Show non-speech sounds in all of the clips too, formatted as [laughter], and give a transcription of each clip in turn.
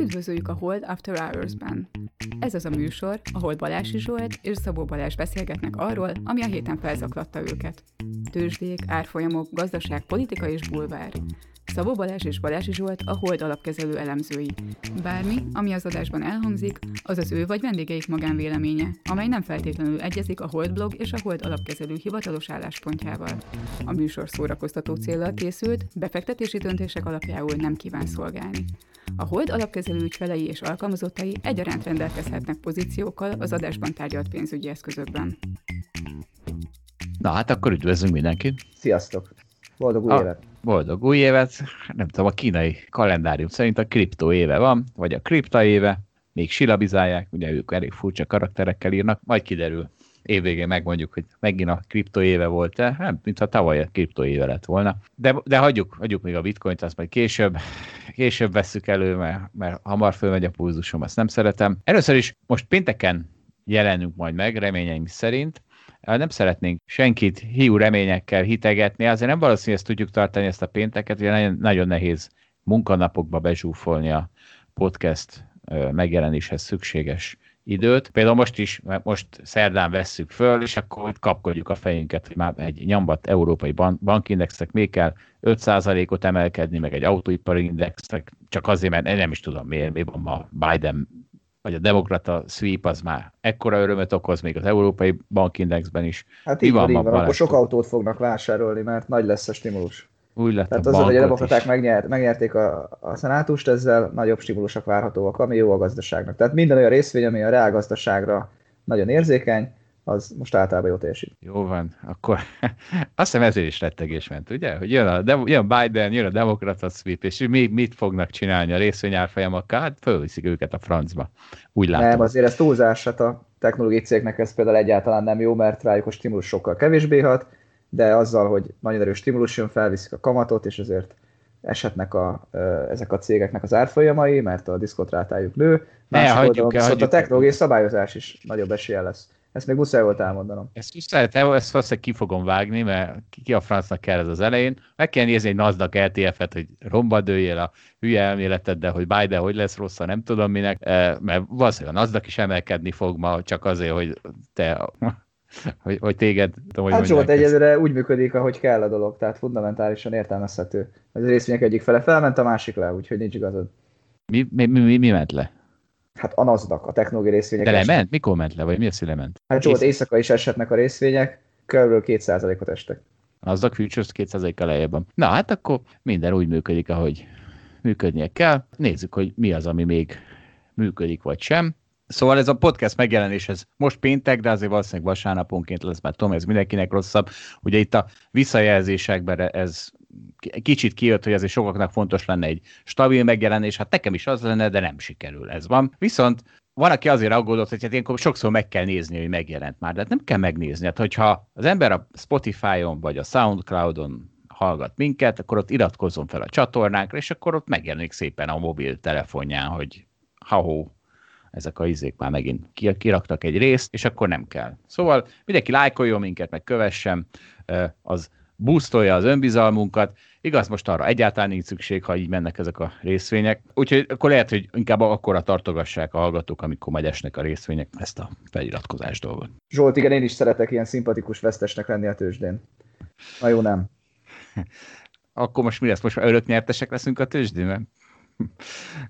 Üdvözöljük a Hold After Hours-ben. Ez az a műsor, ahol Balási Zsolt és Szabó Balázs beszélgetnek arról, ami a héten felzaklatta őket. Tőzsdék, árfolyamok, gazdaság, politika és bulvár. Szabó Balázs és Balázsi Zsolt a Hold alapkezelő elemzői. Bármi, ami az adásban elhangzik, az az ő vagy vendégeik magánvéleménye, amely nem feltétlenül egyezik a Hold blog és a Hold alapkezelő hivatalos álláspontjával. A műsor szórakoztató célral készült, befektetési döntések alapjául nem kíván szolgálni. A Hold alapkezelő ügyfelei és alkalmazottai egyaránt rendelkezhetnek pozíciókkal az adásban tárgyalt pénzügyi eszközökben. Na hát akkor üdvözlünk mindenkit! Sziasztok! Boldog új a, évet! Boldog új évet! Nem tudom, a kínai kalendárium szerint a kriptó éve van, vagy a kripta éve, még silabizálják, ugye ők elég furcsa karakterekkel írnak, majd kiderül. Évvégén megmondjuk, hogy megint a kripto éve volt-e, nem, mintha tavaly a kripto éve lett volna. De, de hagyjuk, hagyjuk még a bitcoint, azt majd később, [laughs] később vesszük elő, mert, mert hamar fölmegy a pulzusom, azt nem szeretem. Először is most pénteken jelenünk majd meg, reményeim szerint, nem szeretnénk senkit hiú reményekkel hitegetni, azért nem valószínű, hogy ezt tudjuk tartani ezt a pénteket, ugye nagyon, nagyon nehéz munkanapokba bezsúfolni a podcast megjelenéshez szükséges időt. Például most is, mert most szerdán vesszük föl, és akkor kapkodjuk a fejünket, hogy már egy nyambat európai bank, bankindexnek még kell 5%-ot emelkedni, meg egy autóipari indexnek, csak azért, mert nem is tudom miért, mi van ma Biden vagy a demokrata sweep az már ekkora örömet okoz még az európai bankindexben is. Hát így van, van, akkor sok autót fognak vásárolni, mert nagy lesz a stimulus. Úgy lett Tehát az, hogy a demokraták megnyert, megnyerték a, a szenátust, ezzel nagyobb stimulusok várhatóak, ami jó a gazdaságnak. Tehát minden olyan részvény, ami a reálgazdaságra nagyon érzékeny, az most általában jó teljesít. Jó van, akkor [laughs] azt hiszem ezért is rettegés ment, ugye? Hogy jön, a, de, jön Biden, jön a demokrata sweep, és mi, mit fognak csinálni a részvényárfolyamokkal? Hát fölviszik őket a francba. Úgy látom. Nem, azért ez túlzás, hát a technológiai cégnek ez például egyáltalán nem jó, mert rájuk a stimulus sokkal kevésbé hat, de azzal, hogy nagyon erős stimulus jön, felviszik a kamatot, és ezért eshetnek a, ezek a cégeknek az árfolyamai, mert a diszkotrátájuk nő. Másik oldalon viszont a technológiai szabályozás is nagyobb esélye lesz. Ezt még muszáj volt elmondanom. Ezt muszáj, ezt valószínűleg ki fogom vágni, mert ki a francnak kell ez az elején. Meg kell nézni egy NASDAQ LTF-et, hogy romba dőjél a hülye elméleted, de hogy Biden hogy lesz rossz, nem tudom minek, mert valószínűleg a NASDAQ is emelkedni fog ma, csak azért, hogy te hogy, hogy téged... Tudom, hogy hát Zsolt egyelőre úgy működik, ahogy kell a dolog, tehát fundamentálisan értelmezhető. Az részvények egyik fele felment, a másik le, úgyhogy nincs igazad. Mi, mi, mi, mi ment le? Hát a NASDAQ, a technológiai részvények. De lement? Mikor ment le? Vagy mi az, hogy lement? Hát Zsolt, éjszaka is eshetnek a részvények, kb. 2%-ot estek. A NASDAQ Futures 2%-kal lejjebb. Na hát akkor minden úgy működik, ahogy működnie kell. Nézzük, hogy mi az, ami még működik, vagy sem. Szóval ez a podcast megjelenés, ez most péntek, de azért valószínűleg vasárnaponként lesz, mert tudom, ez mindenkinek rosszabb. Ugye itt a visszajelzésekben ez kicsit kijött, hogy azért sokaknak fontos lenne egy stabil megjelenés, hát nekem is az lenne, de nem sikerül, ez van. Viszont van, aki azért aggódott, hogy hát ilyenkor sokszor meg kell nézni, hogy megjelent már, de hát nem kell megnézni. Hát hogyha az ember a Spotify-on vagy a Soundcloud-on hallgat minket, akkor ott iratkozzon fel a csatornánkra, és akkor ott megjelenik szépen a mobil telefonján, hogy ha ezek a izék már megint kiraktak egy részt, és akkor nem kell. Szóval mindenki lájkoljon minket, meg kövessem, az boostolja az önbizalmunkat. Igaz, most arra egyáltalán nincs szükség, ha így mennek ezek a részvények. Úgyhogy akkor lehet, hogy inkább akkora tartogassák a hallgatók, amikor majd esnek a részvények ezt a feliratkozás dolgot. Zsolt, igen, én is szeretek ilyen szimpatikus vesztesnek lenni a tőzsdén. Na jó, nem. akkor most mi lesz? Most már örök nyertesek leszünk a tőzsdén? Hát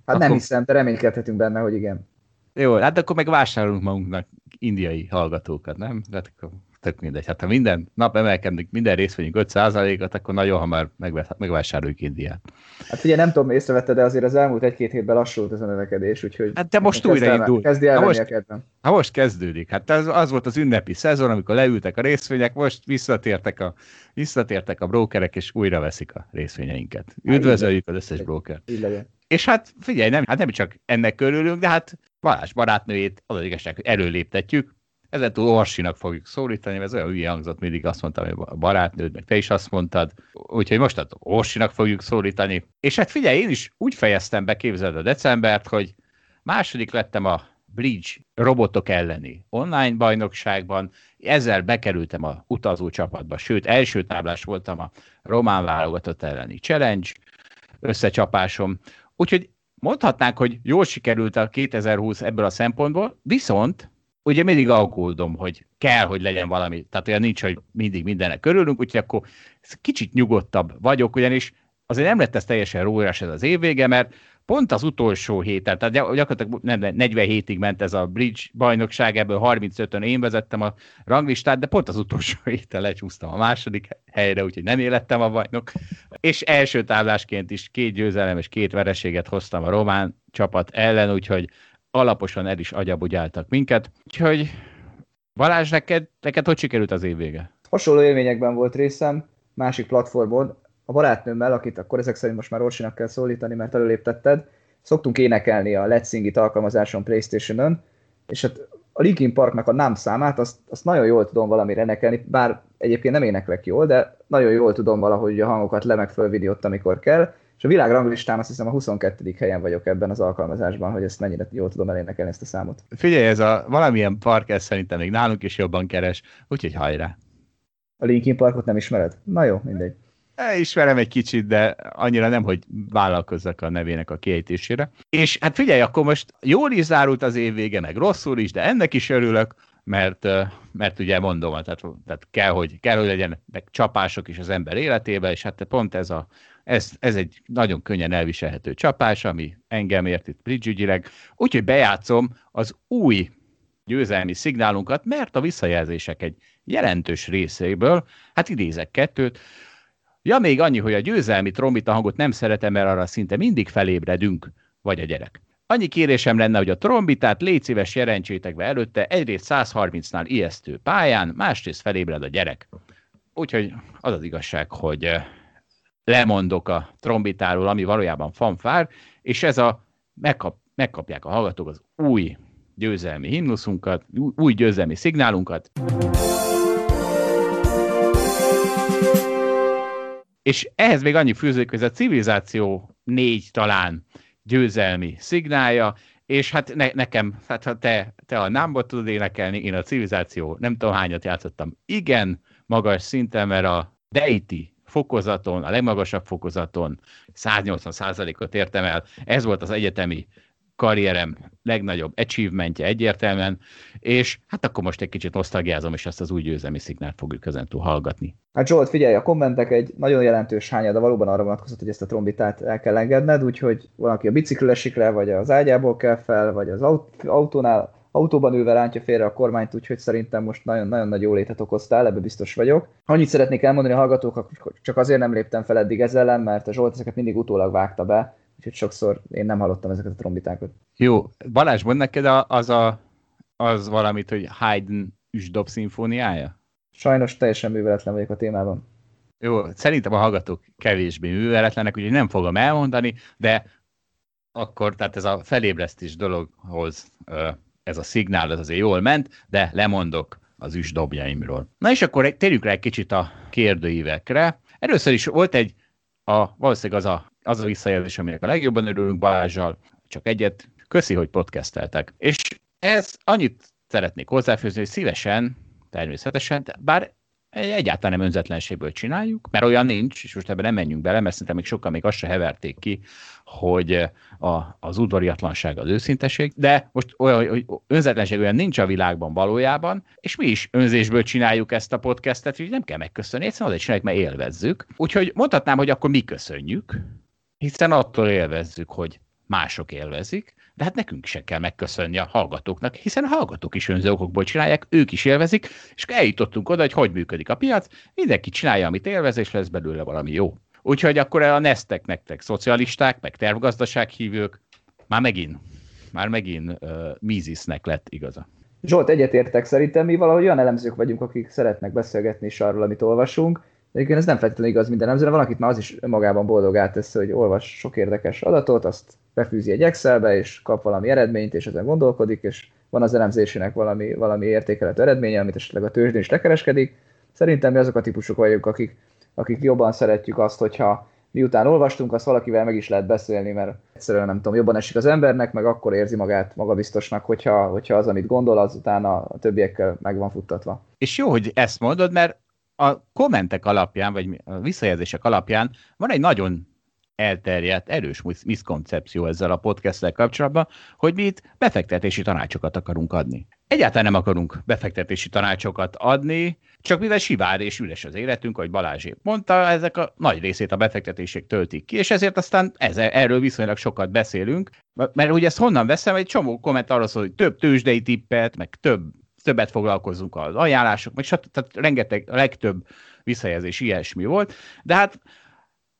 akkor... nem hiszem, de reménykedhetünk benne, hogy igen. Jó, hát akkor meg vásárolunk magunknak indiai hallgatókat, nem? Hát akkor tök mindegy. Hát ha minden nap emelkedünk, minden részvényünk 5%-at, akkor nagyon hamar megvásároljuk Indiát. Hát ugye nem tudom, észrevette, de azért az elmúlt egy-két hétben lassult ez a növekedés, úgyhogy... Hát de most újra indul. Kezdi el most. Ha most kezdődik. Hát az, az volt az ünnepi szezon, amikor leültek a részvények, most visszatértek a, visszatértek a brókerek, és újra veszik a részvényeinket. Üdvözöljük az összes bróker. Így legyen. És hát figyelj, nem, hát nem csak ennek körülünk, de hát Balázs barátnőjét az, az igazság, hogy előléptetjük, ezentúl Orsinak fogjuk szólítani, mert ez olyan hülye hangzott, mindig azt mondtam, hogy a barátnőd, meg te is azt mondtad, úgyhogy most Orsinak fogjuk szólítani. És hát figyelj, én is úgy fejeztem be, képzeld a decembert, hogy második lettem a Bridge robotok elleni online bajnokságban, ezzel bekerültem a utazó csapatba, sőt, első táblás voltam a román válogatott elleni challenge összecsapásom, úgyhogy mondhatnánk, hogy jól sikerült a 2020 ebből a szempontból, viszont ugye mindig aggódom, hogy kell, hogy legyen valami. Tehát olyan nincs, hogy mindig mindenek körülünk, úgyhogy akkor kicsit nyugodtabb vagyok, ugyanis azért nem lett ez teljesen rólás ez az évvége, mert pont az utolsó héten, tehát gyakorlatilag nem, 40 hétig ment ez a bridge bajnokság, ebből 35-ön én vezettem a ranglistát, de pont az utolsó [laughs] héten lecsúsztam a második helyre, úgyhogy nem élettem a bajnok. És első táblásként is két győzelem és két vereséget hoztam a román csapat ellen, úgyhogy alaposan el is agyabugyáltak minket. Úgyhogy Balázs, neked, neked hogy sikerült az év vége? Hasonló élményekben volt részem, másik platformon, a barátnőmmel, akit akkor ezek szerint most már Orsinak kell szólítani, mert előléptetted, szoktunk énekelni a Let's Sing It alkalmazáson Playstation-ön, és hát a Linkin Parknak a nem számát, azt, azt nagyon jól tudom valamire énekelni, bár egyébként nem éneklek jól, de nagyon jól tudom valahogy a hangokat le meg fölvidni ott, amikor kell, és a világ ranglistán azt hiszem a 22. helyen vagyok ebben az alkalmazásban, hogy ezt mennyire jól tudom elénekelni ezt a számot. Figyelj, ez a valamilyen park, ez szerintem még nálunk is jobban keres, úgyhogy hajrá. A Linkin Parkot nem ismered? Na jó, mindegy. Ismerem egy kicsit, de annyira nem, hogy vállalkozzak a nevének a kiejtésére. És hát figyelj, akkor most jól is zárult az év vége, meg rosszul is, de ennek is örülök, mert, mert ugye mondom, tehát, tehát kell, hogy, kell, hogy legyenek csapások is az ember életébe, és hát pont ez, a, ez, ez egy nagyon könnyen elviselhető csapás, ami engem ért itt bridge úgyhogy bejátszom az új győzelmi szignálunkat, mert a visszajelzések egy jelentős részéből, hát idézek kettőt, Ja, még annyi, hogy a győzelmi trombita hangot nem szeretem, mert arra szinte mindig felébredünk, vagy a gyerek. Annyi kérésem lenne, hogy a trombitát légy szíves jelentsétek be előtte, egyrészt 130-nál ijesztő pályán, másrészt felébred a gyerek. Úgyhogy az az igazság, hogy eh, lemondok a trombitáról, ami valójában fanfár, és ez a megkap, megkapják a hallgatók az új győzelmi himnuszunkat, új győzelmi szignálunkat. És ehhez még annyi fűződik, hogy ez a civilizáció négy talán győzelmi szignálja, és hát ne, nekem, hát ha te, te a námból tudod énekelni, én a civilizáció nem tudom hányat játszottam. Igen, magas szinten, mert a Deity fokozaton, a legmagasabb fokozaton 180%-ot értem el. Ez volt az egyetemi karrierem legnagyobb achievementje egyértelműen, és hát akkor most egy kicsit nosztalgiázom, és ezt az új győzelmi szignált fogjuk ezentúl hallgatni. Hát Zsolt, figyelj, a kommentek egy nagyon jelentős hányada valóban arra vonatkozott, hogy ezt a trombitát el kell engedned, úgyhogy valaki a bicikről esik le, vagy az ágyából kell fel, vagy az autónál, autóban ülve rántja félre a kormányt, úgyhogy szerintem most nagyon-nagyon nagy jólétet okoztál, ebbe biztos vagyok. Annyit szeretnék elmondani a hallgatóknak, hogy csak azért nem léptem fel eddig ezzel ellen, mert a Zsolt ezeket mindig utólag vágta be, úgyhogy sokszor én nem hallottam ezeket a trombitákat. Jó, Balázs, mond neked az, a, az valamit, hogy Haydn üsdob szimfóniája? Sajnos teljesen műveletlen vagyok a témában. Jó, szerintem a hallgatók kevésbé műveletlenek, úgyhogy nem fogom elmondani, de akkor, tehát ez a felébresztés dologhoz ez a szignál, ez azért jól ment, de lemondok az üsdobjaimról. Na és akkor térjünk rá egy kicsit a kérdőívekre. Először is volt egy, a, valószínűleg az a az a visszajelzés, aminek a legjobban örülünk Balázsjal, csak egyet, köszi, hogy podcasteltek. És ez annyit szeretnék hozzáfőzni, hogy szívesen, természetesen, bár egyáltalán nem önzetlenségből csináljuk, mert olyan nincs, és most ebben nem menjünk bele, mert szerintem még sokan még azt se heverték ki, hogy a, az udvariatlanság az őszinteség, de most olyan, hogy önzetlenség olyan nincs a világban valójában, és mi is önzésből csináljuk ezt a podcastet, hogy nem kell megköszönni, egyszerűen azért csináljuk, mert élvezzük. Úgyhogy mondhatnám, hogy akkor mi köszönjük, hiszen attól élvezzük, hogy mások élvezik, de hát nekünk se kell megköszönni a hallgatóknak, hiszen a hallgatók is önző okokból csinálják, ők is élvezik, és eljutottunk oda, hogy hogy működik a piac, mindenki csinálja, amit élvez, és lesz belőle valami jó. Úgyhogy akkor a nesztek nektek szocialisták, meg tervgazdaság hívők, már megint, már megint uh, Mízisznek lett igaza. Zsolt, egyetértek szerintem, mi valahogy olyan elemzők vagyunk, akik szeretnek beszélgetni is arról, amit olvasunk, Egyébként ez nem feltétlenül igaz minden nemzőre, van, akit már az is magában boldog tesz, hogy olvas sok érdekes adatot, azt befűzi egy Excelbe, és kap valami eredményt, és ezen gondolkodik, és van az elemzésének valami, valami értékelhető eredménye, amit esetleg a tőzsdén is lekereskedik. Szerintem mi azok a típusok vagyunk, akik, akik jobban szeretjük azt, hogyha miután olvastunk, azt valakivel meg is lehet beszélni, mert egyszerűen nem tudom, jobban esik az embernek, meg akkor érzi magát magabiztosnak, hogyha, hogyha az, amit gondol, az utána a többiekkel meg van futtatva. És jó, hogy ezt mondod, mert a kommentek alapján, vagy a visszajelzések alapján van egy nagyon elterjedt, erős miszkoncepció ezzel a podcasttel kapcsolatban, hogy mi itt befektetési tanácsokat akarunk adni. Egyáltalán nem akarunk befektetési tanácsokat adni, csak mivel sivár és üres az életünk, ahogy Balázs épp mondta, ezek a nagy részét a befektetések töltik ki, és ezért aztán ezzel, erről viszonylag sokat beszélünk, mert ugye ezt honnan veszem, egy csomó komment arról szól, hogy több tőzsdei tippet, meg több, többet foglalkozunk az ajánlások, meg stb. Tehát rengeteg, legtöbb visszajelzés ilyesmi volt, de hát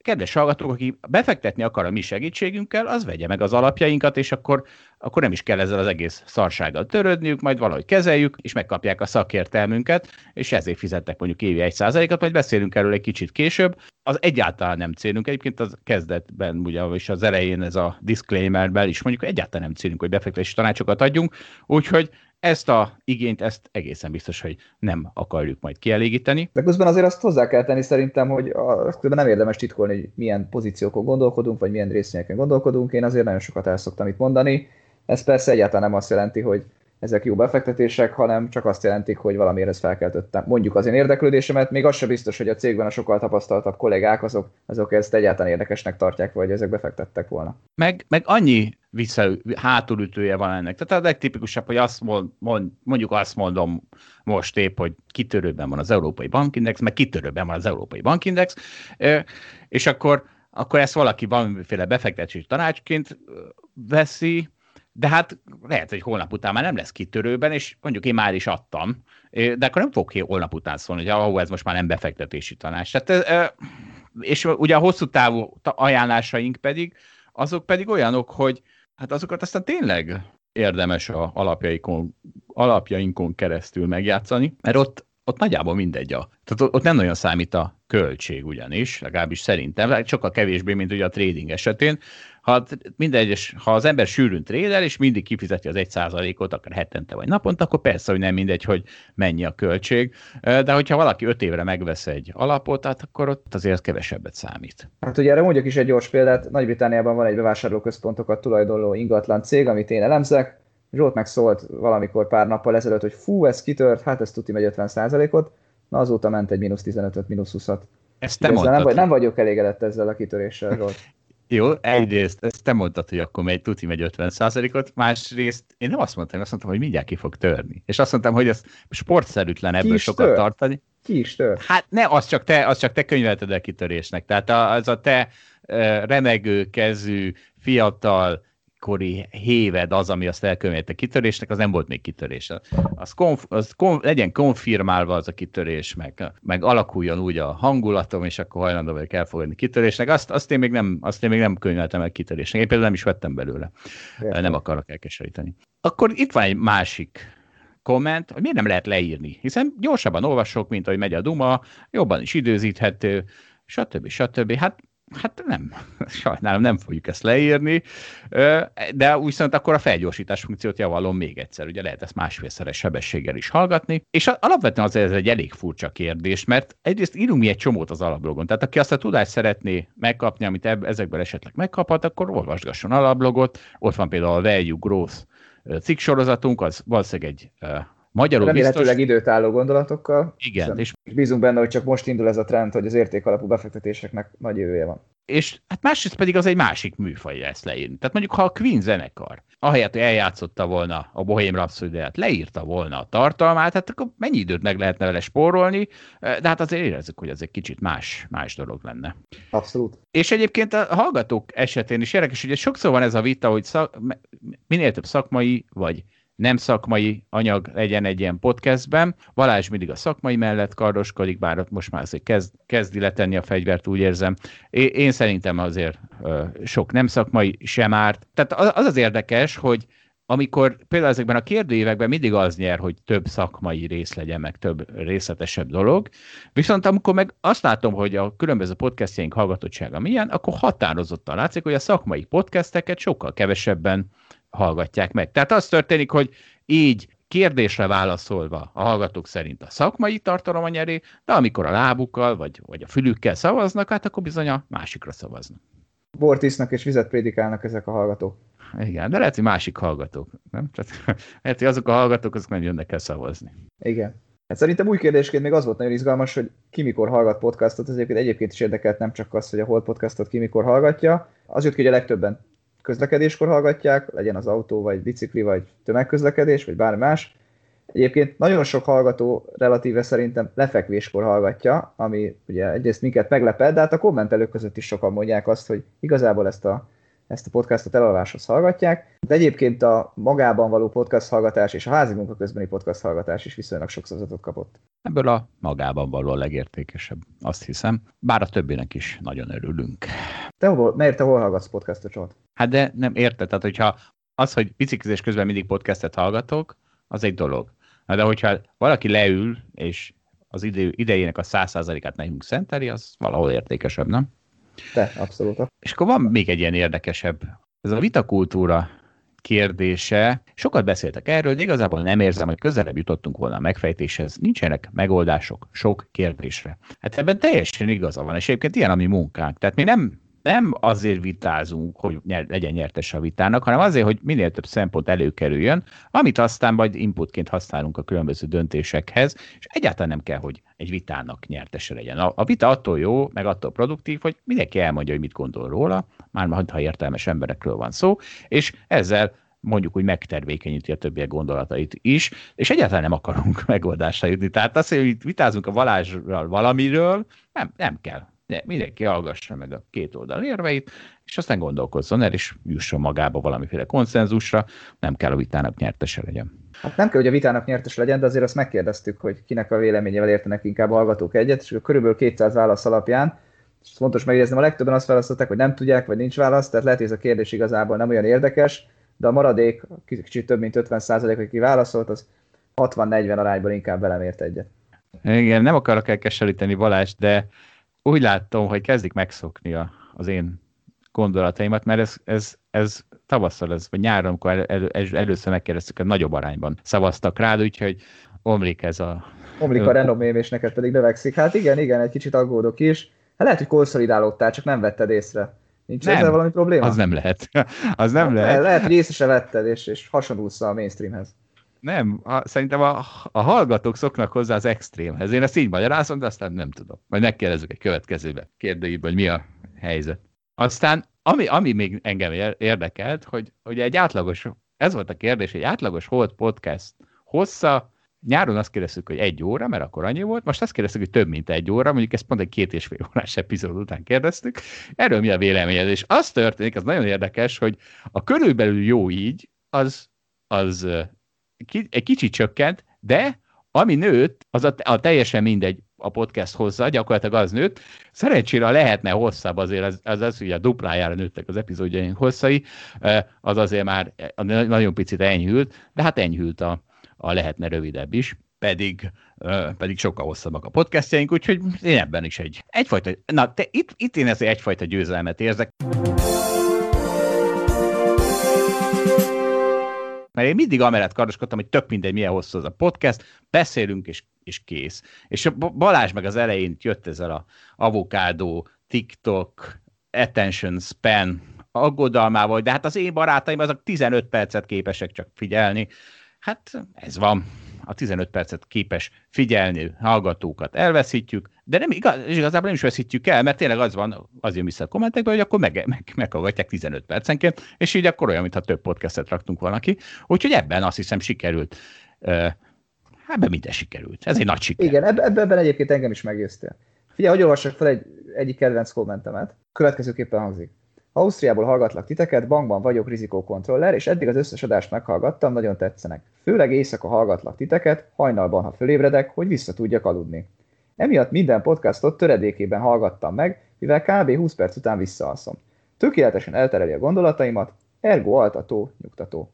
kedves hallgatók, aki befektetni akar a mi segítségünkkel, az vegye meg az alapjainkat, és akkor, akkor nem is kell ezzel az egész szarsággal törődniük, majd valahogy kezeljük, és megkapják a szakértelmünket, és ezért fizettek mondjuk évi egy százalékat, majd beszélünk erről egy kicsit később. Az egyáltalán nem célunk, egyébként az kezdetben, ugye, és az elején ez a disclaimerben is mondjuk egyáltalán nem célunk, hogy befektetési tanácsokat adjunk, úgyhogy ezt a igényt, ezt egészen biztos, hogy nem akarjuk majd kielégíteni. De közben azért azt hozzá kell tenni szerintem, hogy azt nem érdemes titkolni, hogy milyen pozíciókon gondolkodunk, vagy milyen részvényeken gondolkodunk. Én azért nagyon sokat el szoktam itt mondani. Ez persze egyáltalán nem azt jelenti, hogy ezek jó befektetések, hanem csak azt jelentik, hogy valamiért ezt felkeltöttem. Mondjuk az én érdeklődésemet, még az sem biztos, hogy a cégben a sokkal tapasztaltabb kollégák azok, azok ezt egyáltalán érdekesnek tartják, vagy ezek befektettek volna. Meg, meg annyi vissza, hátulütője van ennek. Tehát a legtipikusabb, hogy azt mond, mond, mondjuk azt mondom most épp, hogy kitörőben van az Európai Bankindex, meg kitörőben van az Európai Bankindex, és akkor, akkor ezt valaki valamiféle befektetési tanácsként veszi, de hát lehet, hogy holnap után már nem lesz kitörőben, és mondjuk én már is adtam, de akkor nem fog ki holnap után szólni, hogy ahol ez most már nem befektetési tanács. Tehát, és ugye a hosszú távú ajánlásaink pedig, azok pedig olyanok, hogy hát azokat aztán tényleg érdemes a alapjainkon, alapjainkon keresztül megjátszani, mert ott, ott nagyjából mindegy a. Tehát ott nem nagyon számít a költség ugyanis, legalábbis szerintem, sokkal kevésbé, mint ugye a trading esetén, ha mindegy, ha az ember sűrűn trédel, és mindig kifizeti az egy százalékot, akár hetente vagy naponta, akkor persze, hogy nem mindegy, hogy mennyi a költség, de hogyha valaki öt évre megvesz egy alapot, hát akkor ott azért kevesebbet számít. Hát ugye erre mondjuk is egy gyors példát, Nagy-Britániában van egy bevásárlóközpontokat tulajdonló ingatlan cég, amit én elemzek, Zsolt meg szólt valamikor pár nappal ezelőtt, hogy fú, ez kitört, hát ez tuti megy 50 ot na azóta ment egy mínusz 15-öt, mínusz 20-at. Ezt te mondtad. Nem, nem vagyok elégedett ezzel a kitöréssel, Zsolt. [laughs] Jó, egyrészt ezt te mondtad, hogy akkor megy, tuti megy 50% ot másrészt én nem azt mondtam, azt mondtam, hogy mindjárt ki fog törni. És azt mondtam, hogy ez sportszerűtlen ebből sokat tör? tartani. Ki is tör? Hát ne, az csak te, az csak te könyvelted el kitörésnek. Tehát az a te remegő kezű, fiatal, kori héved az, ami azt elkönyvelte kitörésnek, az nem volt még kitörés. Az, konf, az konf, legyen konfirmálva az a kitörés, meg, meg alakuljon úgy a hangulatom, és akkor hajlandó vagyok elfogadni kitörésnek. Azt, azt, én még nem, azt én még nem könyveltem el kitörésnek. Én például nem is vettem belőle. Értem. Nem akarok elkeseríteni. Akkor itt van egy másik komment, hogy miért nem lehet leírni, hiszen gyorsabban olvasok, mint ahogy megy a Duma, jobban is időzíthető, stb. stb. Hát Hát nem, [laughs] sajnálom, nem fogjuk ezt leírni, de viszont akkor a felgyorsítás funkciót javallom még egyszer, ugye lehet ezt másfélszeres sebességgel is hallgatni, és alapvetően azért ez egy elég furcsa kérdés, mert egyrészt írunk mi egy csomót az alablogon, tehát aki azt a tudást szeretné megkapni, amit ezekből esetleg megkaphat, akkor olvasgasson alablogot, ott van például a Value Growth cikksorozatunk, az valószínűleg egy Magyarul Remélhetőleg biztos... időtálló gondolatokkal. Igen. És bízunk benne, hogy csak most indul ez a trend, hogy az értékalapú befektetéseknek nagy jövője van. És hát másrészt pedig az egy másik műfaj ezt leírni. Tehát mondjuk, ha a Queen zenekar, ahelyett, hogy eljátszotta volna a Bohém rhapsody leírta volna a tartalmát, hát akkor mennyi időt meg lehetne vele spórolni, de hát azért érezzük, hogy ez egy kicsit más, más dolog lenne. Abszolút. És egyébként a hallgatók esetén is érdekes, hogy sokszor van ez a vita, hogy szak, minél több szakmai vagy nem szakmai anyag legyen egy ilyen podcastben. Balázs mindig a szakmai mellett kardoskodik, bár most már azért kezd, kezdi letenni a fegyvert, úgy érzem. Én szerintem azért sok nem szakmai sem árt. Tehát az az érdekes, hogy amikor például ezekben a kérdőívekben mindig az nyer, hogy több szakmai rész legyen, meg több részletesebb dolog, viszont amikor meg azt látom, hogy a különböző podcastjaink hallgatottsága milyen, akkor határozottan látszik, hogy a szakmai podcasteket sokkal kevesebben hallgatják meg. Tehát az történik, hogy így kérdésre válaszolva a hallgatók szerint a szakmai tartalom a nyeré, de amikor a lábukkal vagy, vagy a fülükkel szavaznak, hát akkor bizony a másikra szavaznak. Bort isznak és vizet prédikálnak ezek a hallgatók. Igen, de lehet, hogy másik hallgatók, nem? Tehát, [laughs] lehet, hogy azok a hallgatók, azok nem jönnek el szavazni. Igen. Hát szerintem új kérdésként még az volt nagyon izgalmas, hogy ki mikor hallgat podcastot, az egyébként, egyébként is érdekelt nem csak az, hogy a Hold podcastot ki mikor hallgatja. Az jött ki, hogy a legtöbben közlekedéskor hallgatják, legyen az autó, vagy bicikli, vagy tömegközlekedés, vagy bármi más. Egyébként nagyon sok hallgató relatíve szerintem lefekvéskor hallgatja, ami ugye egyrészt minket meglepett, de hát a kommentelők között is sokan mondják azt, hogy igazából ezt a ezt a podcastot elalváshoz hallgatják, de egyébként a magában való podcast hallgatás és a házi munka közbeni podcast hallgatás is viszonylag sok szavazatot kapott. Ebből a magában való a legértékesebb, azt hiszem. Bár a többinek is nagyon örülünk. Te hol, miért te hol hallgatsz podcastot, Zsolt? Hát de nem érted, tehát hogyha az, hogy biciklizés közben mindig podcastet hallgatok, az egy dolog. Na de hogyha valaki leül, és az idő, idejének a száz százalékát nekünk szenteli, az valahol értékesebb, nem? De, abszolút. És akkor van még egy ilyen érdekesebb, ez a vitakultúra kérdése. Sokat beszéltek erről, de igazából nem érzem, hogy közelebb jutottunk volna a megfejtéshez. Nincsenek megoldások sok kérdésre. Hát ebben teljesen igaza van, és egyébként ilyen a mi munkánk. Tehát mi nem nem azért vitázunk, hogy legyen nyertes a vitának, hanem azért, hogy minél több szempont előkerüljön, amit aztán majd inputként használunk a különböző döntésekhez, és egyáltalán nem kell, hogy egy vitának nyertese legyen. A, vita attól jó, meg attól produktív, hogy mindenki elmondja, hogy mit gondol róla, már ha értelmes emberekről van szó, és ezzel mondjuk úgy megtervékenyíti a többiek gondolatait is, és egyáltalán nem akarunk [laughs] megoldásra jutni. Tehát azt, hogy vitázunk a Valázsral valamiről, nem, nem kell de mindenki hallgassa meg a két oldal érveit, és aztán gondolkozzon el, és jusson magába valamiféle konszenzusra, nem kell a vitának nyertese legyen. Hát nem kell, hogy a vitának nyertes legyen, de azért azt megkérdeztük, hogy kinek a véleményével értenek inkább a hallgatók egyet, és körülbelül 200 válasz alapján, és fontos megjegyezni, a legtöbben azt választották, hogy nem tudják, vagy nincs válasz, tehát lehet, hogy ez a kérdés igazából nem olyan érdekes, de a maradék, kicsit több mint 50 százalék, aki válaszolt, az 60-40 arányban inkább velem ért egyet. Igen, nem akarok elkeseríteni Balázs, de úgy látom, hogy kezdik megszokni a, az én gondolataimat, mert ez, ez, ez tavasszal, ez, vagy nyáron, amikor el, el, el, először megkérdeztük, hogy nagyobb arányban szavaztak rád, úgyhogy omlik ez a... Omlik a renomém, és neked pedig növekszik. Hát igen, igen, egy kicsit aggódok is. Hát lehet, hogy konszolidálódtál, csak nem vetted észre. Nincs nem, ezzel valami probléma? Az nem lehet. [laughs] az nem hát, lehet. Lehet, hogy észre se vetted, és, és hasonlulsz a mainstreamhez. Nem, a, szerintem a, a hallgatók szoknak hozzá az extrémhez. Én ezt így magyarázom, de aztán nem tudom. Majd megkérdezzük egy következőbe kérdőjében, hogy mi a helyzet. Aztán, ami, ami még engem érdekelt, hogy, hogy egy átlagos, ez volt a kérdés, egy átlagos Hold podcast hossza, nyáron azt kérdeztük, hogy egy óra, mert akkor annyi volt, most azt kérdeztük, hogy több mint egy óra, mondjuk ezt pont egy két és fél órás epizód után kérdeztük. Erről mi a véleményed? És az történik, az nagyon érdekes, hogy a körülbelül jó így, az, az egy kicsit csökkent, de ami nőtt, az a, a teljesen mindegy a podcast hozza, gyakorlatilag az nőtt. Szerencsére lehetne hosszabb, azért az, az, az ugye a duplájára nőttek az epizódjaink hosszai, az azért már nagyon picit enyhült, de hát enyhült a, a lehetne rövidebb is, pedig, pedig sokkal hosszabbak a podcastjaink, úgyhogy én ebben is egy, egyfajta, na te, itt, itt én ezért egyfajta győzelmet érzek. Mert én mindig amellett kardoskodtam, hogy tök mindegy, milyen hosszú az a podcast, beszélünk, és, és kész. És Balázs meg az elején jött ezzel a avokádó, TikTok, attention span aggodalmával, de hát az én barátaim azok 15 percet képesek csak figyelni. Hát ez van a 15 percet képes figyelni hallgatókat elveszítjük, de nem igaz, igazából nem is veszítjük el, mert tényleg az van, az jön vissza a kommentekbe, hogy akkor meg, meg, meghallgatják 15 percenként, és így akkor olyan, mintha több podcastet raktunk valaki. Úgyhogy ebben azt hiszem sikerült. Hát ebben minden sikerült. Ez egy nagy siker. Igen, ebben egyébként engem is meggyőztél. Figyelj, hogy olvassak fel egy, egyik kedvenc kommentemet. Következőképpen hangzik. Ausztriából hallgatlak titeket, bankban vagyok rizikókontroller, és eddig az összes adást meghallgattam, nagyon tetszenek. Főleg éjszaka hallgatlak titeket, hajnalban, ha fölébredek, hogy vissza tudjak aludni. Emiatt minden podcastot töredékében hallgattam meg, mivel kb. 20 perc után visszaalszom. Tökéletesen eltereli a gondolataimat, ergo altató, nyugtató.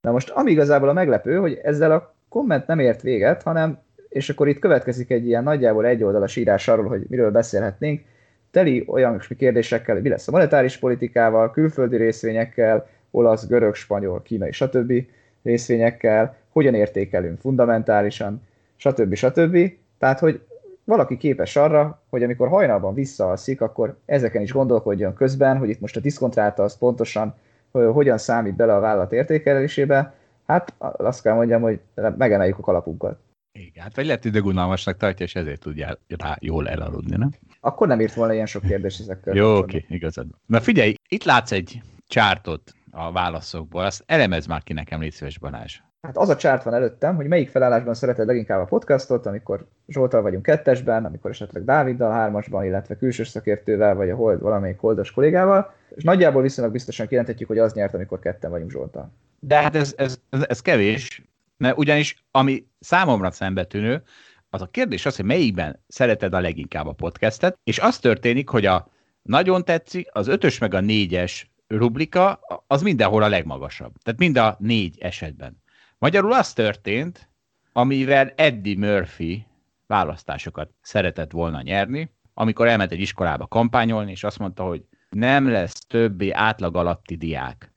Na most, ami igazából a meglepő, hogy ezzel a komment nem ért véget, hanem, és akkor itt következik egy ilyen nagyjából egyoldalas írás arról, hogy miről beszélhetnénk, teli olyan kérdésekkel, hogy mi lesz a monetáris politikával, külföldi részvényekkel, olasz, görög, spanyol, kínai, stb. részvényekkel, hogyan értékelünk fundamentálisan, stb. stb. Tehát, hogy valaki képes arra, hogy amikor hajnalban visszaalszik, akkor ezeken is gondolkodjon közben, hogy itt most a diszkontráta az pontosan hogy hogyan számít bele a vállalat értékelésébe, hát azt kell mondjam, hogy megemeljük a kalapunkat. Igen, hát vagy lehet, hogy unalmasnak tartja, és ezért tudja rá jól elaludni, nem? Akkor nem írt volna ilyen sok kérdés ezekkel. Jó, oké, okay, igazad. Na figyelj, itt látsz egy csártot a válaszokból, azt elemez már ki nekem, légy szíves Balázs. Hát az a csárt van előttem, hogy melyik felállásban szereted leginkább a podcastot, amikor Zsoltal vagyunk kettesben, amikor esetleg Dáviddal hármasban, illetve külső szakértővel, vagy a hold, valamelyik holdos kollégával, és nagyjából viszonylag biztosan kijelenthetjük, hogy az nyert, amikor ketten vagyunk Zsoltal. De hát ez, ez, ez, ez kevés, mert ugyanis ami számomra szembetűnő, az a kérdés az, hogy melyikben szereted a leginkább a podcastet, és az történik, hogy a nagyon tetszik, az ötös meg a négyes rubrika, az mindenhol a legmagasabb. Tehát mind a négy esetben. Magyarul az történt, amivel Eddie Murphy választásokat szeretett volna nyerni, amikor elment egy iskolába kampányolni, és azt mondta, hogy nem lesz többé átlag alatti diák.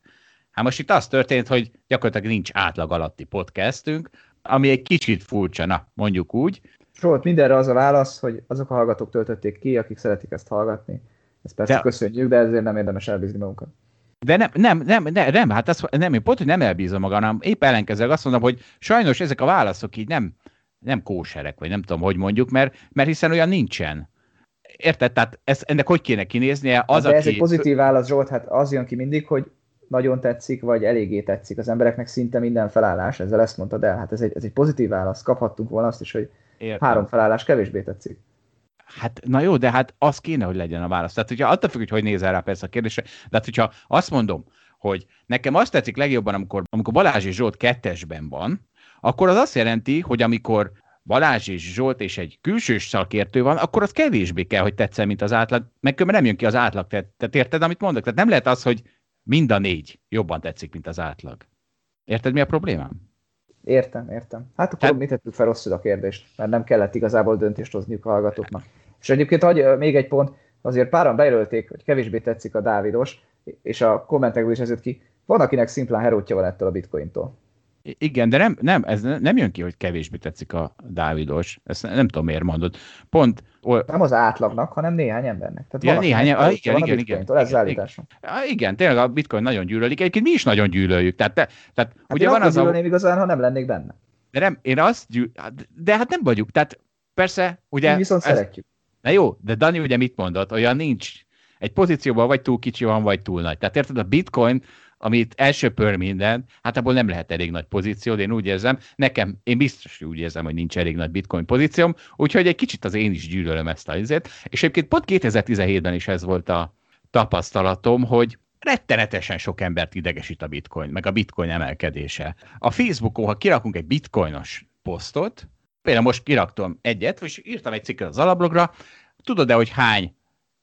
Hát most itt az történt, hogy gyakorlatilag nincs átlag alatti podcastünk, ami egy kicsit furcsa, na, mondjuk úgy. Zsolt, mindenre az a válasz, hogy azok a hallgatók töltötték ki, akik szeretik ezt hallgatni. Ezt persze de... köszönjük, de ezért nem érdemes elbízni magunkat. De nem, nem, nem, nem, nem hát az, nem, én pont, hogy nem elbízom magam, hanem épp ellenkezőleg azt mondom, hogy sajnos ezek a válaszok így nem, nem kóserek, vagy nem tudom, hogy mondjuk, mert, mert hiszen olyan nincsen. Érted? Tehát ez, ennek hogy kéne kinéznie? Az, de aki... ez egy pozitív válasz, Zsolt, hát az jön ki mindig, hogy nagyon tetszik, vagy eléggé tetszik. Az embereknek szinte minden felállás, ezzel ezt mondtad el. Hát ez egy, ez egy pozitív válasz. Kaphattunk volna azt is, hogy Értem. három felállás kevésbé tetszik. Hát, na jó, de hát az kéne, hogy legyen a válasz. Tehát, hogyha attól függ, hogy hogy nézel rá persze a kérdésre, de hát, hogyha azt mondom, hogy nekem azt tetszik legjobban, amikor, amikor Balázs és Zsolt kettesben van, akkor az azt jelenti, hogy amikor Balázs és Zsolt és egy külsős szakértő van, akkor az kevésbé kell, hogy tetszen, mint az átlag, meg nem jön ki az átlag. Tehát, tehát érted, amit mondok? Tehát nem lehet az, hogy mind a négy jobban tetszik, mint az átlag. Érted, mi a problémám? Értem, értem. Hát akkor Tehát... mit tettük fel rosszul a kérdést, mert nem kellett igazából döntést hozniuk a hallgatóknak. És egyébként hagy, még egy pont, azért páran bejelölték, hogy kevésbé tetszik a Dávidos, és a kommentekből is ez jött ki, van, akinek szimplán herótja van ettől a bitcointól. Igen, de nem, nem, ez nem jön ki, hogy kevésbé tetszik a Dávidos. Ezt nem tudom, miért mondod. Pont... Ol... Nem az átlagnak, hanem néhány embernek. Tehát ja, néhány, ember, igen, igen, igen, igen, ez igen, igen, igen, tényleg a bitcoin nagyon gyűlölik. Egyébként mi is nagyon gyűlöljük. Tehát, te, tehát hát ugye van az a... igazán, ha nem lennék benne. De nem, én azt gyűl... De hát nem vagyunk. Tehát persze, ugye... Mi viszont ez... szeretjük. Na jó, de Dani ugye mit mondott? Olyan nincs. Egy pozícióban vagy túl kicsi van, vagy túl nagy. Tehát érted, a bitcoin amit elsöpör minden, hát abból nem lehet elég nagy pozíció, de én úgy érzem, nekem, én biztos úgy érzem, hogy nincs elég nagy bitcoin pozícióm, úgyhogy egy kicsit az én is gyűlölöm ezt a izét, és egyébként pont 2017-ben is ez volt a tapasztalatom, hogy rettenetesen sok embert idegesít a bitcoin, meg a bitcoin emelkedése. A Facebookon, ha kirakunk egy bitcoinos posztot, például most kiraktam egyet, és írtam egy cikket az alablogra, tudod-e, hogy hány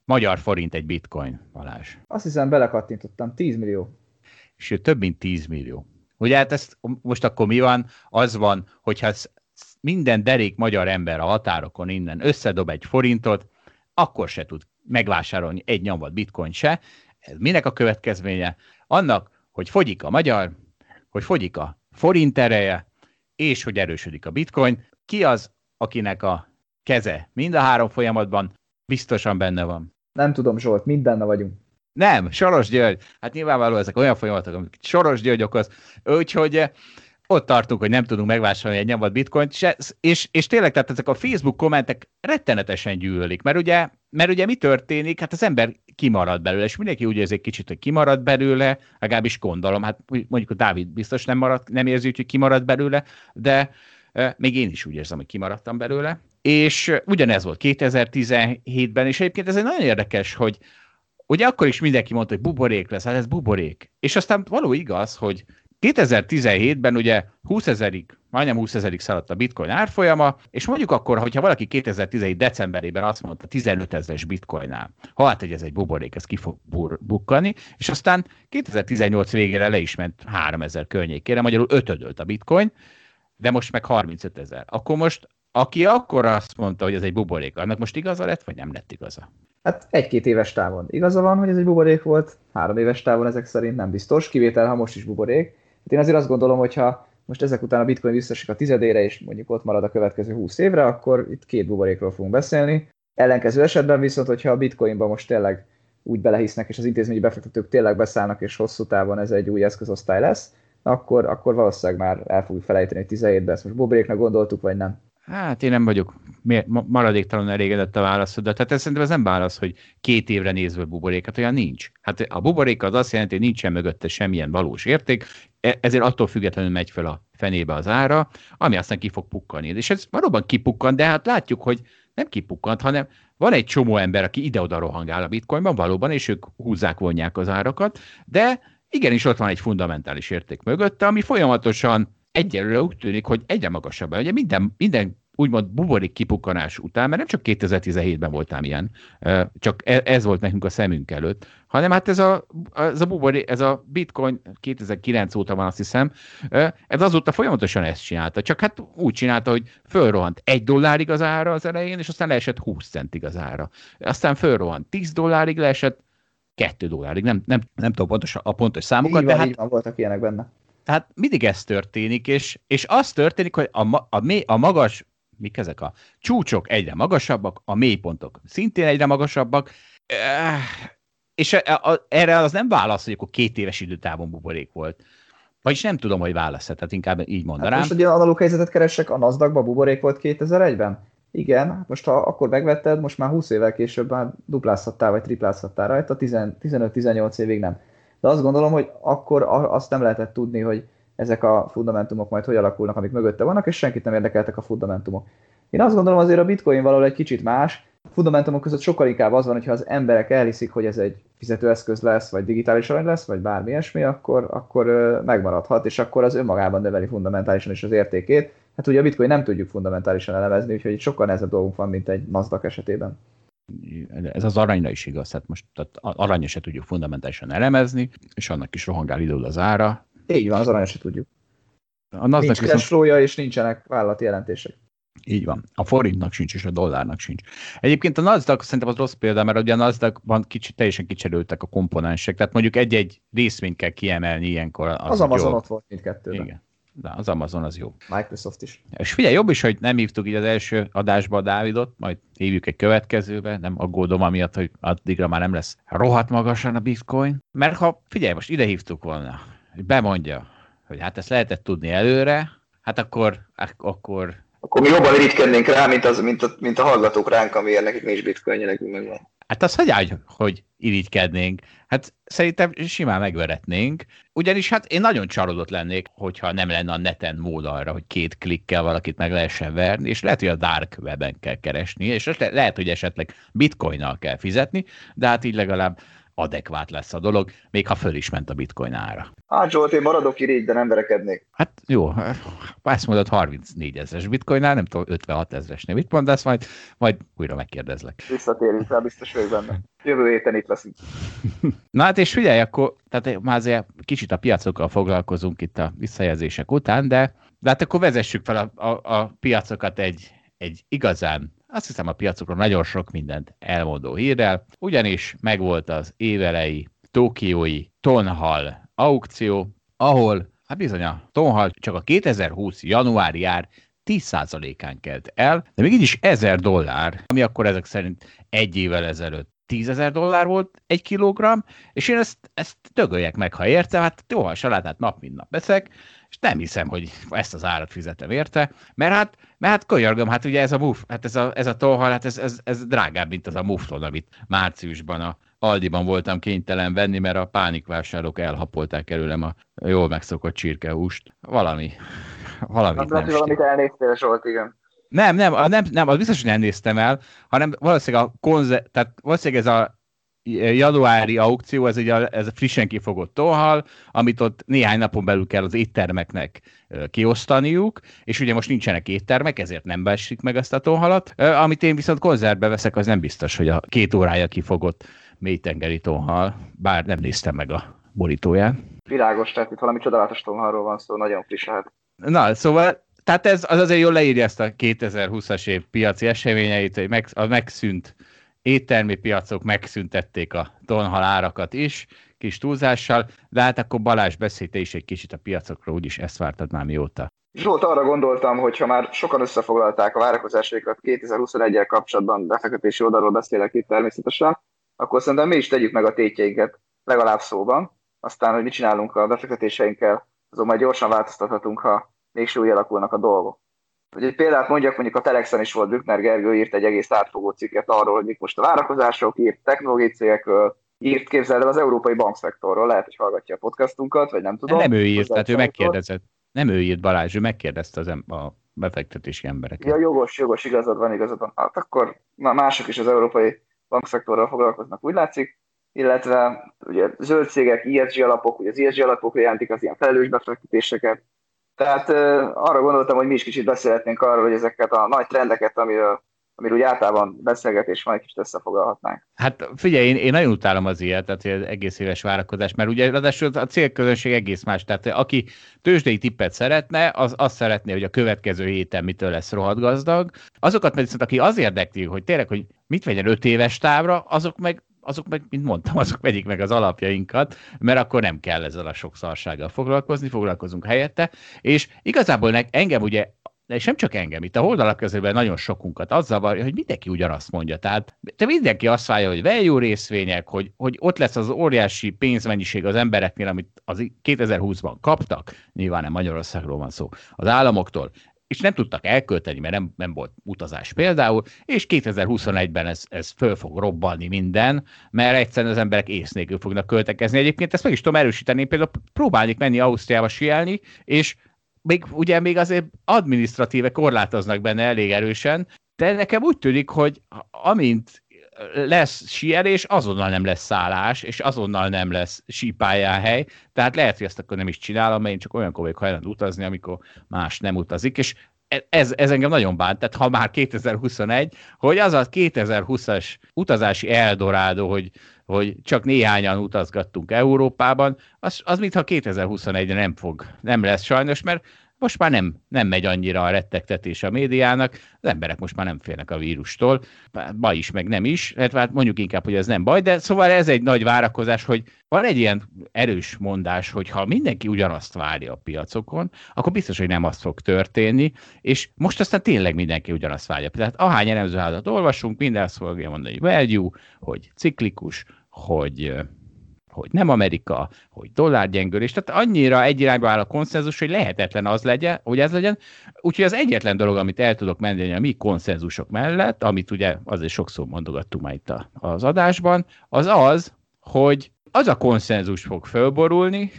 magyar forint egy bitcoin, Balázs? Azt hiszem belekattintottam, 10 millió és több mint 10 millió. Ugye hát ezt most akkor mi van? Az van, hogyha minden derék magyar ember a határokon innen összedob egy forintot, akkor se tud megvásárolni egy nyomvat bitcoin se. Ez minek a következménye? Annak, hogy fogyik a magyar, hogy fogyik a forint ereje, és hogy erősödik a bitcoin. Ki az, akinek a keze mind a három folyamatban biztosan benne van? Nem tudom, Zsolt, mind benne vagyunk. Nem, Soros György. Hát nyilvánvaló ezek olyan folyamatok, amik Soros György okoz. Úgyhogy eh, ott tartunk, hogy nem tudunk megvásárolni egy nyomvat bitcoint, és, és, és tényleg, tehát ezek a Facebook kommentek rettenetesen gyűlölik, mert ugye, mert ugye mi történik, hát az ember kimarad belőle, és mindenki úgy érzi kicsit, hogy kimarad belőle, legalábbis gondolom, hát mondjuk a Dávid biztos nem, marad, nem érzi, hogy kimarad belőle, de e, még én is úgy érzem, hogy kimaradtam belőle. És ugyanez volt 2017-ben, és egyébként ez egy nagyon érdekes, hogy, ugye akkor is mindenki mondta, hogy buborék lesz, hát ez buborék. És aztán való igaz, hogy 2017-ben ugye 20 ezerig, majdnem 20 ezerig szaladt a bitcoin árfolyama, és mondjuk akkor, hogyha valaki 2017 decemberében azt mondta 15 ezeres bitcoinnál, ha hát, hogy ez egy buborék, ez ki fog bur- bukkani, és aztán 2018 végére le is ment 3000 környékére, magyarul ötödölt a bitcoin, de most meg 35 ezer. Akkor most, aki akkor azt mondta, hogy ez egy buborék, annak most igaza lett, vagy nem lett igaza? Hát egy-két éves távon. Igaza van, hogy ez egy buborék volt, három éves távon ezek szerint nem biztos, kivétel, ha most is buborék. Hát én azért azt gondolom, hogy ha most ezek után a bitcoin visszasik a tizedére, és mondjuk ott marad a következő 20 évre, akkor itt két buborékról fogunk beszélni. Ellenkező esetben viszont, hogyha a bitcoinba most tényleg úgy belehisznek, és az intézményi befektetők tényleg beszállnak, és hosszú távon ez egy új eszközosztály lesz, akkor, akkor valószínűleg már el fogjuk felejteni, hogy 17-ben ezt most Bobréknak gondoltuk, vagy nem. Hát én nem vagyok maradéktalan elégedett a válaszod, de tehát ez szerintem ez nem válasz, hogy két évre nézve buborékat, olyan nincs. Hát a buborék az azt jelenti, hogy nincsen mögötte semmilyen valós érték, e- ezért attól függetlenül megy fel a fenébe az ára, ami aztán ki fog pukkani. És ez valóban kipukkant, de hát látjuk, hogy nem kipukkant, hanem van egy csomó ember, aki ide-oda rohangál a bitcoinban valóban, és ők húzzák, vonják az árakat, de igenis ott van egy fundamentális érték mögötte, ami folyamatosan egyelőre úgy tűnik, hogy egyre magasabb. Ugye minden, minden úgymond buborék kipukkanás után, mert nem csak 2017-ben voltál ilyen, csak e, ez volt nekünk a szemünk előtt, hanem hát ez a, ez a buborék, ez a bitcoin 2009 óta van azt hiszem, ez azóta folyamatosan ezt csinálta, csak hát úgy csinálta, hogy fölrohant egy dollárig az ára az elején, és aztán leesett 20 centig az ára. Aztán fölrohant 10 dollárig, leesett 2 dollárig, nem, nem, nem tudom pontos, a pontos számokat, így van, de hát... Van, voltak ilyenek benne. Tehát mindig ez történik, és, és az történik, hogy a, a, a magas mik ezek a csúcsok egyre magasabbak, a mélypontok szintén egyre magasabbak, eh, és e, erre az nem válasz, hogy akkor két éves időtávon buborék volt. Vagyis nem tudom, hogy válasz, tehát inkább így mondanám. Hát most egy analóg helyzetet keresek, a nasdaq buborék volt 2001-ben? Igen, hát most ha akkor megvetted, most már 20 évvel később már duplázhattál, vagy triplázhattál rajta, 15-18 évig nem. De azt gondolom, hogy akkor azt nem lehetett tudni, hogy ezek a fundamentumok majd hogy alakulnak, amik mögötte vannak, és senkit nem érdekeltek a fundamentumok. Én azt gondolom azért a bitcoin valahol egy kicsit más, a fundamentumok között sokkal inkább az van, hogyha az emberek elhiszik, hogy ez egy fizetőeszköz lesz, vagy digitális arany lesz, vagy bármi ilyesmi, akkor, akkor megmaradhat, és akkor az önmagában növeli fundamentálisan is az értékét. Hát ugye a bitcoin nem tudjuk fundamentálisan elemezni, úgyhogy itt sokkal nehezebb dolgunk van, mint egy Nasdaq esetében. Ez az aranyra is igaz, tehát most tehát aranyra se tudjuk fundamentálisan elemezni, és annak is rohangál idő az ára, így van, az aranyos se tudjuk. A Nincs viszont... cashflow és nincsenek vállalati jelentések. Így van. A forintnak sincs, és a dollárnak sincs. Egyébként a Nasdaq szerintem az rossz példa, mert ugye a Nasdaqban kicsit teljesen kicserültek a komponensek, tehát mondjuk egy-egy részvényt kell kiemelni ilyenkor. Az, az Amazon jó. ott volt mindkettőben. Igen. De az Amazon az jó. Microsoft is. És figyelj, jobb is, hogy nem hívtuk így az első adásba a Dávidot, majd hívjuk egy következőbe, nem aggódom amiatt, hogy addigra már nem lesz rohadt magasan a bitcoin. Mert ha, figyelj, most ide hívtuk volna hogy bemondja, hogy hát ezt lehetett tudni előre, hát akkor, akkor akkor mi jobban irigykednénk rá, mint, az, mint, a, mint a hallgatók ránk, amiért nekik nincs bitcoin nekünk megvan. Hát az hogy hogy irigykednénk. Hát szerintem simán megveretnénk. Ugyanis hát én nagyon csalódott lennék, hogyha nem lenne a neten mód arra, hogy két klikkel valakit meg lehessen verni, és lehet, hogy a dark webben kell keresni, és le- lehet, hogy esetleg bitcoinnal kell fizetni, de hát így legalább adekvát lesz a dolog, még ha föl is ment a bitcoin ára. Hát Zsolt, én maradok irigy, de nem verekednék. Hát jó, ezt mondod 34 ezeres bitcoinnál, nem tudom, 56 ezeresnél mit mondasz, majd, majd újra megkérdezlek. Visszatérünk rá, biztos vagyok benne. Jövő héten itt leszünk. [laughs] Na hát és figyelj, akkor tehát már azért kicsit a piacokkal foglalkozunk itt a visszajelzések után, de, de hát akkor vezessük fel a, a, a piacokat egy, egy igazán azt hiszem a piacokról nagyon sok mindent elmondó hírrel, ugyanis megvolt az évelei Tokiói Tonhal aukció, ahol hát bizony a Tonhal csak a 2020 januári ár 10%-án kelt el, de még így is 1000 dollár, ami akkor ezek szerint egy évvel ezelőtt 10 ezer dollár volt egy kilogramm, és én ezt, ezt dögöljek meg, ha érte, hát jó, a salátát nap mint nap veszek, és nem hiszem, hogy ezt az árat fizetem érte, mert hát, mert hát könyörgöm, hát ugye ez a muf, hát ez a, ez a tolhal, hát ez, ez, ez drágább, mint az a mufton, amit márciusban a Aldiban voltam kénytelen venni, mert a pánikvásárlók elhapolták előlem a jól megszokott csirkehúst. Valami, valami nem, nem valamit elnéztél, Zsolt, igen. Nem, nem, nem, nem, az biztos, hogy nem néztem el, hanem valószínűleg a konze, tehát valószínűleg ez a januári aukció, ez ugye ez a frissen kifogott tóhal, amit ott néhány napon belül kell az éttermeknek kiosztaniuk, és ugye most nincsenek éttermek, ezért nem besik meg ezt a tóhalat. Amit én viszont konzervbe veszek, az nem biztos, hogy a két órája kifogott mélytengeri tóhal, bár nem néztem meg a borítóján. Világos, tehát itt valami csodálatos tóhalról van szó, nagyon friss lehet. Na, szóval tehát ez az azért jól leírja ezt a 2020-as év piaci eseményeit, hogy meg, a megszűnt éttermi piacok megszüntették a tonhal árakat is, kis túlzással, de hát akkor Balázs beszélte is egy kicsit a piacokról, úgyis ezt vártad már mióta. Zsolt, arra gondoltam, hogy ha már sokan összefoglalták a várakozásaikat 2021-el kapcsolatban, befektetési oldalról beszélek itt természetesen, akkor szerintem mi is tegyük meg a tétjeinket legalább szóban, aztán, hogy mit csinálunk a befektetéseinkkel azon majd gyorsan változtathatunk, ha mégsem úgy alakulnak a dolgok. Hogy egy példát mondjak, mondjuk a Telexen is volt Bükner Gergő, írt egy egész átfogó cikket arról, hogy mik most a várakozások, írt technológiai cégekről, írt képzeld el az európai bankszektorról, lehet, hogy hallgatja a podcastunkat, vagy nem tudom. Nem ő írt, tehát ő megkérdezett. Nem ő írt Balázs, ő megkérdezte az em- a befektetési embereket. Ja, jogos, jogos, igazad van, igazad van. Hát akkor mások is az európai bankszektorral foglalkoznak, úgy látszik, illetve ugye zöld cégek, ESG alapok, ugye az ESG alapok jelentik az ilyen felelős befektetéseket. Tehát arra gondoltam, hogy mi is kicsit beszélhetnénk arról, hogy ezeket a nagy trendeket, amiről amiről úgy általában beszélgetés van, egy kicsit összefoglalhatnánk. Hát figyelj, én, én nagyon utálom az ilyet, tehát az egész éves várakozás, mert ugye ráadásul a célközönség egész más, tehát aki tőzsdei tippet szeretne, az azt szeretné, hogy a következő héten mitől lesz rohadt gazdag. Azokat meg viszont, aki az érdekli, hogy tényleg, hogy mit vegyen öt éves távra, azok meg azok meg, mint mondtam, [laughs] azok vegyik meg az alapjainkat, mert akkor nem kell ezzel a sok szarsággal foglalkozni, foglalkozunk helyette, és igazából engem ugye és nem csak engem, itt a holdalapkezelőben nagyon sokunkat az zavarja, hogy mindenki ugyanazt mondja. Tehát te mindenki azt várja, hogy value részvények, hogy, hogy ott lesz az óriási pénzmennyiség az embereknél, amit az 2020-ban kaptak, nyilván nem Magyarországról van szó, az államoktól, és nem tudtak elkölteni, mert nem, nem volt utazás például, és 2021-ben ez, ez föl fog robbalni minden, mert egyszerűen az emberek ész nélkül fognak költekezni. Egyébként ezt meg is tudom erősíteni, például próbálnék menni Ausztriába sielni, és még, ugye még azért administratíve korlátoznak benne elég erősen, de nekem úgy tűnik, hogy amint lesz sielés, azonnal nem lesz szállás, és azonnal nem lesz hely, tehát lehet, hogy ezt akkor nem is csinálom, mert én csak olyan vagyok hajlandó utazni, amikor más nem utazik, és ez, ez engem nagyon bánt, tehát ha már 2021, hogy az a 2020-as utazási Eldorado, hogy hogy csak néhányan utazgattunk Európában, az, az mintha 2021-re nem fog, nem lesz sajnos, mert most már nem, nem megy annyira a rettegtetés a médiának, az emberek most már nem félnek a vírustól, baj is, meg nem is, hát mondjuk inkább, hogy ez nem baj, de szóval ez egy nagy várakozás, hogy van egy ilyen erős mondás, hogy ha mindenki ugyanazt várja a piacokon, akkor biztos, hogy nem az fog történni, és most aztán tényleg mindenki ugyanazt várja. Tehát ahány elemzőházat olvasunk, minden azt fogja mondani, hogy value, hogy ciklikus, hogy hogy nem Amerika, hogy dollárgyengülés, tehát annyira egy irányba áll a konszenzus, hogy lehetetlen az legyen, hogy ez legyen. Úgyhogy az egyetlen dolog, amit el tudok menni a mi konszenzusok mellett, amit ugye azért sokszor mondogattunk már itt az adásban, az az, hogy az a konszenzus fog fölborulni,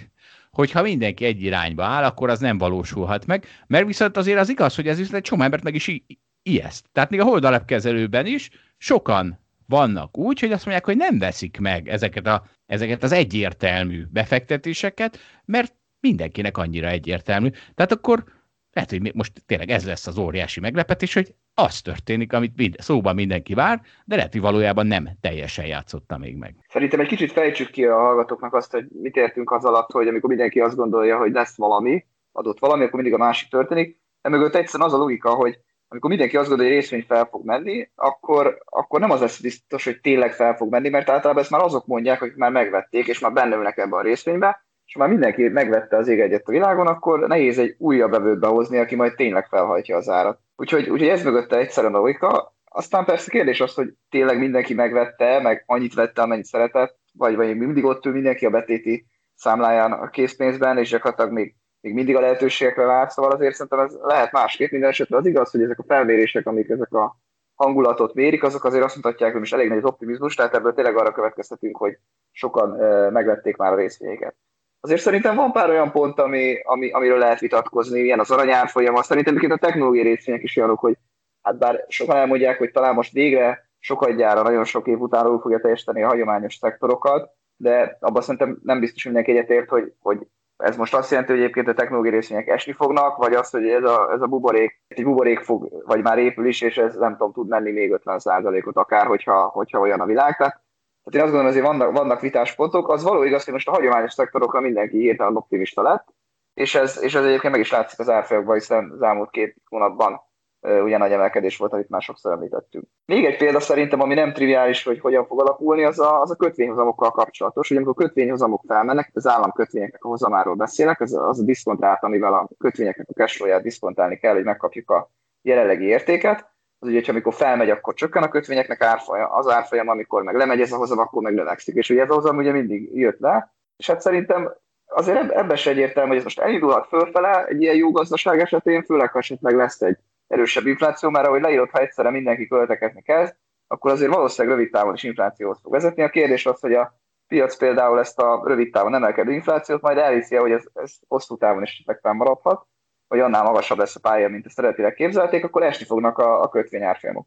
hogyha mindenki egy irányba áll, akkor az nem valósulhat meg, mert viszont azért az igaz, hogy ez viszont egy csomó embert meg is ijeszt. Tehát még a holdalapkezelőben is sokan vannak úgy, hogy azt mondják, hogy nem veszik meg ezeket, a, ezeket az egyértelmű befektetéseket, mert mindenkinek annyira egyértelmű. Tehát akkor lehet, hogy most tényleg ez lesz az óriási meglepetés, hogy az történik, amit mind, szóban mindenki vár, de lehet, hogy valójában nem teljesen játszotta még meg. Szerintem egy kicsit fejtsük ki a hallgatóknak azt, hogy mit értünk az alatt, hogy amikor mindenki azt gondolja, hogy lesz valami, adott valami, akkor mindig a másik történik. Emögött egyszerűen az a logika, hogy amikor mindenki azt gondolja, hogy részvény fel fog menni, akkor, akkor nem az lesz biztos, hogy tényleg fel fog menni, mert általában ezt már azok mondják, akik már megvették, és már benne ülnek ebben a részvénybe, és már mindenki megvette az ég egyet a világon, akkor nehéz egy újabb bevőt behozni, aki majd tényleg felhajtja az árat. Úgyhogy, úgyhogy ez mögötte egyszerűen a logika. Aztán persze kérdés az, hogy tényleg mindenki megvette, meg annyit vette, amennyit szeretett, vagy, vagy mindig ott ül mindenki a betéti számláján a készpénzben, és gyakorlatilag még még mindig a lehetőségekre vár, szóval azért szerintem ez lehet másképp. Minden esetre az igaz, hogy ezek a felmérések, amik ezek a hangulatot mérik, azok azért azt mutatják, hogy most elég nagy az optimizmus, tehát ebből tényleg arra következtetünk, hogy sokan megvették már a részvényeket. Azért szerintem van pár olyan pont, ami, ami, amiről lehet vitatkozni, ilyen az aranyárfolyam, szerintem a technológiai részvények is olyanok, hogy hát bár sokan elmondják, hogy talán most végre sokadjára, nagyon sok év után új fogja teljesíteni a hagyományos szektorokat, de abban szerintem nem biztos, hogy mindenki egyetért, hogy, hogy ez most azt jelenti, hogy egyébként a technológiai részvények esni fognak, vagy azt, hogy ez a, ez a buborék, egy buborék fog, vagy már épül is, és ez nem tudom, tud menni még 50%-ot akár, hogyha, hogyha olyan a világ. Tehát, tehát én azt gondolom, azért vannak, vannak vitáspontok. Az való igaz, hogy most a hagyományos szektorokra mindenki hirtelen optimista lett, és ez, és ez egyébként meg is látszik az árfolyamban, hiszen az elmúlt két hónapban ugye nagy emelkedés volt, amit már sokszor említettünk. Még egy példa szerintem, ami nem triviális, hogy hogyan fog alakulni, az a, az a kötvényhozamokkal kapcsolatos. Ugye amikor kötvényhozamok felmennek, az államkötvényeknek a hozamáról beszélek, az, az a diszkontrát, amivel a kötvényeknek a cashflow diszkontálni kell, hogy megkapjuk a jelenlegi értéket. Az ugye, hogy amikor felmegy, akkor csökken a kötvényeknek árfolyam, az árfolyam, amikor meg lemegy ez a hozam, akkor meg növekszik. És ugye ez a hozam ugye mindig jött le, és hát szerintem azért ebben se egyértelmű, hogy ez most elindulhat fölfele egy ilyen jó gazdaság esetén, főleg ha esetleg lesz egy erősebb infláció, mert ahogy leírott, ha egyszerre mindenki költekezni kezd, akkor azért valószínűleg rövid távon is inflációhoz fog vezetni. A kérdés az, hogy a piac például ezt a rövid távon emelkedő inflációt majd elhiszi, hogy ez, ez hosszú távon is maradhat, vagy annál magasabb lesz a pálya, mint ezt eredetileg képzelték, akkor esni fognak a, a kötvényárfolyamok.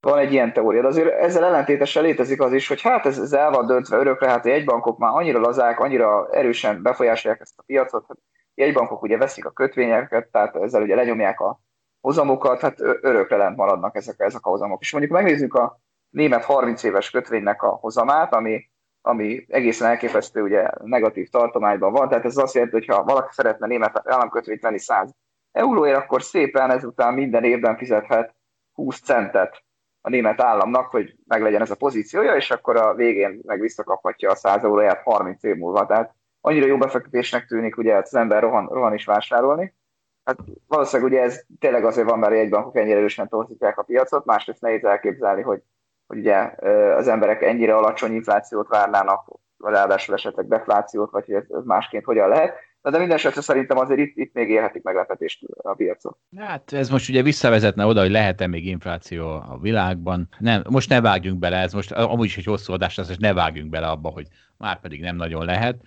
Van egy ilyen teória, de azért ezzel ellentétesen létezik az is, hogy hát ez, ez el van döntve örökre, hát a jegybankok már annyira lazák, annyira erősen befolyásolják ezt a piacot, hogy jegybankok ugye veszik a kötvényeket, tehát ezzel ugye lenyomják a hozamokat, hát örökre lent maradnak ezek, ezek a hozamok. És mondjuk megnézzük a német 30 éves kötvénynek a hozamát, ami, ami egészen elképesztő, ugye negatív tartományban van, tehát ez azt jelenti, hogy ha valaki szeretne német államkötvényt venni 100 euróért, akkor szépen ezután minden évben fizethet 20 centet a német államnak, hogy meglegyen ez a pozíciója, és akkor a végén meg visszakaphatja a 100 euróját 30 év múlva. Tehát annyira jó befektetésnek tűnik ugye az ember rohan, rohan is vásárolni. Hát valószínűleg ugye ez tényleg azért van, mert egy bankok ennyire erősen torzítják a piacot, másrészt nehéz elképzelni, hogy, hogy ugye az emberek ennyire alacsony inflációt várnának, vagy ráadásul esetleg deflációt, vagy hogy ez, ez másként hogyan lehet. De, de minden esetre szerintem azért itt, itt még érhetik meglepetést a piacon. Hát ez most ugye visszavezetne oda, hogy lehet-e még infláció a világban. Nem, most ne vágjunk bele, ez most amúgy is egy hosszú adás lesz, és ne vágjunk bele abba, hogy már pedig nem nagyon lehet.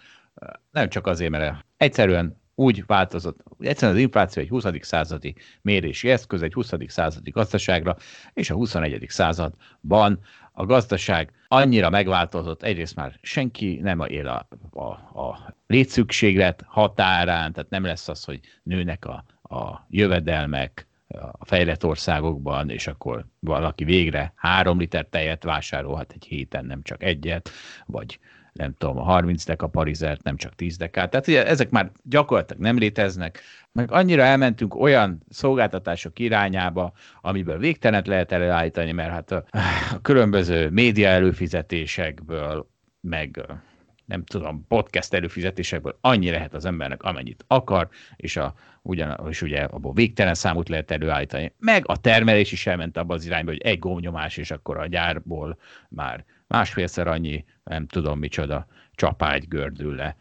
Nem csak azért, mert egyszerűen úgy változott, egyszerűen az infláció egy 20. századi mérési eszköz, egy 20. századi gazdaságra, és a 21. században a gazdaság annyira megváltozott, egyrészt már senki nem él a, a, a létszükséglet határán, tehát nem lesz az, hogy nőnek a, a jövedelmek a fejlett országokban, és akkor valaki végre három liter tejet vásárolhat egy héten, nem csak egyet, vagy nem tudom, a 30 deka parizert, nem csak 10 dekát. Tehát ugye ezek már gyakorlatilag nem léteznek, meg annyira elmentünk olyan szolgáltatások irányába, amiből végtelenet lehet előállítani, mert hát a, a különböző média előfizetésekből, meg nem tudom, podcast előfizetésekből annyi lehet az embernek, amennyit akar, és, a, ugyan, és ugye abból végtelen számot lehet előállítani. Meg a termelés is elment abba az irányba, hogy egy gomnyomás, és akkor a gyárból már másfélszer annyi, nem tudom micsoda, csapágy gördül le.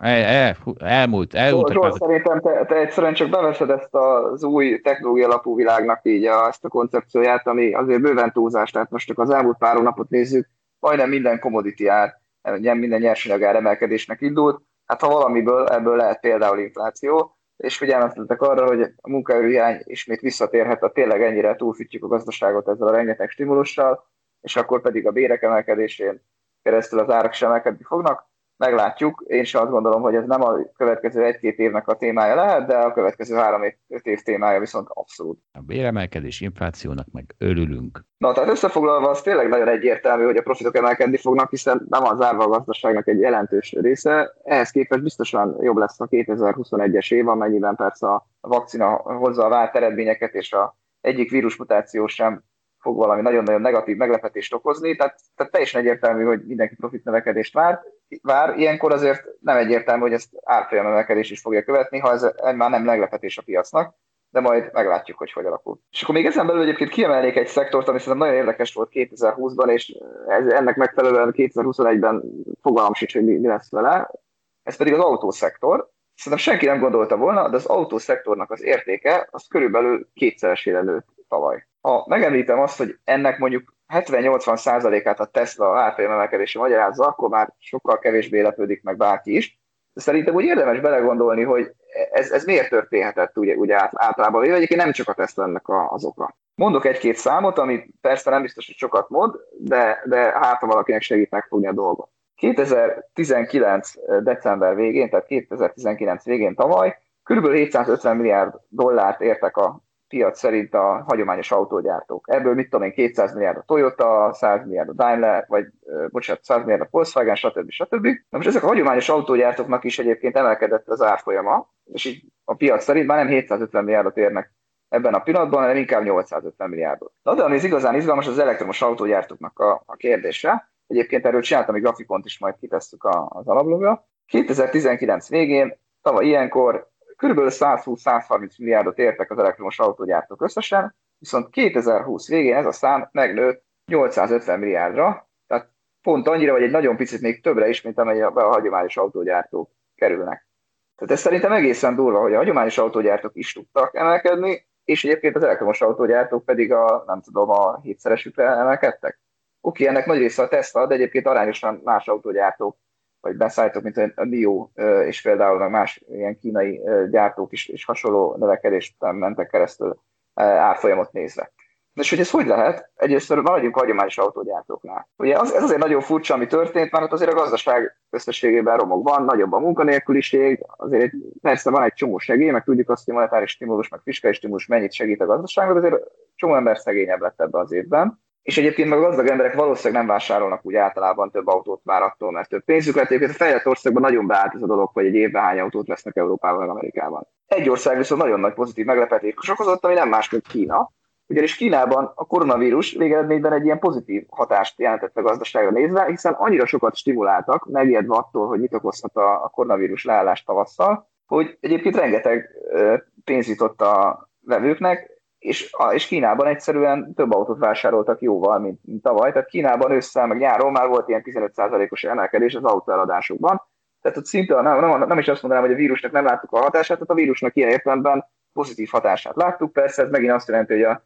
El, el, elmúlt, elmúlt. Zsolt, szerintem te, te egyszerűen csak beveszed ezt az új technológia alapú világnak így a, ezt a koncepcióját, ami azért bőven túlzás, tehát most csak az elmúlt pár napot nézzük, majdnem minden commodity ár, minden nyersanyag ár emelkedésnek indult, hát ha valamiből ebből lehet például infláció, és figyelmeztetek arra, hogy a munkaerőhiány ismét visszatérhet, a tényleg ennyire túlfűtjük a gazdaságot ezzel a rengeteg stimulussal, és akkor pedig a bérek emelkedésén keresztül az árak sem emelkedni fognak. Meglátjuk, én sem azt gondolom, hogy ez nem a következő egy-két évnek a témája lehet, de a következő három-öt év témája viszont abszolút. A béremelkedés inflációnak meg örülünk. Na, tehát összefoglalva az tényleg nagyon egyértelmű, hogy a profitok emelkedni fognak, hiszen nem az zárva a gazdaságnak egy jelentős része. Ehhez képest biztosan jobb lesz a 2021-es év, amennyiben persze a vakcina hozza a vált eredményeket, és a egyik vírusmutáció sem fog valami nagyon-nagyon negatív meglepetést okozni, tehát, tehát teljesen egyértelmű, hogy mindenki profit növekedést vár. vár. Ilyenkor azért nem egyértelmű, hogy ezt árfolyam emelkedés is fogja követni, ha ez már nem meglepetés a piacnak, de majd meglátjuk, hogy hogy alakul. És akkor még ezen belül egyébként kiemelnék egy szektort, ami szerintem nagyon érdekes volt 2020-ban, és ez, ennek megfelelően 2021-ben fogalmam sincs, hogy mi, mi lesz vele. Ez pedig az autószektor. Szerintem senki nem gondolta volna, de az autószektornak az értéke az körülbelül kétszeresére nőtt tavaly. Ha megemlítem azt, hogy ennek mondjuk 70-80 százalékát a Tesla árfolyam emelkedése magyarázza, akkor már sokkal kevésbé lepődik meg bárki is. De szerintem úgy érdemes belegondolni, hogy ez, ez miért történhetett ugye, ugye általában véve, egyébként nem csak a Tesla ennek az oka. Mondok egy-két számot, ami persze nem biztos, hogy sokat mond, de, de hát ha valakinek segít megfogni a dolgot. 2019. december végén, tehát 2019 végén tavaly, kb. 750 milliárd dollárt értek a piac szerint a hagyományos autógyártók. Ebből mit tudom én, 200 milliárd a Toyota, 100 milliárd a Daimler, vagy bocsánat, 100 milliárd a Volkswagen, stb. stb. Na most ezek a hagyományos autógyártóknak is egyébként emelkedett az árfolyama, és így a piac szerint már nem 750 milliárdot érnek ebben a pillanatban, hanem inkább 850 milliárdot. Na de ami az igazán izgalmas, az elektromos autógyártóknak a, a kérdése. Egyébként erről csináltam egy grafikont is, majd kitesszük az alaplogra. 2019 végén, tavaly ilyenkor Kb. 120-130 milliárdot értek az elektromos autógyártók összesen, viszont 2020 végén ez a szám megnőtt 850 milliárdra, tehát pont annyira, vagy egy nagyon picit még többre is, mint amely a hagyományos autógyártók kerülnek. Tehát ez szerintem egészen durva, hogy a hagyományos autógyártók is tudtak emelkedni, és egyébként az elektromos autógyártók pedig a, nem tudom, a hétszeresükre emelkedtek. Oké, ennek nagy része a Tesla, de egyébként arányosan más autógyártók, vagy beszállítók, mint a NIO, és például más ilyen kínai gyártók is, is hasonló növekedést mentek keresztül árfolyamot nézve. És hogy ez hogy lehet? Egyrészt maradjunk hagyományos autógyártóknál. Ugye az, ez azért nagyon furcsa, ami történt, mert azért a gazdaság összességében romok van, nagyobb a munkanélküliség, azért persze van egy csomó segély, meg tudjuk azt, hogy monetáris stimulus, meg fiskális stimulus mennyit segít a gazdaságot, azért csomó ember szegényebb lett ebbe az évben. És egyébként meg a gazdag emberek valószínűleg nem vásárolnak úgy általában több autót már attól, mert több pénzük lett. Egyébként a fejlett országban nagyon beállt ez a dolog, hogy egy évben hány autót vesznek Európában, vagy Amerikában. Egy ország viszont nagyon nagy pozitív meglepetés okozott, ami nem más, mint Kína ugyanis Kínában a koronavírus végeredményben egy ilyen pozitív hatást jelentett a gazdaságra nézve, hiszen annyira sokat stimuláltak, megijedve attól, hogy mit okozhat a koronavírus leállás tavasszal, hogy egyébként rengeteg pénz jutott a vevőknek, és, és Kínában egyszerűen több autót vásároltak jóval, mint, mint tavaly. Tehát Kínában ősszel, meg nyáron már volt ilyen 15%-os emelkedés az autóeladásokban. Tehát ott szinte nem, nem, nem is azt mondanám, hogy a vírusnak nem láttuk a hatását, tehát a vírusnak ilyen értelemben pozitív hatását láttuk. Persze ez megint azt jelenti, hogy a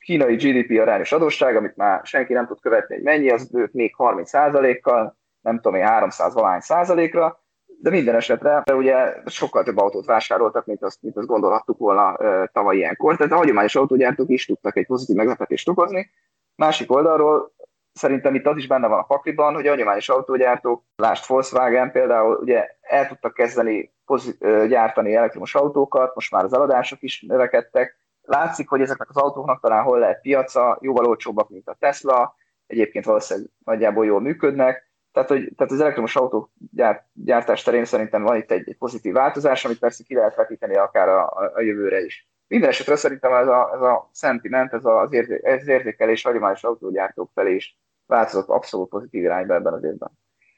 kínai GDP arányos adósság, amit már senki nem tud követni, hogy mennyi, az ők még 30% kal nem tudom én, 300 valány százalékra, de minden esetre ugye sokkal több autót vásároltak, mint azt, mint azt gondolhattuk volna tavaly ilyenkor. Tehát a hagyományos autógyártók is tudtak egy pozitív meglepetést okozni. Másik oldalról szerintem itt az is benne van a pakliban, hogy a hagyományos autógyártók, lást Volkswagen például, ugye el tudtak kezdeni pozit- gyártani elektromos autókat, most már az eladások is növekedtek, Látszik, hogy ezeknek az autóknak talán hol lehet piaca, jóval olcsóbbak, mint a Tesla, egyébként valószínűleg nagyjából jól működnek, tehát, hogy, tehát az elektromos autók gyárt, gyártás terén szerintem van itt egy, egy pozitív változás, amit persze ki lehet vetíteni akár a, a, a jövőre is. Minden esetre szerintem ez a, ez a sentiment, ez az, érzé, ez érzékelés hagyományos autógyártók felé is változott abszolút pozitív irányba ebben az évben.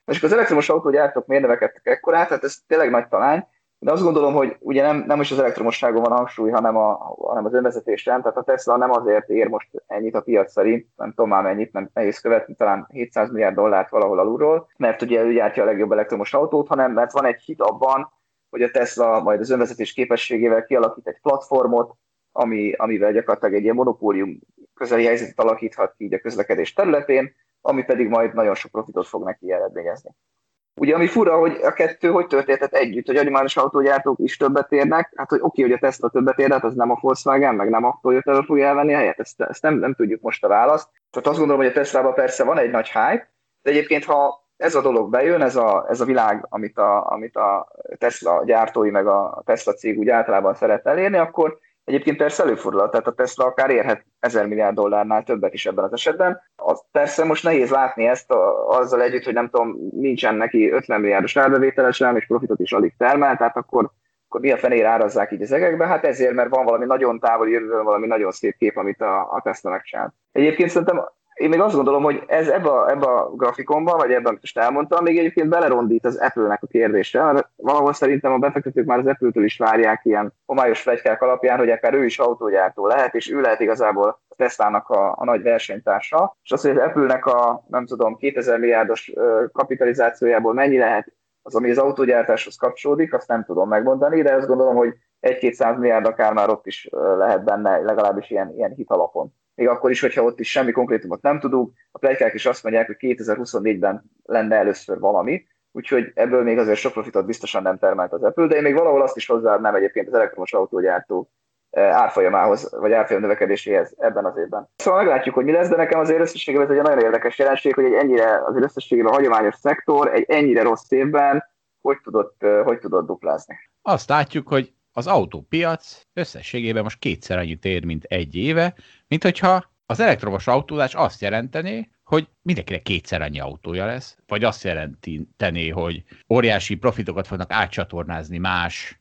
És az elektromos autógyártók miért növekedtek ekkorát? Hát ez tényleg nagy talány, de azt gondolom, hogy ugye nem, nem is az elektromosságon van hangsúly, hanem, a, hanem az önvezetésen. Tehát a Tesla nem azért ér most ennyit a piac szerint, nem tudom már mennyit, nem nehéz követni, talán 700 milliárd dollárt valahol alulról, mert ugye ő gyártja a legjobb elektromos autót, hanem mert van egy hit abban, hogy a Tesla majd az önvezetés képességével kialakít egy platformot, ami, amivel gyakorlatilag egy ilyen monopólium közeli helyzetet alakíthat ki így a közlekedés területén, ami pedig majd nagyon sok profitot fog neki eredményezni. Ugye ami fura, hogy a kettő hogy történhetett együtt, hogy animális autógyártók is többet érnek, hát hogy oké, hogy a Tesla többet ér, hát az nem a Volkswagen, meg nem a Toyota fogja elvenni a helyet, ezt, ezt nem, nem tudjuk most a választ. Tehát azt gondolom, hogy a Teslában persze van egy nagy hype, de egyébként ha ez a dolog bejön, ez a, ez a világ, amit a, amit a Tesla gyártói, meg a Tesla cég úgy általában szeret elérni, akkor Egyébként persze előfordul, tehát a Tesla akár érhet 1000 milliárd dollárnál többet is ebben az esetben. Az persze most nehéz látni ezt a, azzal együtt, hogy nem tudom, nincsen neki 50 milliárdos árbevétele sem, és profitot is alig termel, tehát akkor, akkor mi a fenére árazzák így az egekbe? Hát ezért, mert van valami nagyon távoli jövőben valami nagyon szép kép, amit a, a Tesla megcsinál. Egyébként szerintem én még azt gondolom, hogy ez ebbe a, ebbe a grafikonban, vagy ebben, amit most elmondtam, még egyébként belerondít az Apple-nek a kérdésre, mert valahol szerintem a befektetők már az Apple-től is várják ilyen homályos flegykák alapján, hogy akár ő is autógyártó lehet, és ő lehet igazából a Tesla-nak a, a nagy versenytársa, és az, hogy az Apple-nek a, nem tudom, 2000 milliárdos kapitalizációjából mennyi lehet az, ami az autógyártáshoz kapcsolódik, azt nem tudom megmondani, de azt gondolom, hogy 1-200 milliárd akár már ott is lehet benne, legalábbis ilyen, ilyen hitalapon még akkor is, hogyha ott is semmi konkrétumot nem tudunk. A plegykák is azt mondják, hogy 2024-ben lenne először valami, úgyhogy ebből még azért sok profitot biztosan nem termelt az Apple, de én még valahol azt is hozzáadnám egyébként az elektromos autógyártó eh, árfolyamához, vagy árfolyam növekedéséhez ebben az évben. Szóval meglátjuk, hogy mi lesz, de nekem azért összességében ez egy nagyon érdekes jelenség, hogy egy ennyire az összességében hagyományos szektor egy ennyire rossz évben hogy tudott, eh, hogy tudott duplázni. Azt látjuk, hogy az autópiac összességében most kétszer annyit ér, mint egy éve, mint hogyha az elektromos autózás azt jelenteni, hogy mindenkinek kétszer annyi autója lesz, vagy azt jelenteni, hogy óriási profitokat fognak átcsatornázni más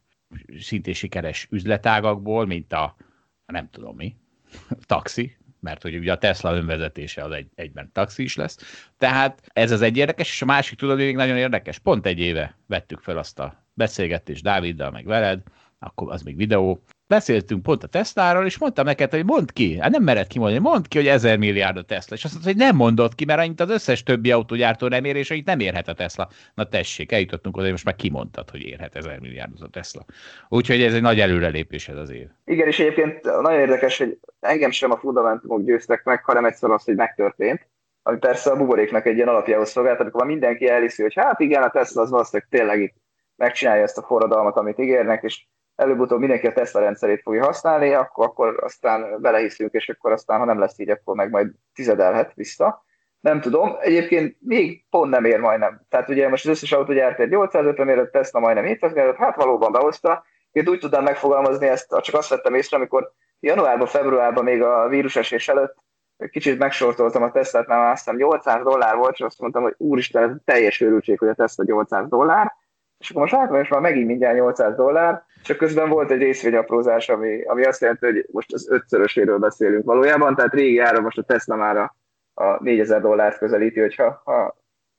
szintén sikeres üzletágakból, mint a, nem tudom mi, [laughs] taxi, mert hogy ugye a Tesla önvezetése az egy, egyben taxi is lesz. Tehát ez az egy érdekes, és a másik tudod, még nagyon érdekes. Pont egy éve vettük fel azt a beszélgetést Dáviddal, meg veled, akkor az még videó, beszéltünk pont a Tesláról, és mondtam neked, hogy mondd ki, hát nem mered kimondani, mondd ki, hogy ezer milliárd a Tesla, és azt mondta, hogy nem mondott ki, mert annyit az összes többi autógyártó nem ér, és annyit nem érhet a Tesla. Na tessék, eljutottunk oda, most már kimondtad, hogy érhet ezer milliárd az a Tesla. Úgyhogy ez egy nagy előrelépés ez az év. Igen, és egyébként nagyon érdekes, hogy engem sem a fundamentumok győztek meg, hanem egyszer az, hogy megtörtént ami persze a buboréknak egy ilyen alapjához szolgált, amikor mindenki elhiszi, hogy hát igen, a Tesla az valószínűleg tényleg itt megcsinálja ezt a forradalmat, amit ígérnek, és előbb-utóbb mindenki a Tesla rendszerét fogja használni, akkor, akkor aztán belehiszünk, és akkor aztán, ha nem lesz így, akkor meg majd tizedelhet vissza. Nem tudom, egyébként még pont nem ér majdnem. Tehát ugye most az összes autógyárt egy 850 ér, Tesla majdnem 700 hát valóban behozta. Én úgy tudnám megfogalmazni ezt, csak azt vettem észre, amikor januárban, februárban még a vírusesés előtt kicsit megsortoltam a Teslát, mert azt hiszem 800 dollár volt, és azt mondtam, hogy úristen, ez teljes őrültség, hogy a Tesla 800 dollár, és akkor most látom, és már megint mindjárt 800 dollár, csak közben volt egy részvényaprózás, ami, ami azt jelenti, hogy most az ötszöröséről beszélünk valójában, tehát régi ára most a Tesla már a, a 4000 dollárt közelíti, hogyha ha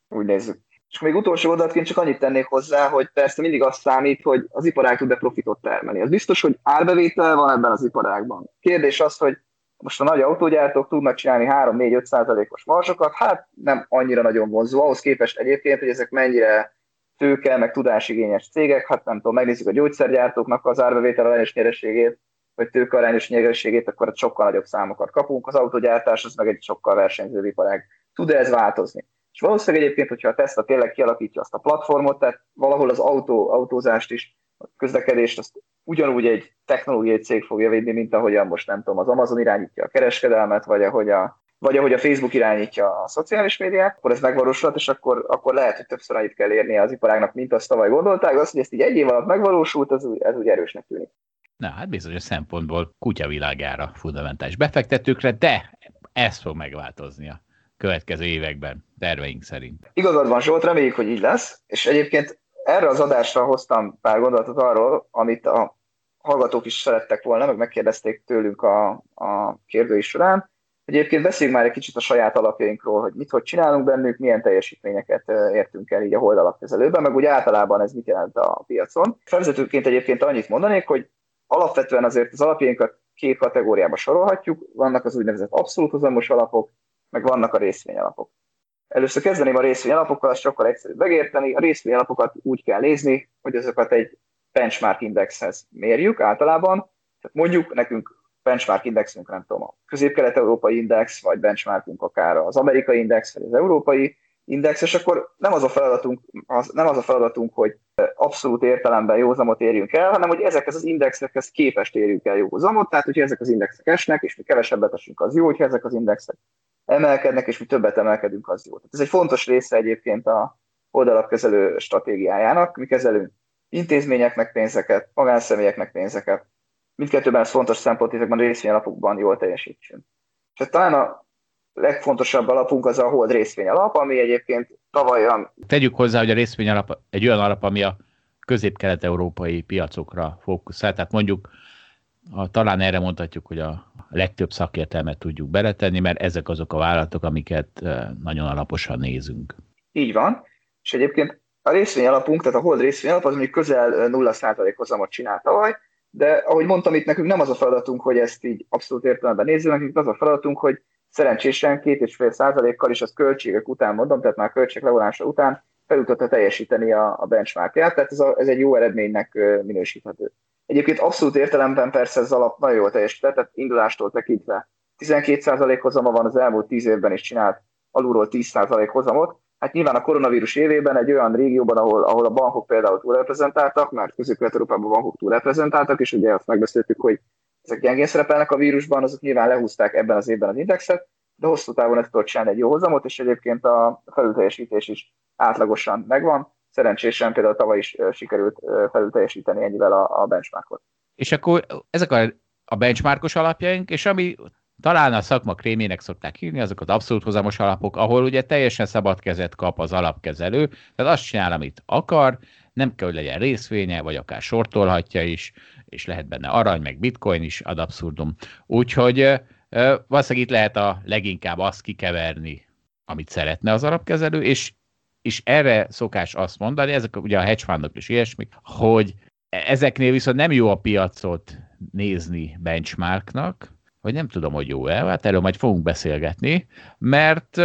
úgy nézzük. És még utolsó adatként csak annyit tennék hozzá, hogy persze mindig azt számít, hogy az iparág tud-e profitot termelni. Az biztos, hogy árbevétel van ebben az iparágban. Kérdés az, hogy most a nagy autógyártók tudnak csinálni 3-4-5 százalékos marsokat, hát nem annyira nagyon vonzó. Ahhoz képest egyébként, hogy ezek mennyire tőke, meg tudásigényes cégek, hát nem tudom, megnézzük a gyógyszergyártóknak az árbevétel arányos nyereségét, vagy tőke arányos nyereségét, akkor sokkal nagyobb számokat kapunk. Az autógyártás az meg egy sokkal versenyzőbb iparág. Tud-e ez változni? És valószínűleg egyébként, hogyha a Tesla tényleg kialakítja azt a platformot, tehát valahol az autó, autózást is, a közlekedést, azt ugyanúgy egy technológiai cég fogja védni, mint ahogyan most nem tudom, az Amazon irányítja a kereskedelmet, vagy ahogy a, vagy ahogy a Facebook irányítja a szociális médiát, akkor ez megvalósulhat, és akkor, akkor lehet, hogy többször annyit kell érnie az iparágnak, mint azt tavaly gondolták, az, hogy ezt így egy év alatt megvalósult, ez, ez úgy erősnek tűnik. Na, hát bizonyos szempontból kutyavilágára fundamentális befektetőkre, de ez fog megváltozni a következő években, terveink szerint. Igazad van, Zsolt, reméljük, hogy így lesz, és egyébként erre az adásra hoztam pár gondolatot arról, amit a hallgatók is szerettek volna, meg megkérdezték tőlünk a, a kérdői során. Egyébként beszéljünk már egy kicsit a saját alapjainkról, hogy mit, hogy csinálunk bennük, milyen teljesítményeket értünk el így a hold alapkezelőben, meg úgy általában ez mit jelent a piacon. Felvezetőként egyébként annyit mondanék, hogy alapvetően azért az alapjainkat két kategóriába sorolhatjuk, vannak az úgynevezett abszolút hozamos alapok, meg vannak a részvényalapok. Először kezdeném a részvényalapokkal, azt sokkal egyszerűbb megérteni. A részvényalapokat úgy kell nézni, hogy azokat egy benchmark indexhez mérjük általában. Tehát mondjuk nekünk benchmark indexünk, nem tudom, a közép-kelet-európai index, vagy benchmarkunk akár az amerikai index, vagy az európai index, és akkor nem az a feladatunk, az, nem az a feladatunk, hogy abszolút értelemben jó zamot érjünk el, hanem hogy ezekhez az indexekhez képest érjünk el jó zamot, tehát hogyha ezek az indexek esnek, és mi kevesebbet esünk, az jó, hogyha ezek az indexek emelkednek, és mi többet emelkedünk, az jó. Tehát ez egy fontos része egyébként a oldalapkezelő stratégiájának. Mi kezelünk intézményeknek pénzeket, magánszemélyeknek pénzeket. Mindkettőben ez fontos szempont, ezekben a részvényalapokban jól teljesítsünk. És talán a legfontosabb alapunk az a hold részvényalap, ami egyébként tavalyan... Tegyük hozzá, hogy a részvényalap egy olyan alap, ami a közép-kelet-európai piacokra fókuszál, tehát mondjuk a, talán erre mondhatjuk, hogy a legtöbb szakértelmet tudjuk beletenni, mert ezek azok a vállalatok, amiket nagyon alaposan nézünk. Így van, és egyébként a részvény alapunk, tehát a hold részvény alap az mondjuk közel 0% hozamot csinált tavaly, de ahogy mondtam, itt nekünk nem az a feladatunk, hogy ezt így abszolút értelemben nézzük, nekünk az a feladatunk, hogy szerencsésen két és fél százalékkal is az költségek után mondom, tehát már költség levonása után felutatta teljesíteni a, a benchmarkját, tehát ez, a, ez egy jó eredménynek minősíthető. Egyébként abszolút értelemben persze ez alap nagyon jól teljesített, tehát indulástól tekintve 12% hozama van az elmúlt 10 évben is csinált alulról 10% hozamot. Hát nyilván a koronavírus évében egy olyan régióban, ahol, ahol a bankok például túlreprezentáltak, mert közép-kelet-európában bankok túlreprezentáltak, és ugye azt megbeszéltük, hogy ezek gyengén szerepelnek a vírusban, azok nyilván lehúzták ebben az évben az indexet, de hosszú távon ez tudott csinálni egy jó hozamot, és egyébként a felülteljesítés is átlagosan megvan szerencsésen például tavaly is sikerült felül teljesíteni ennyivel a, a benchmarkot. És akkor ezek a, a benchmarkos alapjaink, és ami talán a szakma krémének szokták hívni, azok az abszolút hozamos alapok, ahol ugye teljesen szabad kezet kap az alapkezelő, tehát azt csinál, amit akar, nem kell, hogy legyen részvénye, vagy akár sortolhatja is, és lehet benne arany, meg bitcoin is ad abszurdum. Úgyhogy valószínűleg itt lehet a leginkább azt kikeverni, amit szeretne az alapkezelő, és és erre szokás azt mondani, ezek ugye a hedge fundok is ilyesmik, hogy ezeknél viszont nem jó a piacot nézni benchmarknak, vagy nem tudom, hogy jó-e, hát erről majd fogunk beszélgetni, mert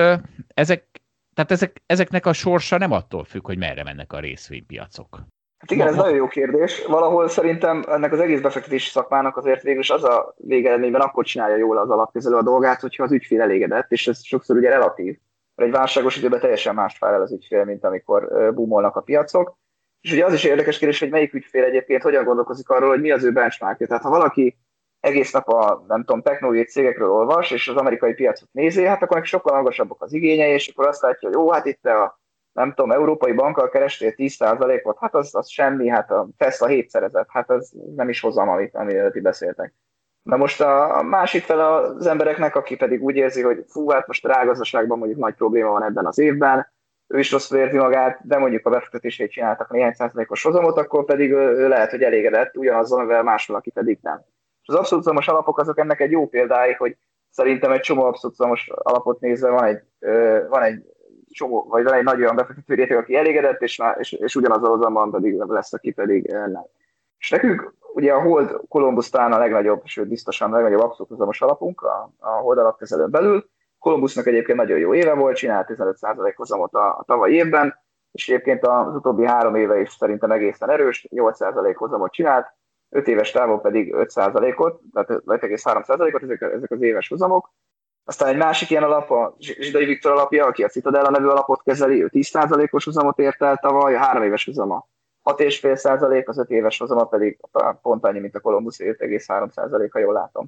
ezek, tehát ezek, ezeknek a sorsa nem attól függ, hogy merre mennek a részvénypiacok. Hát igen, ez nagyon jó kérdés. Valahol szerintem ennek az egész befektetési szakmának azért végül is az a végeredményben akkor csinálja jól az alapkezelő a dolgát, hogyha az ügyfél elégedett, és ez sokszor ugye relatív. Mert egy válságos időben teljesen más fel az ügyfél, mint amikor boomolnak a piacok. És ugye az is érdekes kérdés, hogy melyik ügyfél egyébként hogyan gondolkozik arról, hogy mi az ő benchmarkja. Tehát ha valaki egész nap a, nem tudom, technológiai cégekről olvas, és az amerikai piacot nézi, hát akkor neki sokkal magasabbak az igényei, és akkor azt látja, hogy jó, hát itt a nem tudom, európai bankkal kerestél 10%-ot, hát az, az semmi, hát a Tesla hétszerezett, hát az nem is hozam, amit, amiről ti beszéltek. Na most a másik fele az embereknek, aki pedig úgy érzi, hogy fú, hát most a rágazdaságban mondjuk nagy probléma van ebben az évben, ő is rosszul érzi magát, de mondjuk a befektetését csináltak néhány százalékos hozamot, akkor pedig ő lehet, hogy elégedett ugyanazzal, amivel más valaki pedig nem. És az abszolút alapok azok ennek egy jó példái, hogy szerintem egy csomó abszolút alapot nézve van egy, van egy csomó, vagy van egy nagy olyan befektető réteg, aki elégedett, és, és, és ugyanazzal azonban pedig lesz, aki pedig nem. És nekünk ugye a Hold Columbus talán a legnagyobb, sőt biztosan a legnagyobb abszolút alapunk a, a Hold alapkezelőn belül. Columbusnak egyébként nagyon jó éve volt, csinált 15% hozamot a, a tavaly évben, és egyébként az utóbbi három éve is szerintem egészen erős, 8% hozamot csinált, 5 éves távon pedig 5%-ot, tehát 5,3%-ot, ezek, ezek az éves hozamok. Aztán egy másik ilyen alap, a Zsidai Viktor alapja, aki a Citadella nevű alapot kezeli, ő 10%-os hozamot ért el tavaly, a 3 éves hozama 6,5%, az 5 éves hozama pedig pont annyi, mint a Columbus 5,3%, ha jól látom.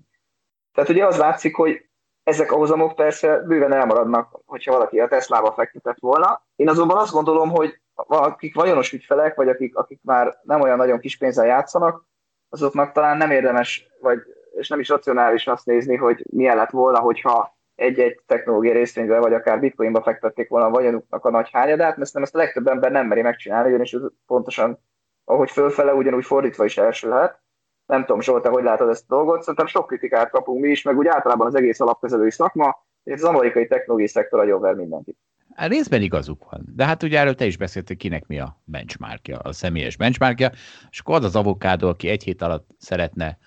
Tehát ugye az látszik, hogy ezek a hozamok persze bőven elmaradnak, hogyha valaki a Tesla-ba fektetett volna. Én azonban azt gondolom, hogy akik vagyonos ügyfelek, vagy akik, akik már nem olyan nagyon kis pénzzel játszanak, azoknak talán nem érdemes, vagy és nem is racionális azt nézni, hogy milyen lett volna, hogyha egy-egy technológiai részvénybe, vagy akár bitcoinba fektették volna a vagyonuknak a nagy hányadát, mert nem ezt a legtöbb ember nem meri megcsinálni, ugyanis ez pontosan, ahogy fölfele, ugyanúgy fordítva is elsülhet. Nem tudom, Zsolt, hogy látod ezt a dolgot, szerintem sok kritikát kapunk mi is, meg úgy általában az egész alapkezelői szakma, és az amerikai technológiai szektor agyonver mindenkit. Részben igazuk van, de hát ugye erről te is beszéltél, kinek mi a benchmarkja, a személyes benchmarkja, és akkor az az avokádó, aki egy hét alatt szeretne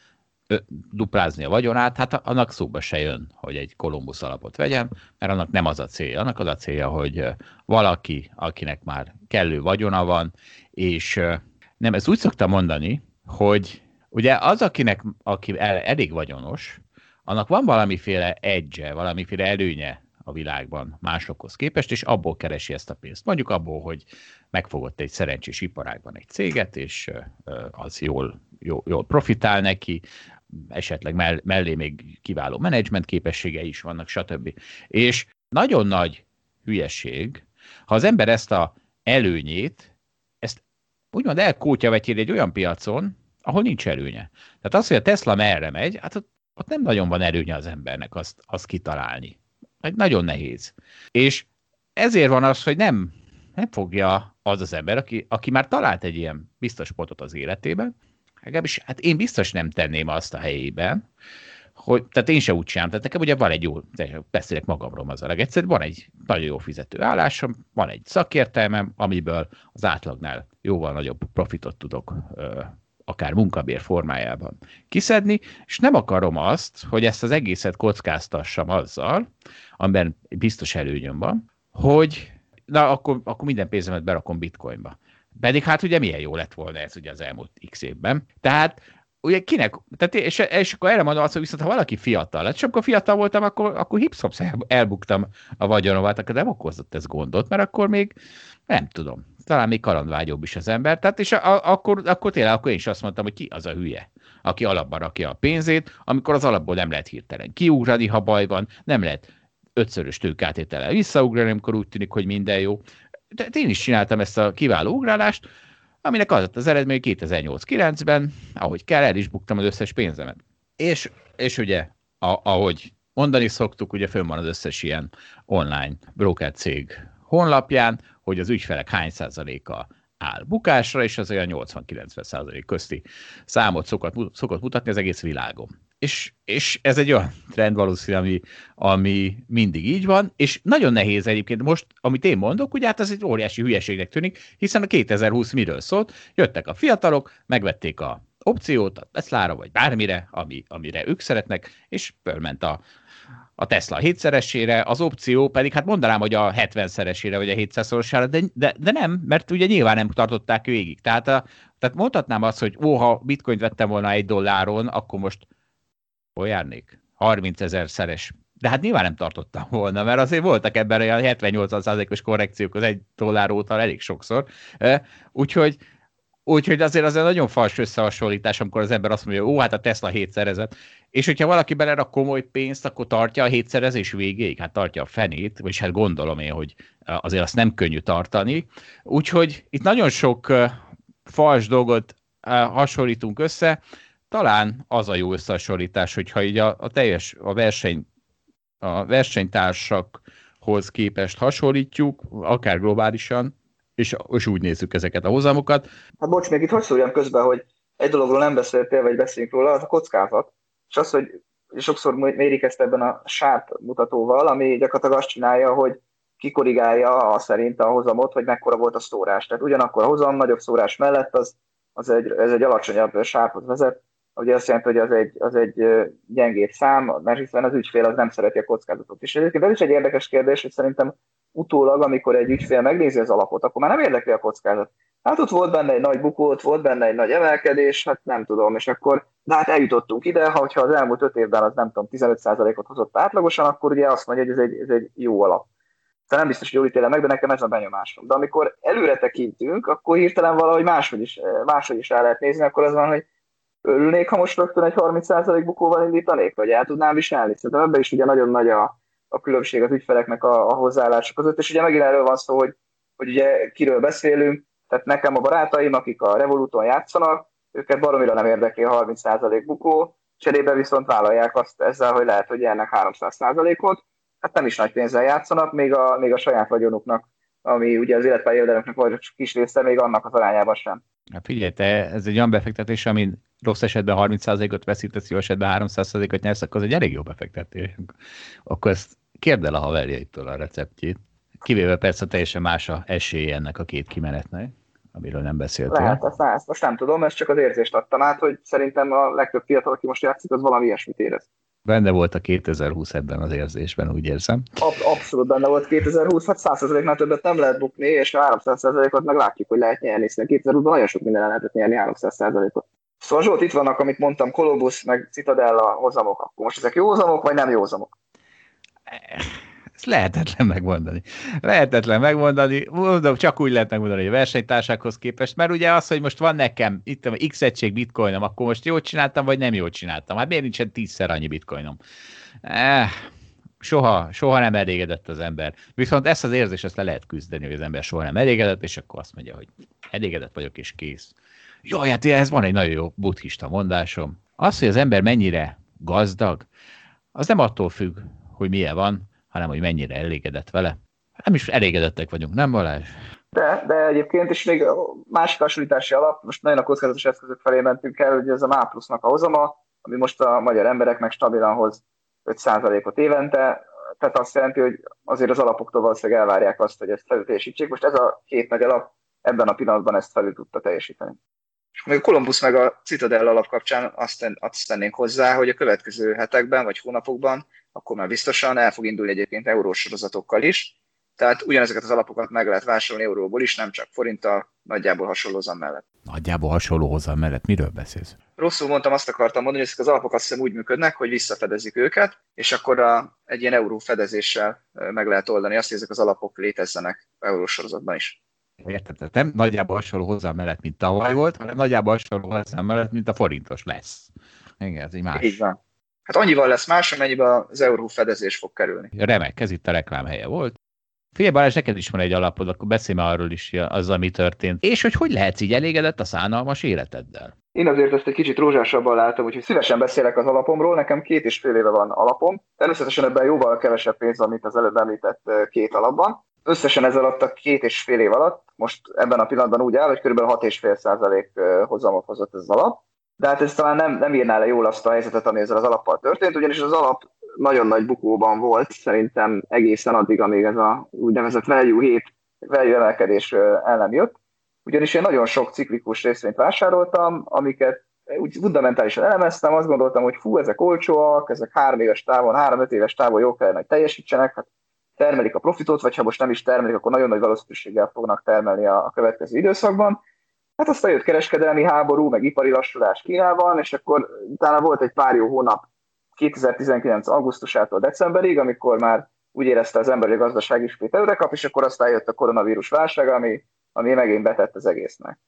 duplázni a vagyonát, hát annak szóba se jön, hogy egy Kolumbusz alapot vegyen, mert annak nem az a célja. Annak az a célja, hogy valaki, akinek már kellő vagyona van, és nem, ezt úgy szoktam mondani, hogy ugye az, akinek, aki elég vagyonos, annak van valamiféle edge, valamiféle előnye a világban másokhoz képest, és abból keresi ezt a pénzt. Mondjuk abból, hogy megfogott egy szerencsés iparágban egy céget, és az jól, jól, jól profitál neki, esetleg mellé még kiváló menedzsment képességei is vannak, stb. És nagyon nagy hülyeség, ha az ember ezt a előnyét, ezt úgymond elkótya vetyél egy olyan piacon, ahol nincs előnye. Tehát az, hogy a Tesla merre megy, hát ott, ott nem nagyon van előnye az embernek azt, azt kitalálni. Egy nagyon nehéz. És ezért van az, hogy nem, nem fogja az az ember, aki, aki már talált egy ilyen biztos pontot az életében, legalábbis hát én biztos nem tenném azt a helyében, hogy, tehát én se úgy csinálom, tehát nekem ugye van egy jó, beszélek magamról az a legegyszerűbb, van egy nagyon jó fizető állásom, van egy szakértelmem, amiből az átlagnál jóval nagyobb profitot tudok ö, akár munkabér formájában kiszedni, és nem akarom azt, hogy ezt az egészet kockáztassam azzal, amiben biztos előnyöm van, hogy na akkor, akkor minden pénzemet berakom bitcoinba. Pedig hát ugye milyen jó lett volna ez ugye az elmúlt x évben. Tehát ugye kinek, tehát és, és akkor erre mondom azt, hogy viszont ha valaki fiatal lett, és amikor fiatal voltam, akkor, akkor hipszops elbuktam a vagyonomat, akkor nem okozott ez gondot, mert akkor még nem tudom, talán még kalandvágyóbb is az ember. Tehát és a, akkor, akkor tényleg akkor én is azt mondtam, hogy ki az a hülye, aki alapba rakja a pénzét, amikor az alapból nem lehet hirtelen kiugrani, ha baj van, nem lehet ötszörös tőkátétele visszaugrani, amikor úgy tűnik, hogy minden jó tehát én is csináltam ezt a kiváló ugrálást, aminek az az eredmény 2008-9-ben, ahogy kell, el is buktam az összes pénzemet. És, és ugye, a, ahogy mondani szoktuk, ugye fönn van az összes ilyen online broker cég honlapján, hogy az ügyfelek hány százaléka áll bukásra, és az olyan 80-90 százalék közti számot szokott, szokott mutatni az egész világon. És, és ez egy olyan trend valószínű, ami, ami mindig így van, és nagyon nehéz egyébként most, amit én mondok, ugye hát ez egy óriási hülyeségnek tűnik, hiszen a 2020 miről szólt, jöttek a fiatalok, megvették a opciót a Tesla-ra, vagy bármire, ami, amire ők szeretnek, és fölment a, a Tesla 7-szeresére, az opció pedig, hát mondanám, hogy a 70-szeresére, vagy a 700-szorosára, de, de, de nem, mert ugye nyilván nem tartották végig. Tehát, a, tehát mondhatnám azt, hogy ó, ha bitcoint vettem volna egy dolláron, akkor most hol járnék? 30 ezer szeres. De hát nyilván nem tartottam volna, mert azért voltak ebben olyan 70-80%-os korrekciók az egy dollár óta elég sokszor. Úgyhogy Úgyhogy azért az egy nagyon fals összehasonlítás, amikor az ember azt mondja, ó, hát a Tesla hétszerezett. És hogyha valaki belerak komoly pénzt, akkor tartja a hétszerezés végéig? Hát tartja a fenét, vagyis hát gondolom én, hogy azért azt nem könnyű tartani. Úgyhogy itt nagyon sok fals dolgot hasonlítunk össze. Talán az a jó összehasonlítás, hogyha így a, a teljes a verseny a versenytársakhoz képest hasonlítjuk, akár globálisan, és, és úgy nézzük ezeket a hozamokat. Hát bocs, még itt hogy szóljam közben, hogy egy dologról nem beszéltél, vagy beszéljünk róla, az a kockázat. És az, hogy sokszor mérik ezt ebben a sárt mutatóval, ami gyakorlatilag azt csinálja, hogy kikorrigálja a szerint a hozamot, hogy mekkora volt a szórás. Tehát ugyanakkor a hozam nagyobb szórás mellett az, az egy, ez egy alacsonyabb sárhoz vezet, ugye azt jelenti, hogy az egy, az egy gyengébb szám, mert hiszen az ügyfél az nem szereti a kockázatot. És egyébként ez is egy érdekes kérdés, hogy szerintem utólag, amikor egy ügyfél megnézi az alapot, akkor már nem érdekli a kockázat. Hát ott volt benne egy nagy bukó, ott volt benne egy nagy emelkedés, hát nem tudom, és akkor, de hát eljutottunk ide, ha hogyha az elmúlt öt évben az nem tudom, 15%-ot hozott átlagosan, akkor ugye azt mondja, hogy ez egy, ez egy jó alap. Tehát nem biztos, hogy jól ítélem meg, de nekem ez a benyomásom. De amikor előre tekintünk, akkor hirtelen valahogy máshogy is, máshogy is el lehet nézni, akkor az van, hogy örülnék, ha most rögtön egy 30% bukóval indítanék, vagy el tudnám viselni. Szerintem ebben is ugye nagyon nagy a, a különbség az ügyfeleknek a, a hozzáállások között, és ugye megint erről van szó, hogy, hogy ugye kiről beszélünk, tehát nekem a barátaim, akik a Revoluton játszanak, őket baromira nem érdekli a 30% bukó, cserébe viszont vállalják azt ezzel, hogy lehet, hogy nyernek 300%-ot, hát nem is nagy pénzzel játszanak, még a, még a saját vagyonuknak, ami ugye az életpályi jövedelemnek vagy kis része, még annak az arányában sem. Hát figyelj, te, ez egy olyan befektetés, ami rossz esetben 30%-ot veszítesz, jó esetben 300%-ot nyersz, akkor az egy elég jó befektetés. Akkor ezt kérd el a haverjaitól a receptjét. Kivéve persze teljesen más a esélye ennek a két kimenetnek, amiről nem beszéltél. Lehet, ezt, ezt most nem tudom, ezt csak az érzést adtam át, hogy szerintem a legtöbb fiatal, aki most játszik, az valami ilyesmit érez. Benne volt a 2020 ebben az érzésben, úgy érzem. Ab- abszolút benne volt 2020, hát 100%-nál többet nem lehet bukni, és a 300%-ot meg látjuk, hogy lehet nyerni, hiszen 2020-ban nagyon sok minden lehetett nyerni 300%-ot. Szóval Zsolt, itt vannak, amit mondtam, Columbus, meg Citadella hozamok. Akkor most ezek jó hozamok, vagy nem jó hozamok? Ezt lehetetlen megmondani. Lehetetlen megmondani, mondom, csak úgy lehet megmondani, hogy a versenytársákhoz képest, mert ugye az, hogy most van nekem itt a X egység bitcoinom, akkor most jól csináltam, vagy nem jól csináltam. Hát miért nincsen tízszer annyi bitcoinom? Eh, soha, soha nem elégedett az ember. Viszont ezt az érzést ezt le lehet küzdeni, hogy az ember soha nem elégedett, és akkor azt mondja, hogy elégedett vagyok, és kész. Jaj, hát ez van egy nagyon jó buddhista mondásom. Az, hogy az ember mennyire gazdag, az nem attól függ, hogy milyen van, hanem hogy mennyire elégedett vele. Nem is elégedettek vagyunk, nem Balázs? De, de egyébként is még másik hasonlítási alap, most nagyon a kockázatos eszközök felé mentünk el, hogy ez a MA plusznak a hozama, ami most a magyar embereknek stabilan hoz 5%-ot évente, tehát azt jelenti, hogy azért az alapoktól valószínűleg elvárják azt, hogy ezt felülteljesítsék. Most ez a két nagy alap ebben a pillanatban ezt felül tudta teljesíteni. És még a Columbus meg a Citadel alap kapcsán azt, ten, azt tennénk hozzá, hogy a következő hetekben vagy hónapokban, akkor már biztosan el fog indulni egyébként eurós sorozatokkal is, tehát ugyanezeket az alapokat meg lehet vásárolni euróból is, nem csak forinttal, nagyjából hasonló hozam mellett. Nagyjából hasonló hozam mellett. Miről beszélsz? Rosszul mondtam, azt akartam mondani, hogy ezek az alapok azt hiszem úgy működnek, hogy visszafedezik őket, és akkor a, egy ilyen euró fedezéssel meg lehet oldani azt, hogy ezek az alapok létezzenek eurós sorozatban is. Érted? Nem nagyjából hasonló hozzá mellett, mint tavaly volt, hanem nagyjából hasonló hozzá mellett, mint a forintos lesz. Igen, ez egy más. Így van. Hát annyival lesz más, amennyiben az euró fedezés fog kerülni. Remek, ez itt a reklámhelye volt. Figyelj Balázs, neked is van egy alapod, akkor beszélj már arról is, az, ami történt. És hogy hogy lehetsz így elégedett a szánalmas életeddel? Én azért ezt egy kicsit rózsásabban látom, úgyhogy szívesen beszélek az alapomról. Nekem két és fél éve van alapom. Természetesen ebben jóval kevesebb pénz van, mint az előbb említett két alapban összesen ez alatt a két és fél év alatt, most ebben a pillanatban úgy áll, hogy kb. 6,5 százalék hozamot hozott ez az alap, de hát ez talán nem, nem írná le jól azt a helyzetet, ami ezzel az alappal történt, ugyanis az alap nagyon nagy bukóban volt, szerintem egészen addig, amíg ez a úgynevezett value 7 value emelkedés el nem jött. Ugyanis én nagyon sok ciklikus részvényt vásároltam, amiket úgy fundamentálisan elemeztem, azt gondoltam, hogy fú, ezek olcsóak, ezek három éves távon, három-öt éves távon jó kellene, hogy teljesítsenek, hát termelik a profitot, vagy ha most nem is termelik, akkor nagyon nagy valószínűséggel fognak termelni a, a következő időszakban. Hát aztán jött kereskedelmi háború, meg ipari lassulás Kínában, és akkor utána volt egy pár jó hónap 2019. augusztusától decemberig, amikor már úgy érezte az ember, hogy a gazdaság ismét előre kap, és akkor aztán jött a koronavírus válság, ami, ami megint betett az egésznek.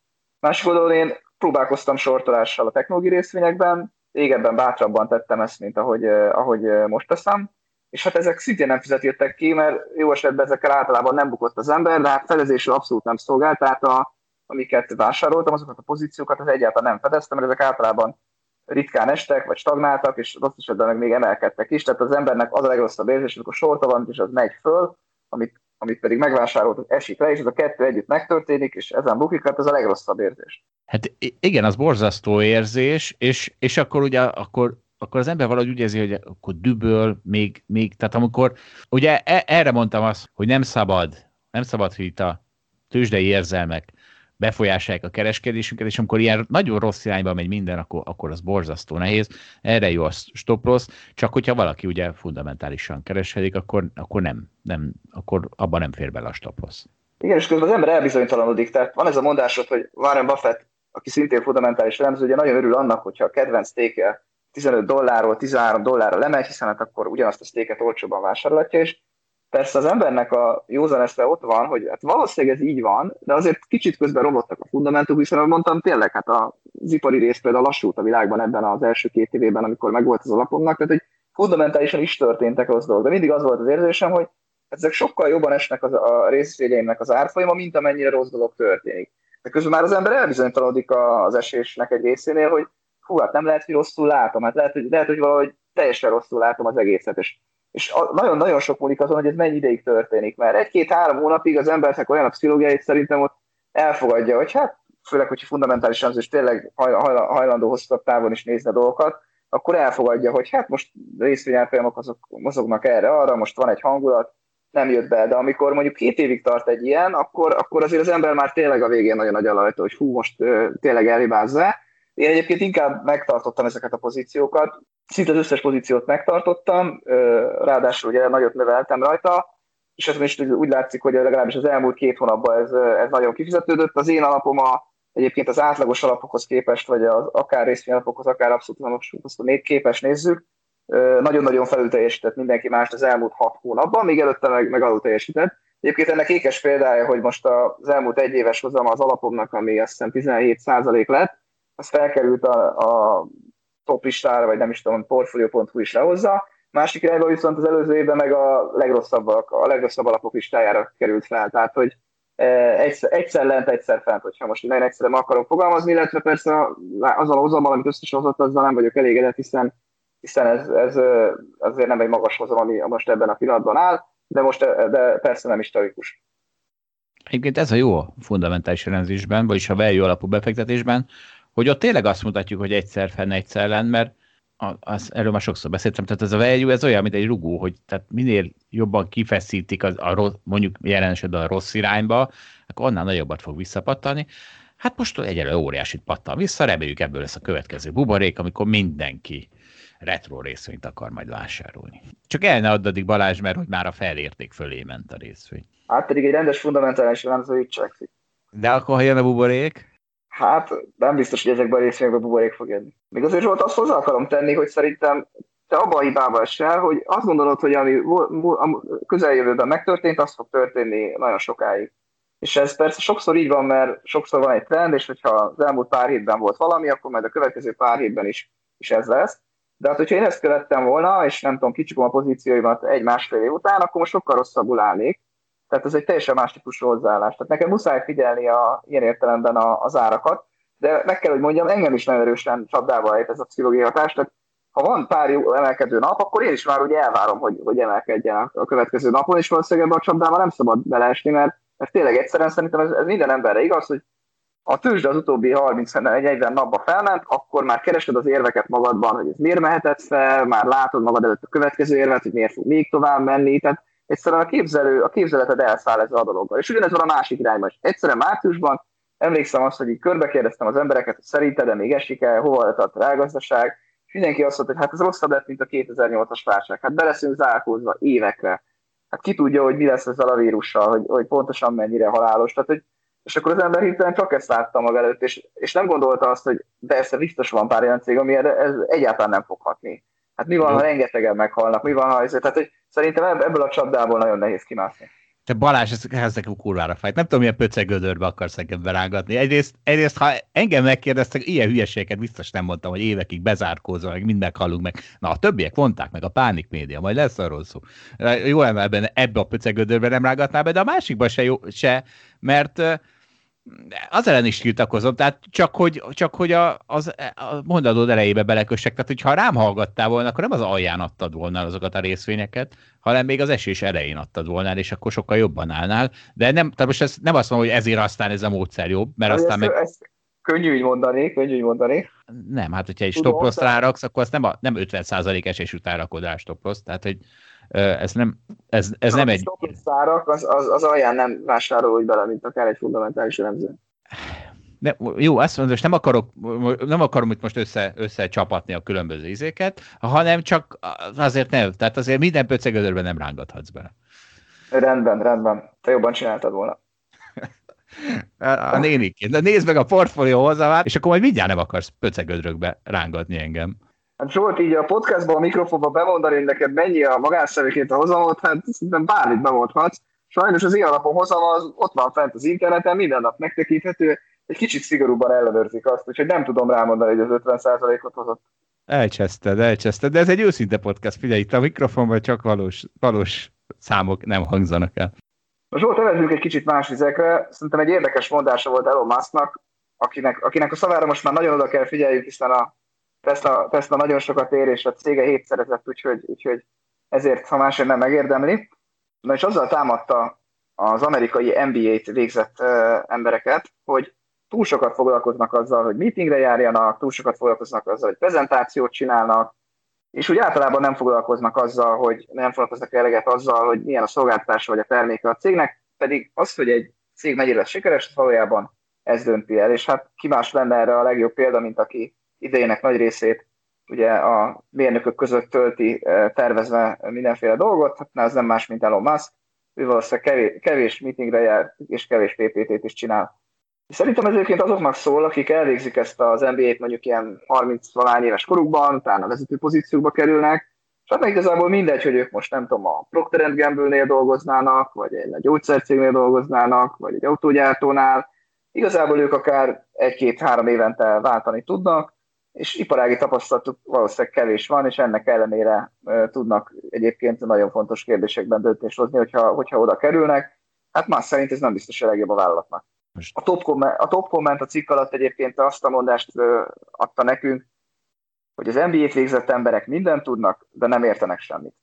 Másik oldalon én próbálkoztam sortolással a technológiai részvényekben, régebben bátrabban tettem ezt, mint ahogy, ahogy most teszem, és hát ezek szintén nem fizetődtek ki, mert jó esetben ezekkel általában nem bukott az ember, de hát fedezésről abszolút nem szolgált, tehát a, amiket vásároltam, azokat a pozíciókat az egyáltalán nem fedeztem, mert ezek általában ritkán estek, vagy stagnáltak, és rossz esetben meg még emelkedtek is. Tehát az embernek az a legrosszabb érzés, amikor sorta van, és az megy föl, amit, amit pedig megvásárolt, esik le, és ez a kettő együtt megtörténik, és ezen bukik, hát ez a legrosszabb érzés. Hát igen, az borzasztó érzés, és, és akkor ugye akkor akkor az ember valahogy úgy érzi, hogy akkor düböl, még, még, tehát amikor, ugye e, erre mondtam azt, hogy nem szabad, nem szabad, hogy itt a tőzsdei érzelmek befolyásolják a kereskedésünket, és amikor ilyen nagyon rossz irányba megy minden, akkor, akkor az borzasztó nehéz. Erre jó a stop loss, csak hogyha valaki ugye fundamentálisan kereskedik, akkor, akkor nem, nem, akkor abban nem fér bele a stop loss. Igen, és közben az ember elbizonytalanodik. Tehát van ez a mondásod, hogy Warren Buffett, aki szintén fundamentális elemző, ugye nagyon örül annak, hogyha a kedvenc téke 15 dollárról 13 dollárra lemegy, hiszen hát akkor ugyanazt a sztéket olcsóban vásárolhatja, és persze az embernek a józan eszre ott van, hogy hát valószínűleg ez így van, de azért kicsit közben romlottak a fundamentumok, hiszen ahogy mondtam, tényleg hát az ipari rész például lassult a világban ebben az első két évében, amikor megvolt az alapomnak, tehát hogy fundamentálisan is történtek az dolgok. De mindig az volt az érzésem, hogy ezek sokkal jobban esnek az, a részvényeimnek az árfolyama, mint amennyire rossz dolog történik. De közben már az ember elbizonytalanodik az esésnek egy részénél, hogy hú, hát nem lehet, hogy rosszul látom, hát lehet, hogy, lehet, hogy valahogy teljesen rosszul látom az egészet, és, és nagyon-nagyon sok múlik azon, hogy ez mennyi ideig történik, mert egy-két-három hónapig az embernek olyan a pszichológiáit szerintem ott elfogadja, hogy hát főleg, hogyha fundamentálisan és tényleg hajlandó hosszabb távon is nézni a dolgokat, akkor elfogadja, hogy hát most részvényárfolyamok azok mozognak erre, arra, most van egy hangulat, nem jött be, de amikor mondjuk két évig tart egy ilyen, akkor, akkor azért az ember már tényleg a végén nagyon nagy alajta, hogy hú, most uh, tényleg elhibázza, én egyébként inkább megtartottam ezeket a pozíciókat, szinte az összes pozíciót megtartottam, ráadásul ugye nagyot növeltem rajta, és ez is úgy látszik, hogy legalábbis az elmúlt két hónapban ez, ez nagyon kifizetődött. Az én alapom a, egyébként az átlagos alapokhoz képest, vagy az akár részvényalapokhoz, akár abszolút alapokhoz még képes nézzük, nagyon-nagyon felül teljesített mindenki más az elmúlt hat hónapban, még előtte meg, meg alul teljesített. Egyébként ennek ékes példája, hogy most az elmúlt egy éves hozam az alapomnak, ami azt hiszem 17 lett, az felkerült a, a top listára, vagy nem is tudom, portfolio.hu is lehozza. Másik irányban viszont az előző évben meg a legrosszabbak, a legrosszabb alapok listájára került fel. Tehát, hogy e, egyszer, egyszer lent, egyszer fent, hogyha most nagyon egyszerűen akarok fogalmazni, illetve persze azzal a hozammal, amit összeshozott, azzal nem vagyok elégedett, hiszen, hiszen ez, ez azért nem egy magas hozam, ami most ebben a pillanatban áll, de most de persze nem is tragikus. Egyébként ez a jó a fundamentális elemzésben, vagyis a value alapú befektetésben, hogy ott tényleg azt mutatjuk, hogy egyszer fenn, egyszer lent, mert az, erről már sokszor beszéltem, tehát ez a value, ez olyan, mint egy rugó, hogy tehát minél jobban kifeszítik az, a rossz, mondjuk jelen esetben a rossz irányba, akkor annál nagyobbat fog visszapattani. Hát most egyelőre óriásit pattan vissza, reméljük ebből lesz a következő buborék, amikor mindenki retro részvényt akar majd vásárolni. Csak el ne add addig Balázs, mert hogy már a felérték fölé ment a részvény. Hát pedig egy rendes fundamentális elemző így cselekszik. De akkor, ha jön a buborék? Hát nem biztos, hogy ezekben a részvényekben buborék fog jönni. Még azért volt azt hozzá akarom tenni, hogy szerintem te abba a hibába esel, hogy azt gondolod, hogy ami közeljövőben megtörtént, az fog történni nagyon sokáig. És ez persze sokszor így van, mert sokszor van egy trend, és hogyha az elmúlt pár hétben volt valami, akkor majd a következő pár hétben is, is ez lesz. De hát, hogyha én ezt követtem volna, és nem tudom, kicsikom a pozícióimat egy-másfél év után, akkor most sokkal rosszabbul állnék, tehát ez egy teljesen más típusú hozzáállás. Tehát nekem muszáj figyelni a, ilyen értelemben a, az árakat, de meg kell, hogy mondjam, engem is nagyon erősen csapdába ejt ez a pszichológiai hatás. Tehát ha van pár jó emelkedő nap, akkor én is már ugye elvárom, hogy, hogy emelkedjen a, következő napon, és valószínűleg ebben a csapdába nem szabad beleesni, mert, mert tényleg egyszerűen szerintem ez, ez minden emberre igaz, hogy a tőzsde az utóbbi 30-40 napba felment, akkor már keresed az érveket magadban, hogy ez miért mehetett fel, már látod magad előtt a következő érvet, hogy miért fog még tovább menni. Tehát egyszerűen a, képzelő, a képzeleted elszáll ezzel a dologgal. És ugyanez van a másik irányban is. Egyszerűen márciusban emlékszem azt, hogy így körbe az embereket, hogy szerinted de még esik-e, hova tart a rágazdaság, és mindenki azt mondta, hogy hát ez rosszabb lett, mint a 2008-as válság. Hát beleszünk zárkózva évekre. Hát ki tudja, hogy mi lesz ezzel a vírussal, hogy, hogy pontosan mennyire halálos. Tehát, hogy, és akkor az ember hirtelen csak ezt látta maga előtt, és, és nem gondolta azt, hogy de ezt biztos van pár olyan cég, ami ez egyáltalán nem fog hatni. Hát mi van, ha rengetegen meghalnak, mi van, ha ez... Tehát, hogy szerintem ebből a csapdából nagyon nehéz kimászni. Te Balázs, ez, ez nekem kurvára fájt. Nem tudom, milyen pöcegödörbe akarsz engem berángatni. Egyrészt, egyrészt, ha engem megkérdeztek, ilyen hülyeségeket biztos nem mondtam, hogy évekig bezárkózva, meg mind meghallunk meg. Na, a többiek mondták meg, a pánik média, majd lesz arról szó. Jó ebben, ebbe a pöcegödörbe nem rágatná be, de a másikban se, jó, se mert az ellen is tiltakozom, tehát csak hogy, csak hogy a, az, a mondatod elejébe belekössek, tehát hogyha rám hallgattál volna, akkor nem az alján adtad volna azokat a részvényeket, hanem még az esés elején adtad volna, és akkor sokkal jobban állnál. De nem, tehát most ez, nem azt mondom, hogy ezért aztán ez a módszer jobb, mert aztán ezt, meg... Ezt könnyű így mondani, könnyű így mondani. Nem, hát hogyha egy stop ráraksz, akkor azt nem, a, nem 50% esés után rakod rá stop tehát hogy ez nem, ez, ez nem egy... Szárak, az, az, az alján nem vásárol úgy bele, mint akár egy fundamentális elemző. De, jó, azt mondom, most nem akarok, nem akarom itt most össze, összecsapatni a különböző izéket, hanem csak azért nem, tehát azért minden pöcegödörben nem rángathatsz bele. Rendben, rendben. Te jobban csináltad volna. [laughs] a néniként. De nézd meg a portfólió hozzá, és akkor majd mindjárt nem akarsz pöcegödrökbe rángatni engem. Hát Zsolt, így a podcastban, a mikrofonban bemondani, hogy neked mennyi a magánszemélyként a hozamot, hát szerintem bármit bemondhatsz. Sajnos az ilyen alapon hozam az ott van fent az interneten, minden nap megtekinthető, egy kicsit szigorúban ellenőrzik azt, úgyhogy nem tudom rámondani, hogy az 50%-ot hozott. Elcseszted, elcseszted, de ez egy őszinte podcast, figyelj, itt a mikrofonban csak valós, valós számok nem hangzanak el. Most volt evezünk egy kicsit más vizekre, szerintem egy érdekes mondása volt Elon Musknak, akinek, akinek a szavára most már nagyon oda kell figyeljük, hiszen a Tesla, Tesla nagyon sokat ér, és a cége hétszerezett, úgyhogy, úgyhogy ezért, ha másért nem megérdemli. Na és azzal támadta az amerikai MBA-t végzett uh, embereket, hogy túl sokat foglalkoznak azzal, hogy meetingre járjanak, túl sokat foglalkoznak azzal, hogy prezentációt csinálnak, és úgy általában nem foglalkoznak azzal, hogy nem foglalkoznak eleget azzal, hogy milyen a szolgáltatása vagy a terméke a cégnek, pedig az, hogy egy cég mennyire lesz sikeres, valójában ez dönti el, és hát ki más lenne erre a legjobb példa, mint aki idejének nagy részét ugye a mérnökök között tölti tervezve mindenféle dolgot, hát ez nem más, mint Elon Musk, ő valószínűleg kevés, kevés meetingre jár, és kevés PPT-t is csinál. Szerintem ez egyébként azoknak szól, akik elvégzik ezt az NBA-t mondjuk ilyen 30 valány éves korukban, utána vezető pozíciókba kerülnek, és hát igazából mindegy, hogy ők most nem tudom, a Procter Gamble-nél dolgoznának, vagy egy gyógyszercégnél dolgoznának, vagy egy autógyártónál. Igazából ők akár egy-két-három évente váltani tudnak, és iparági tapasztalatuk valószínűleg kevés van, és ennek ellenére tudnak egyébként nagyon fontos kérdésekben döntést hozni, hogyha, hogyha oda kerülnek. Hát más szerint ez nem biztos a legjobb a vállalatnak. A top, comment, a top comment a cikk alatt egyébként azt a mondást adta nekünk, hogy az NBA-t végzett emberek mindent tudnak, de nem értenek semmit.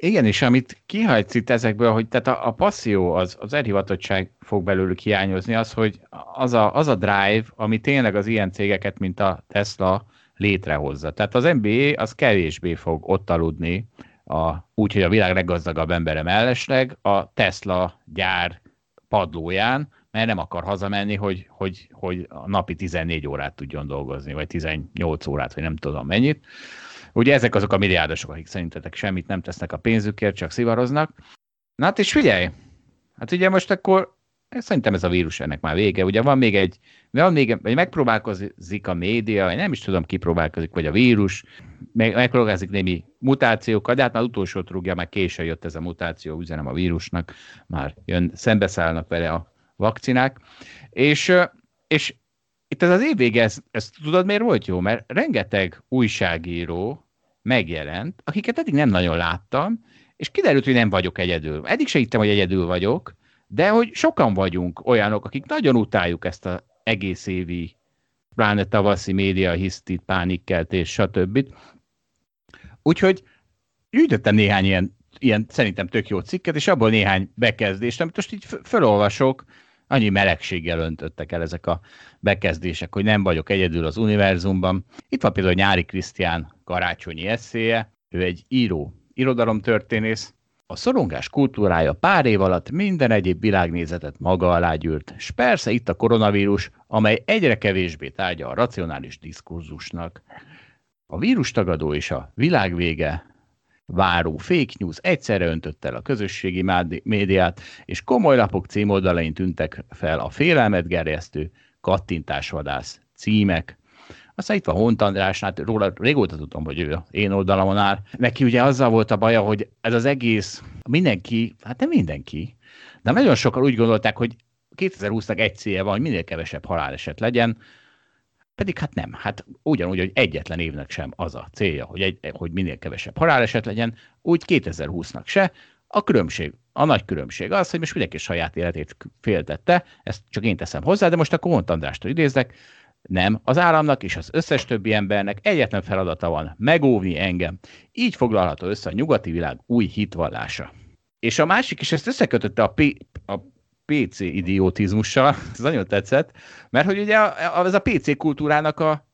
Igen, és amit kihagysz itt ezekből, hogy tehát a, a passzió, az, az elhivatottság fog belőlük hiányozni, az, hogy az a, az a drive, ami tényleg az ilyen cégeket, mint a Tesla, létrehozza. Tehát az NBA az kevésbé fog ott aludni, a, úgy, hogy a világ leggazdagabb embere mellesleg a Tesla gyár padlóján, mert nem akar hazamenni, hogy, hogy, hogy a napi 14 órát tudjon dolgozni, vagy 18 órát, vagy nem tudom mennyit. Ugye ezek azok a milliárdosok, akik szerintetek semmit nem tesznek a pénzükért, csak szivaroznak. Na hát és figyelj, hát ugye most akkor Szerintem ez a vírus ennek már vége. Ugye van még egy, van még, vagy megpróbálkozik a média, vagy nem is tudom, ki próbálkozik, vagy a vírus, meg, megpróbálkozik némi mutációkkal, de hát már utolsót rúgja, már későn jött ez a mutáció, üzenem a vírusnak, már jön, szembeszállnak vele a vakcinák. És, és itt ez az év vége, ez, ez tudod miért volt jó? Mert rengeteg újságíró megjelent, akiket eddig nem nagyon láttam, és kiderült, hogy nem vagyok egyedül. Eddig se hittem, hogy egyedül vagyok, de hogy sokan vagyunk olyanok, akik nagyon utáljuk ezt az egész évi, pláne tavaszi média hisztit, pánikkeltés, stb. Úgyhogy gyűjtöttem néhány ilyen, ilyen szerintem tök jó cikket, és abból néhány bekezdést, amit most így felolvasok, annyi melegséggel öntöttek el ezek a bekezdések, hogy nem vagyok egyedül az univerzumban. Itt van például Nyári Krisztián karácsonyi eszéje, ő egy író, irodalomtörténész, A szorongás kultúrája pár év alatt minden egyéb világnézetet maga alá gyűrt, s persze itt a koronavírus, amely egyre kevésbé tárgya a racionális diskurzusnak. A vírustagadó és a világvége váró fake news egyszerre öntött el a közösségi médiát, és komoly lapok címoldalain tűntek fel a félelmet gerjesztő kattintásvadász címek. Aztán itt van Hont András, hát róla régóta tudom, hogy ő én oldalamon áll. Neki ugye azzal volt a baja, hogy ez az egész, mindenki, hát nem mindenki, de nagyon sokan úgy gondolták, hogy 2020-nak egy célja van, hogy minél kevesebb haláleset legyen, pedig hát nem. Hát ugyanúgy, hogy egyetlen évnek sem az a célja, hogy, egy, hogy minél kevesebb haláleset legyen, úgy 2020-nak se. A különbség, a nagy különbség az, hogy most mindenki saját életét féltette, ezt csak én teszem hozzá, de most akkor Mont Andrástól idézek, nem, az államnak és az összes többi embernek egyetlen feladata van, megóvni engem. Így foglalható össze a nyugati világ új hitvallása. És a másik is ezt összekötötte a, P- a PC idiotizmussal, [laughs] ez nagyon tetszett, mert hogy ugye ez a PC kultúrának a,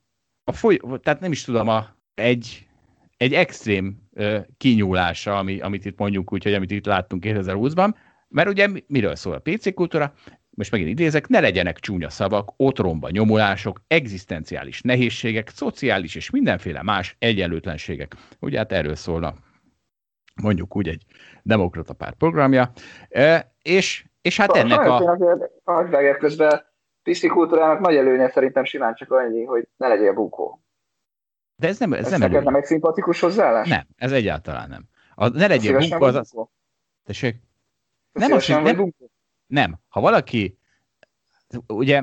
a foly, tehát nem is tudom, a, egy, egy extrém uh, kinyúlása, ami, amit itt mondjuk úgy, hogy amit itt láttunk 2020-ban, mert ugye miről szól a PC kultúra? Most megint idézek, ne legyenek csúnya szavak, otromba nyomulások, egzisztenciális nehézségek, szociális és mindenféle más egyenlőtlenségek. Ugye hát erről szólna mondjuk úgy egy demokrata párt programja, e, és, és hát ennek a... Azért, közben piszi kultúrának nagy előnye szerintem simán csak annyi, hogy ne legyél bukó. De ez nem, ez, ez nem, nem egy szimpatikus hozzáállás? Nem, ez egyáltalán nem. A, ne legyél bunkó, az... az... Tessék? Nem az, nem, nem. Ha valaki, ugye,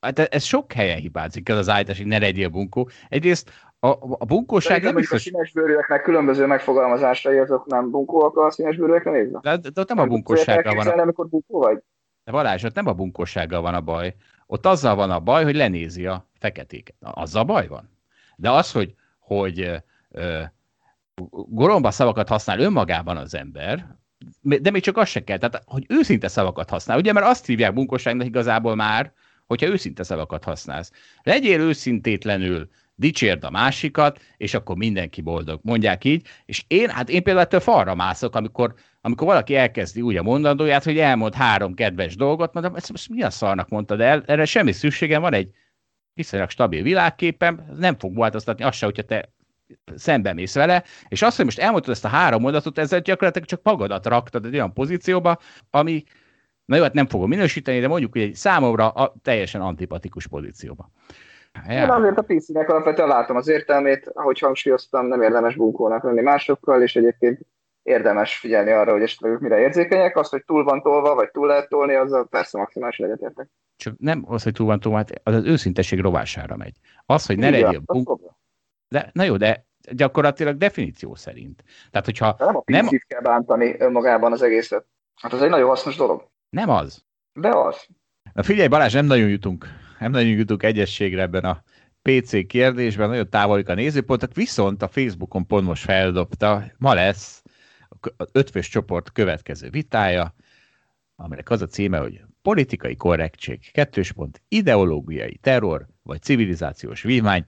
hát ez sok helyen hibázik, ez az állítás, hogy ne legyél bunkó. Egyrészt a, a bunkóság nem biztos... A színesbőrűeknek különböző megfogalmazásai, azok nem bunkóak a színesbőrűekre nézve? De, de ott nem a bunkósággal van. A... amikor bunkó vagy? De Balázs, ott nem a bunkósággal van a baj. Ott azzal van a baj, hogy lenézi a feketéket. Azzal baj van. De az, hogy, hogy ö, goromba szavakat használ önmagában az ember, de még csak az se kell, tehát hogy őszinte szavakat használ, ugye, mert azt hívják munkosságnak igazából már, hogyha őszinte szavakat használsz. Legyél őszintétlenül, dicsérd a másikat, és akkor mindenki boldog, mondják így, és én, hát én például ettől falra mászok, amikor, amikor valaki elkezdi úgy a mondandóját, hogy elmond három kedves dolgot, mondom, ezt, ezt mi a szarnak mondta, de erre semmi szükségem, van egy viszonylag stabil világképem, nem fog változtatni azt se, hogyha te szembe mész vele, és azt, hogy most elmondtad ezt a három mondatot, ezzel gyakorlatilag csak magadat raktad egy olyan pozícióba, ami, na jó, hát nem fogom minősíteni, de mondjuk, hogy egy számomra a teljesen antipatikus pozícióba. Ja. Én azért a PC-nek alapvetően látom az értelmét, ahogy hangsúlyoztam, nem érdemes bunkónak lenni másokkal, és egyébként érdemes figyelni arra, hogy esetleg ők mire érzékenyek. Az, hogy túl van tolva, vagy túl lehet tolni, az persze maximális egyetértek. Csak nem az, hogy túl van tolva, hát az az őszintesség rovására megy. Az, hogy ne Igen, legyél bunkó, de, na jó, de gyakorlatilag definíció szerint. Tehát, hogyha de nem a nem kell bántani önmagában az egészet. Hát ez egy nagyon hasznos dolog. Nem az. De az. Na figyelj Balázs, nem nagyon jutunk, nem nagyon jutunk egyességre ebben a PC kérdésben, nagyon távolik a nézőpontok, viszont a Facebookon pont most feldobta, ma lesz az ötvös csoport következő vitája, aminek az a címe, hogy politikai korrektség, kettős pont, ideológiai terror, vagy civilizációs vívmány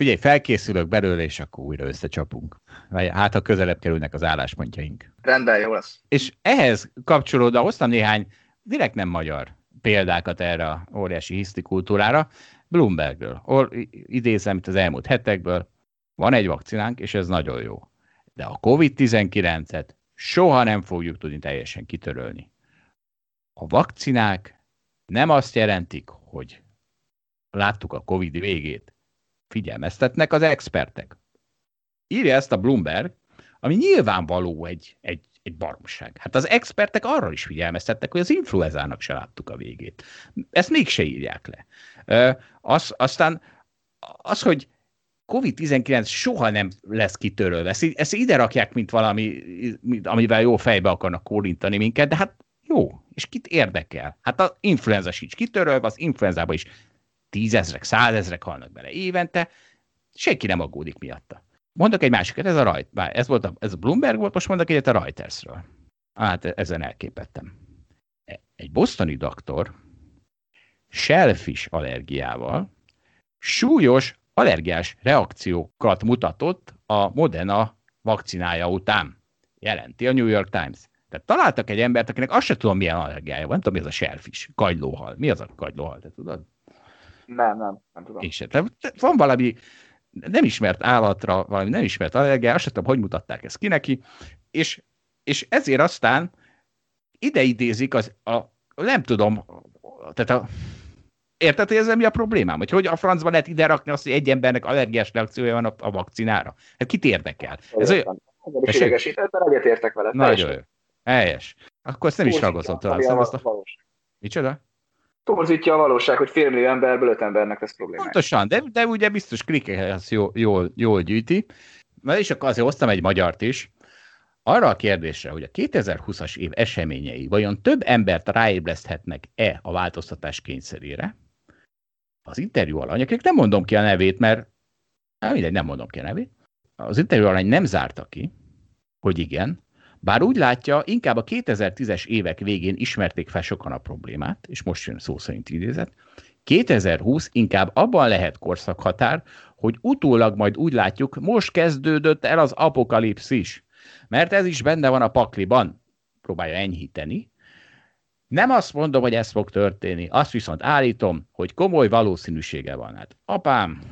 figyelj, felkészülök belőle, és akkor újra összecsapunk. Hát, ha közelebb kerülnek az álláspontjaink. Rendben, jó lesz. És ehhez kapcsolódva hoztam néhány direkt nem magyar példákat erre a óriási hisztikultúrára. Bloombergről. Or, idézem itt az elmúlt hetekből. Van egy vakcinánk, és ez nagyon jó. De a COVID-19-et soha nem fogjuk tudni teljesen kitörölni. A vakcinák nem azt jelentik, hogy láttuk a COVID végét, figyelmeztetnek az expertek. Írja ezt a Bloomberg, ami nyilvánvaló egy, egy, egy baromság. Hát az expertek arra is figyelmeztettek, hogy az influezának se láttuk a végét. Ezt mégse írják le. Az, aztán az, hogy COVID-19 soha nem lesz kitörölve. Ezt, ezt ide rakják, mint valami, amivel jó fejbe akarnak kórintani minket, de hát jó, és kit érdekel? Hát az influenza sincs kitörölve, az influenzában is tízezrek, százezrek halnak bele évente, senki nem aggódik miatta. Mondok egy másikat, ez a Reuters, ez, volt a, ez a Bloomberg volt, most mondok egyet a Reutersről. Hát ezen elképettem. Egy bosztoni doktor shellfish allergiával súlyos allergiás reakciókat mutatott a Moderna vakcinája után, jelenti a New York Times. Tehát találtak egy embert, akinek azt se tudom, milyen allergiája van. Nem tudom, mi az a serfis, kagylóhal. Mi az a kagylóhal, te tudod? Nem, nem, nem tudom. Én sem. Van valami nem ismert állatra, valami nem ismert allergiája, azt sem tudom, hogy mutatták ezt ki neki, és, és ezért aztán ide idézik az, a, nem tudom, tehát a, Érted, hogy ezzel mi a problémám? Hogy hogy a francban lehet ide rakni azt, hogy egy embernek allergiás reakciója van a, a vakcinára? Hát kit érdekel? Ez olyan... Ez idegesített, mert egyetértek vele. Nagyon jó. Helyes. Akkor ezt nem is ragozom a... Micsoda? Torzítja a valóság, hogy félmillió emberből öt embernek ez probléma. Pontosan, de, de ugye biztos klikkeket jól, jól, jól gyűjti. Na és akkor azért hoztam egy magyart is. Arra a kérdésre, hogy a 2020-as év eseményei vajon több embert ráébreszthetnek-e a változtatás kényszerére, az interjú alany, akik nem mondom ki a nevét, mert hát mindegy, nem mondom ki a nevét, az interjú alany nem zárta ki, hogy igen, bár úgy látja, inkább a 2010-es évek végén ismerték fel sokan a problémát, és most jön szó szerint idézet, 2020 inkább abban lehet korszakhatár, hogy utólag majd úgy látjuk, most kezdődött el az apokalipszis, mert ez is benne van a pakliban, próbálja enyhíteni, nem azt mondom, hogy ez fog történni, azt viszont állítom, hogy komoly valószínűsége van. Hát apám,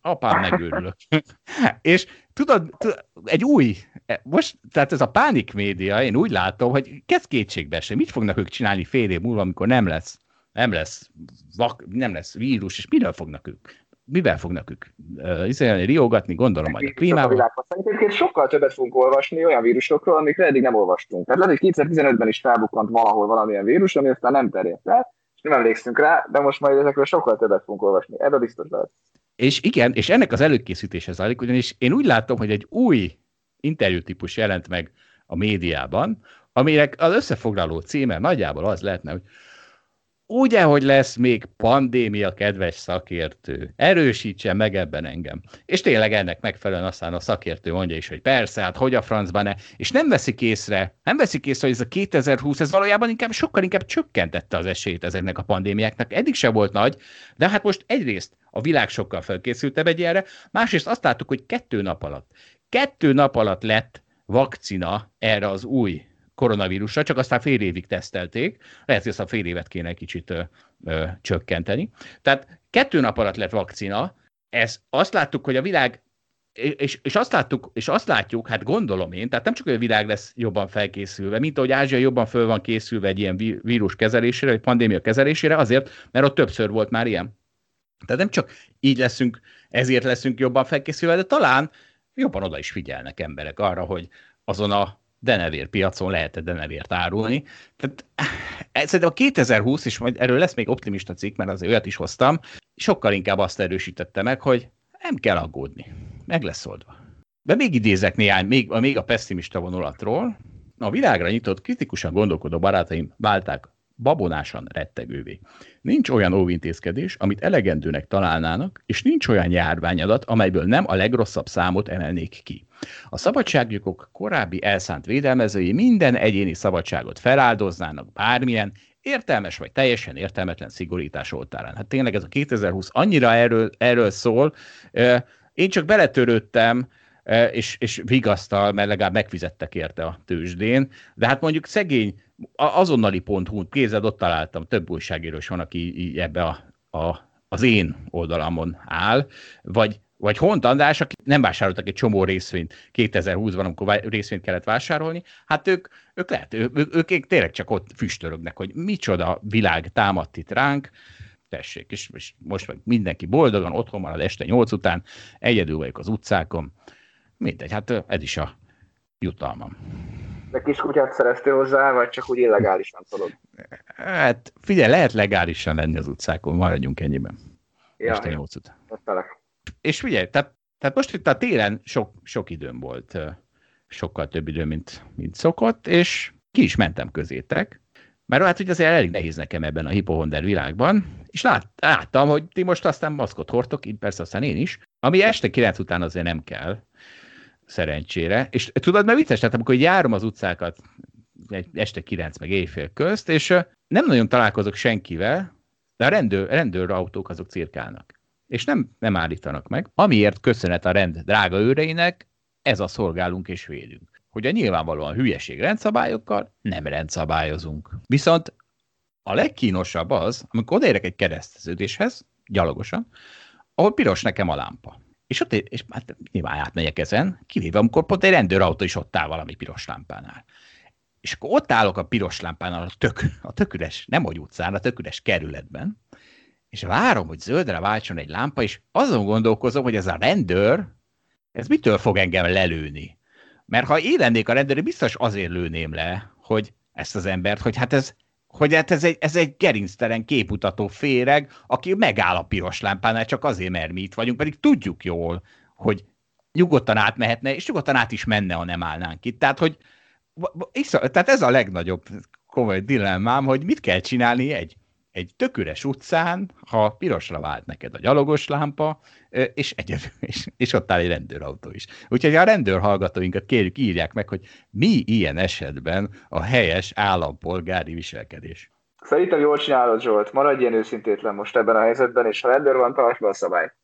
apám megőrülök. [laughs] és tudod, tudod, egy új, most, tehát ez a pánik média, én úgy látom, hogy kezd kétségbe sem. Mit fognak ők csinálni fél év múlva, amikor nem lesz, nem lesz, vak, nem lesz vírus, és miről fognak ők mivel fognak ők uh, riogatni, gondolom majd a klímával. Szerintem sokkal többet fogunk olvasni olyan vírusokról, amikre eddig nem olvastunk. Tehát lehet, hogy 2015-ben is felbukkant valahol valamilyen vírus, ami aztán nem terjedt el, nem emlékszünk rá, de most majd ezekről sokkal többet fogunk olvasni. Ebben biztos lehet. És igen, és ennek az előkészítése zajlik, ugyanis én úgy látom, hogy egy új interjútípus jelent meg a médiában, aminek az összefoglaló címe nagyjából az lehetne, hogy Ugye, hogy lesz még pandémia, kedves szakértő, erősítse meg ebben engem. És tényleg ennek megfelelően aztán a szakértő mondja is, hogy persze, hát hogy a francban ne, és nem veszik észre, nem veszik észre, hogy ez a 2020, ez valójában inkább sokkal inkább csökkentette az esélyt ezeknek a pandémiáknak. Eddig se volt nagy, de hát most egyrészt a világ sokkal felkészültebb egy ilyenre, másrészt azt láttuk, hogy kettő nap alatt, kettő nap alatt lett vakcina erre az új koronavírusra, csak aztán fél évig tesztelték, lehet, hogy ezt a fél évet kéne egy kicsit ö, ö, csökkenteni. Tehát kettő nap alatt lett vakcina, ez azt láttuk, hogy a világ és, és, azt láttuk, és azt látjuk, hát gondolom én, tehát nem csak, hogy a világ lesz jobban felkészülve, mint ahogy Ázsia jobban föl van készülve egy ilyen vírus kezelésére, egy pandémia kezelésére, azért, mert ott többször volt már ilyen. Tehát nem csak így leszünk, ezért leszünk jobban felkészülve, de talán jobban oda is figyelnek emberek arra, hogy azon a denevér piacon lehet-e denevért árulni. Tehát eh, szerintem a 2020, és majd erről lesz még optimista cikk, mert azért olyat is hoztam, sokkal inkább azt erősítette meg, hogy nem kell aggódni. Meg lesz oldva. De még idézek néhány, még, még a pessimista vonulatról. A világra nyitott, kritikusan gondolkodó barátaim válták babonásan rettegővé. Nincs olyan óvintézkedés, amit elegendőnek találnának, és nincs olyan járványadat, amelyből nem a legrosszabb számot emelnék ki. A szabadságjogok korábbi elszánt védelmezői minden egyéni szabadságot feláldoznának bármilyen, értelmes vagy teljesen értelmetlen szigorítás oltárán. Hát tényleg ez a 2020 annyira erről, erről szól. Én csak beletörődtem, és, és vigasztal, mert legalább megfizettek érte a tőzsdén, de hát mondjuk szegény azonnali pont kézed, ott találtam, több újságíró is van, aki ebbe a, a, az én oldalamon áll, vagy vagy Hont András, akik nem vásároltak egy csomó részvényt. 2020-ban, amikor részvényt kellett vásárolni, hát ők, ők lehet, ők, ők, ők tényleg csak ott füstörögnek, hogy micsoda világ támadt itt ránk, tessék, és, és most meg mindenki boldogan otthon marad este nyolc után, egyedül vagyok az utcákon, mindegy, hát ez is a jutalmam. De kiskutyát szereztél hozzá, vagy csak úgy illegálisan tudod? Hát figyelj, lehet legálisan lenni az utcákon, maradjunk ennyiben. Ja, este nyolc után. És figyelj, tehát, tehát most itt a téren sok, sok időm volt, sokkal több idő, mint, mint szokott, és ki is mentem közétek, mert hát ugye azért elég nehéz nekem ebben a hipohonder világban, és lát, láttam, hogy ti most aztán maszkot hordtok, így persze aztán én is, ami este kilenc után azért nem kell, szerencsére. És tudod, mert vicces, tehát amikor járom az utcákat egy este kilenc meg éjfél közt, és nem nagyon találkozok senkivel, de a rendőr, rendőrautók azok cirkálnak. És nem, nem állítanak meg. Amiért köszönet a rend drága őreinek, ez a szolgálunk és védünk. hogy a nyilvánvalóan hülyeség rendszabályokkal nem rendszabályozunk. Viszont a legkínosabb az, amikor odaérek egy kereszteződéshez, gyalogosan, ahol piros nekem a lámpa. És ott, és hát nyilván átmegyek ezen, kivéve amikor pont egy rendőrautó is ott áll valami piros lámpánál. És akkor ott állok a piros lámpánál, a, tök, a töküres, nem hogy utcán, a töküres kerületben, és várom, hogy zöldre váltson egy lámpa, és azon gondolkozom, hogy ez a rendőr, ez mitől fog engem lelőni? Mert ha én lennék a rendőr, biztos azért lőném le, hogy ezt az embert, hogy hát ez, hogy hát ez egy, ez egy gerinctelen képutató féreg, aki megáll a piros lámpánál csak azért, mert mi itt vagyunk, pedig tudjuk jól, hogy nyugodtan átmehetne, és nyugodtan át is menne, ha nem állnánk itt. Tehát, hogy tehát ez a legnagyobb komoly dilemmám, hogy mit kell csinálni egy egy töküres utcán, ha pirosra vált neked a gyalogos lámpa, és, egyedül, [laughs] és, és ott áll egy rendőrautó is. Úgyhogy a rendőr hallgatóinkat kérjük, írják meg, hogy mi ilyen esetben a helyes állampolgári viselkedés. Szerintem jól csinálod, Zsolt. Maradj ilyen őszintétlen most ebben a helyzetben, és ha rendőr van, tartsd be a szabályt.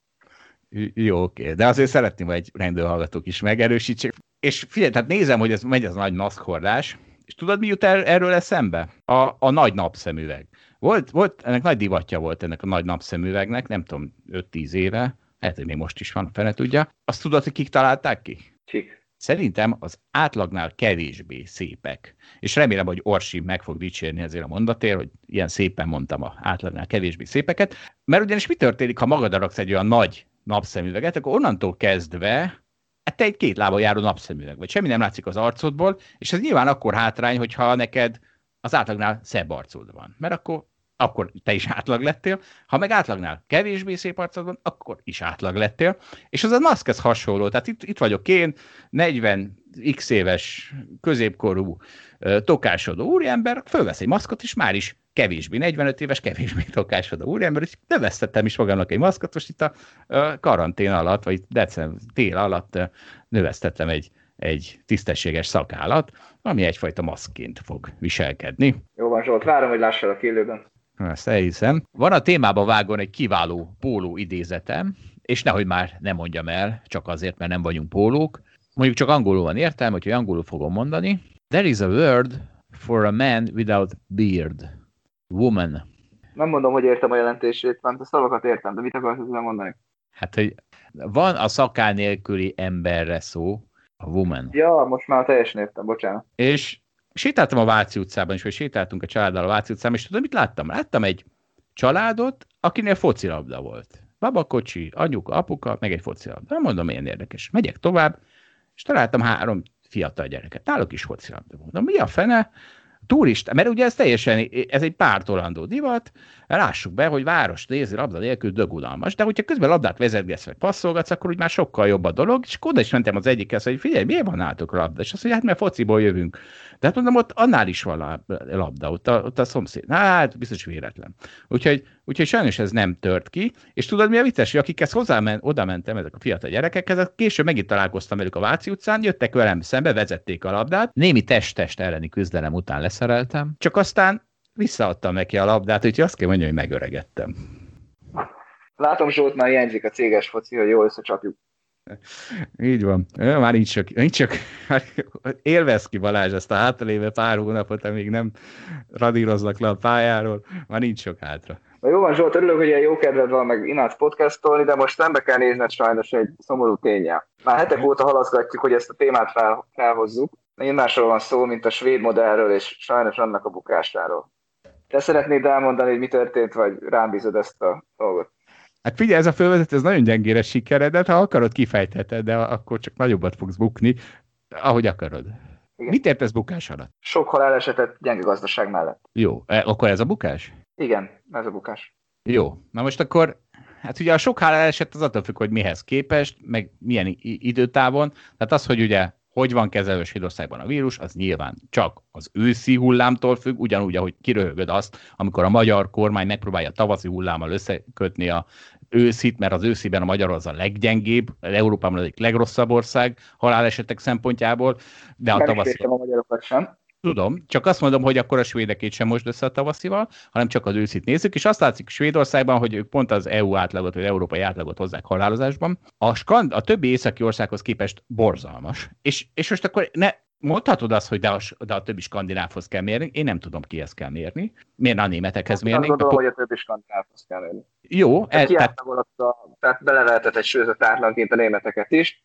Jó, oké. De azért szeretném, hogy egy rendőrhallgatók is megerősítsék. És figyelj, tehát nézem, hogy ez megy az nagy maszkhordás, és tudod, mi jut el, erről eszembe? A, a nagy napszemüveg. Volt, volt, ennek nagy divatja volt ennek a nagy napszemüvegnek, nem tudom, 5-10 éve, lehet, hogy még most is van, fene tudja. Azt tudod, hogy kik találták ki? Kik? Szerintem az átlagnál kevésbé szépek. És remélem, hogy Orsi meg fog dicsérni ezért a mondatért, hogy ilyen szépen mondtam a átlagnál kevésbé szépeket. Mert ugyanis mi történik, ha magad raksz egy olyan nagy napszemüveget, akkor onnantól kezdve hát te egy két lába járó napszemüveg vagy. Semmi nem látszik az arcodból, és ez nyilván akkor hátrány, hogyha neked az átlagnál szebb arcod van. Mert akkor akkor te is átlag lettél, ha meg átlagnál kevésbé szép arcod van, akkor is átlag lettél, és az a maszk ez hasonló, tehát itt, itt vagyok én, 40 x éves, középkorú, tokásodó úriember, fölvesz egy maszkot, és már is kevésbé, 45 éves, kevésbé tokásodó úriember, és növesztettem is magamnak egy maszkot, most itt a karantén alatt, vagy december, tél alatt növesztettem egy, egy tisztességes szakállat, ami egyfajta maszkként fog viselkedni. Jó van, Zsolt, várom, hogy a élőben. Ezt elhiszem. Van a témába vágon egy kiváló póló idézetem, és nehogy már nem mondjam el, csak azért, mert nem vagyunk pólók. Mondjuk csak angolul van értelme, hogy angolul fogom mondani. There is a word for a man without beard. Woman. Nem mondom, hogy értem a jelentését, mert a szavakat értem, de mit akarsz ezzel mondani? Hát, hogy van a szakál nélküli emberre szó, a woman. Ja, most már teljesen értem, bocsánat. És sétáltam a Váci utcában is, vagy sétáltunk a családdal a Váci utcában, és tudom, mit láttam? Láttam egy családot, akinél focilabda volt. Babakocsi, anyuka, apuka, meg egy focilabda. Nem mondom, milyen érdekes. Megyek tovább, és találtam három fiatal gyereket. Náluk is focilabda. Na, mi a fene? turista, mert ugye ez teljesen, ez egy pártolandó divat, lássuk be, hogy város nézi labda nélkül dögudalmas, de hogyha közben labdát vezetgetsz, vagy passzolgatsz, akkor úgy már sokkal jobb a dolog, és oda is mentem az egyikhez, hogy figyelj, miért van nálatok labda? És azt mondja, hát mert fociból jövünk. De hát mondom, ott annál is van labda, ott a, ott a szomszéd. Hát, biztos véletlen. Úgyhogy, úgyhogy sajnos ez nem tört ki, és tudod, mi a vicces, hogy akikhez hozzá oda mentem, ezek a fiatal gyerekekhez, később megint találkoztam velük a Váci utcán, jöttek velem szembe, vezették a labdát, némi test-test elleni küzdelem után leszereltem, csak aztán visszaadtam neki a labdát, úgyhogy azt kell mondjam, hogy megöregettem. Látom, Zsolt már hiányzik a céges foci, hogy jól összecsapjuk. Így van. Már nincs csak, nincs csak élvez ki Balázs ezt a hátralévő pár hónapot, amíg nem radíroznak le a pályáról, már nincs sok hátra. Na jó van, Zsolt, örülök, hogy ilyen jó kedved van, meg imádsz podcastolni, de most szembe kell nézned sajnos egy szomorú tényel. Már hetek óta halaszgatjuk, hogy ezt a témát fel, felhozzuk. Én másról van szó, mint a svéd modellről, és sajnos annak a bukásáról. Te szeretnéd elmondani, hogy mi történt, vagy rám bízod ezt a dolgot? Hát figyelj, ez a fölvezető, ez nagyon gyengére sikeredett, ha akarod, kifejtheted, de akkor csak nagyobbat fogsz bukni, ahogy akarod. Igen. Mit értesz bukás alatt? Sok halálesetet gyenge gazdaság mellett. Jó, e, akkor ez a bukás? Igen, ez a bukás. Jó, na most akkor, hát ugye a sok haláleset az attól függ, hogy mihez képest, meg milyen időtávon. Tehát az, hogy ugye hogy van kezelő Svédországban a vírus, az nyilván csak az őszi hullámtól függ, ugyanúgy, ahogy kiröhögöd azt, amikor a magyar kormány megpróbálja a tavaszi hullámmal összekötni a őszit, mert az ősziben a magyar az a leggyengébb, Európában az egyik legrosszabb ország halálesetek szempontjából, de a tavaszi... a magyarokat sem. Tudom, csak azt mondom, hogy akkor a svédekét sem most össze a tavaszival, hanem csak az őszit nézzük, és azt látszik Svédországban, hogy ők pont az EU átlagot, vagy európai átlagot hozzák halálozásban. A, skand, a többi északi országhoz képest borzalmas. És, és most akkor ne, mondhatod azt, hogy de a, de a többi skandinávhoz kell mérni, én nem tudom, kihez kell mérni. Miért a németekhez mérni? Gondolom, hogy a többi skandinávhoz kell mérni. Jó. El, tehát, tehát belevehetett egy sőzött átlagként a németeket is,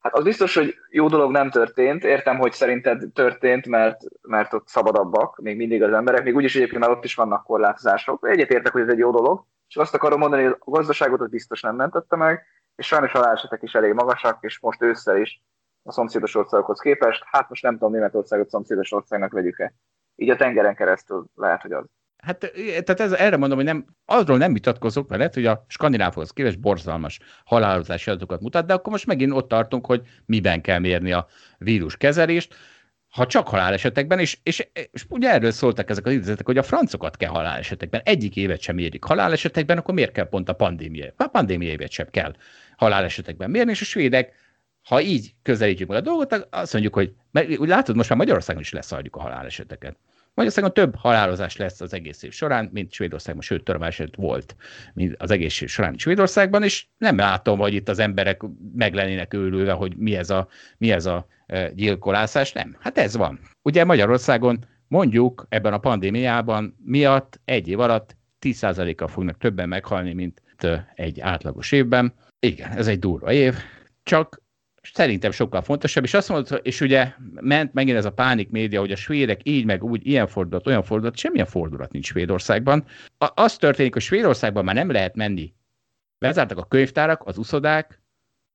Hát az biztos, hogy jó dolog nem történt. Értem, hogy szerinted történt, mert, mert ott szabadabbak még mindig az emberek, még úgyis egyébként már ott is vannak korlátozások. Egyetértek, hogy ez egy jó dolog, és azt akarom mondani, hogy a gazdaságot az biztos nem mentette meg, és sajnos a halálesetek is elég magasak, és most ősszel is a szomszédos országokhoz képest. Hát most nem tudom, Németországot szomszédos országnak vegyük-e. Így a tengeren keresztül lehet, hogy az. Hát tehát ez, erre mondom, hogy nem, arról nem vitatkozok veled, hogy a skandinávhoz képest borzalmas halálozási adatokat mutat, de akkor most megint ott tartunk, hogy miben kell mérni a vírus kezelést, ha csak halálesetekben, és, és, és ugye erről szóltak ezek az idézetek, hogy a francokat kell halálesetekben, egyik évet sem érik halálesetekben, akkor miért kell pont a pandémia? A pandémia évet sem kell halálesetekben mérni, és a svédek, ha így közelítjük meg a dolgot, azt mondjuk, hogy mert, úgy látod, most már Magyarországon is leszarjuk a haláleseteket. Magyarországon több halálozás lesz az egész év során, mint Svédországban, sőt, eset volt mint az egész év során Svédországban, és nem látom, hogy itt az emberek meg lennének őrülve, hogy mi ez a, mi ez a e, gyilkolászás. Nem, hát ez van. Ugye Magyarországon mondjuk ebben a pandémiában miatt egy év alatt 10%-kal fognak többen meghalni, mint e, egy átlagos évben. Igen, ez egy durva év, csak szerintem sokkal fontosabb, és azt mondta, és ugye ment megint ez a pánik média, hogy a svédek így meg úgy, ilyen fordulat, olyan fordulat, semmilyen fordulat nincs Svédországban. A, az történik, hogy Svédországban már nem lehet menni. Bezártak a könyvtárak, az uszodák,